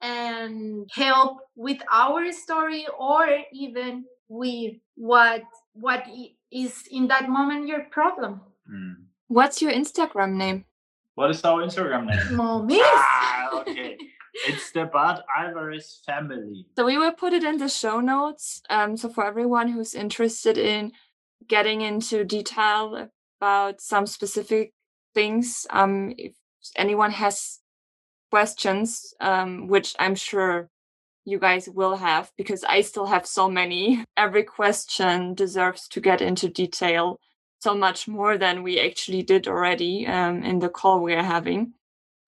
[SPEAKER 2] and help with our story or even with what what is in that moment your problem.
[SPEAKER 1] Mm. What's your Instagram name?
[SPEAKER 3] What is our Instagram name?
[SPEAKER 2] Mommy.
[SPEAKER 3] Ah, okay. it's the Bad Alvarez family.
[SPEAKER 1] So we will put it in the show notes. Um, so for everyone who's interested in getting into detail about some specific things, um, if anyone has questions, um, which I'm sure you guys will have because I still have so many. Every question deserves to get into detail so much more than we actually did already um, in the call we are having.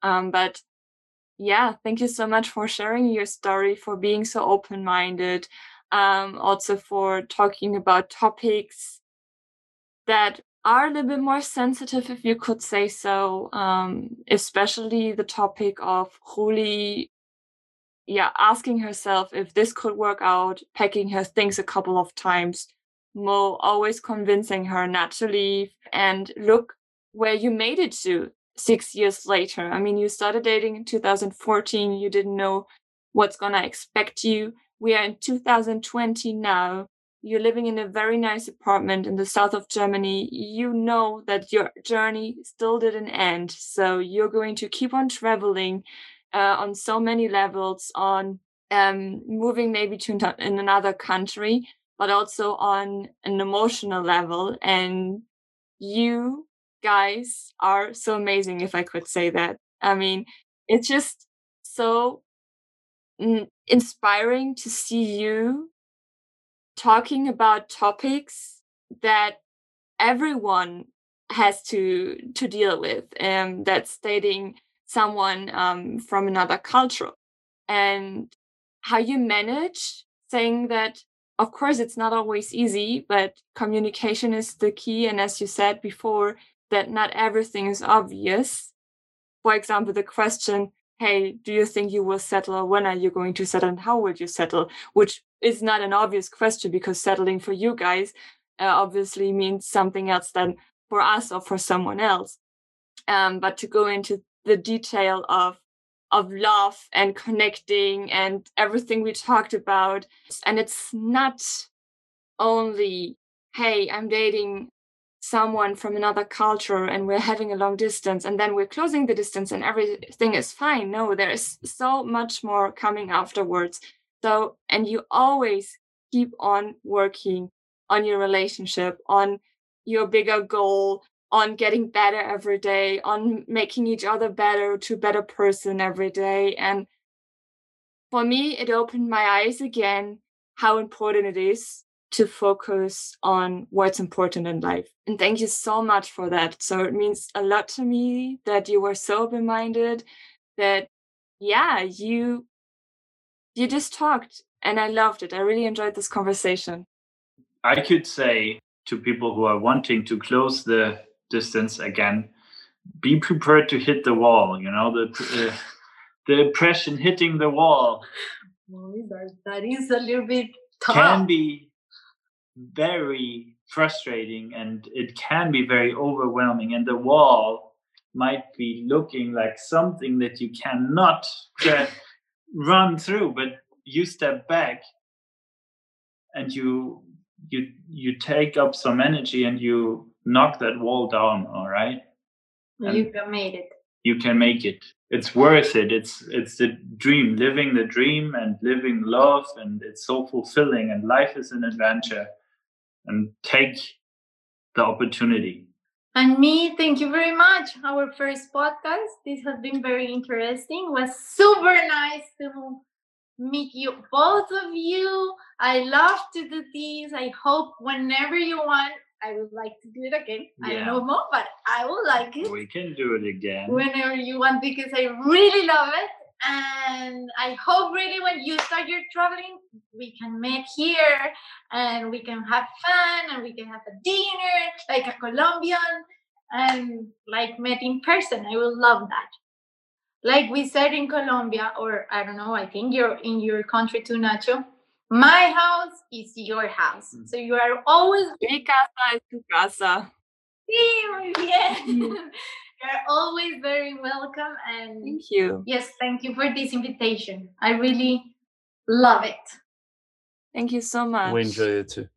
[SPEAKER 1] Um, but yeah, thank you so much for sharing your story, for being so open minded, um, also for talking about topics that are a little bit more sensitive, if you could say so, um, especially the topic of Juli yeah, asking herself if this could work out, packing her things a couple of times, Mo always convincing her not to leave, and look where you made it to six years later. I mean, you started dating in 2014, you didn't know what's gonna expect you. We are in 2020 now. You're living in a very nice apartment in the south of Germany. You know that your journey still didn't end. So you're going to keep on traveling uh, on so many levels on um, moving maybe to in another country, but also on an emotional level. And you guys are so amazing, if I could say that. I mean, it's just so inspiring to see you talking about topics that everyone has to to deal with and that's dating someone um, from another culture and how you manage saying that of course it's not always easy but communication is the key and as you said before that not everything is obvious. For example the question hey do you think you will settle? When are you going to settle? And how will you settle? which is not an obvious question because settling for you guys uh, obviously means something else than for us or for someone else. Um, but to go into the detail of of love and connecting and everything we talked about and it's not only hey i'm dating someone from another culture and we're having a long distance and then we're closing the distance and everything is fine no there is so much more coming afterwards so and you always keep on working on your relationship on your bigger goal on getting better every day, on making each other better to better person every day. And for me, it opened my eyes again how important it is to focus on what's important in life. And thank you so much for that. So it means a lot to me that you were so open-minded, that yeah, you you just talked and I loved it. I really enjoyed this conversation.
[SPEAKER 3] I could say to people who are wanting to close the distance again be prepared to hit the wall you know the uh, the impression hitting the wall
[SPEAKER 2] that is a little bit tough.
[SPEAKER 3] can be very frustrating and it can be very overwhelming. And the wall might be looking like something that you cannot run through, but you step back and you you you take up some energy and you knock that wall down all right?
[SPEAKER 2] And you can make it.
[SPEAKER 3] you can make it. It's worth it. It's it's the dream living the dream and living love and it's so fulfilling and life is an adventure and take the opportunity
[SPEAKER 2] and me thank you very much our first podcast this has been very interesting it was super nice to meet you both of you i love to do this i hope whenever you want I would like to do it again. Yeah. I don't know more, but I would like it.
[SPEAKER 3] We can do it again.
[SPEAKER 2] Whenever you want, because I really love it. And I hope really when you start your traveling, we can meet here and we can have fun and we can have a dinner like a Colombian and like met in person. I will love that. Like we said in Colombia, or I don't know, I think you're in your country too, Nacho my house is your house. Mm. So you are always.
[SPEAKER 1] Mi casa es tu casa.
[SPEAKER 2] Sí, muy bien. You're always very welcome. And
[SPEAKER 1] thank you.
[SPEAKER 2] Yes, thank you for this invitation. I really love it.
[SPEAKER 1] Thank you so much.
[SPEAKER 4] We enjoy it too.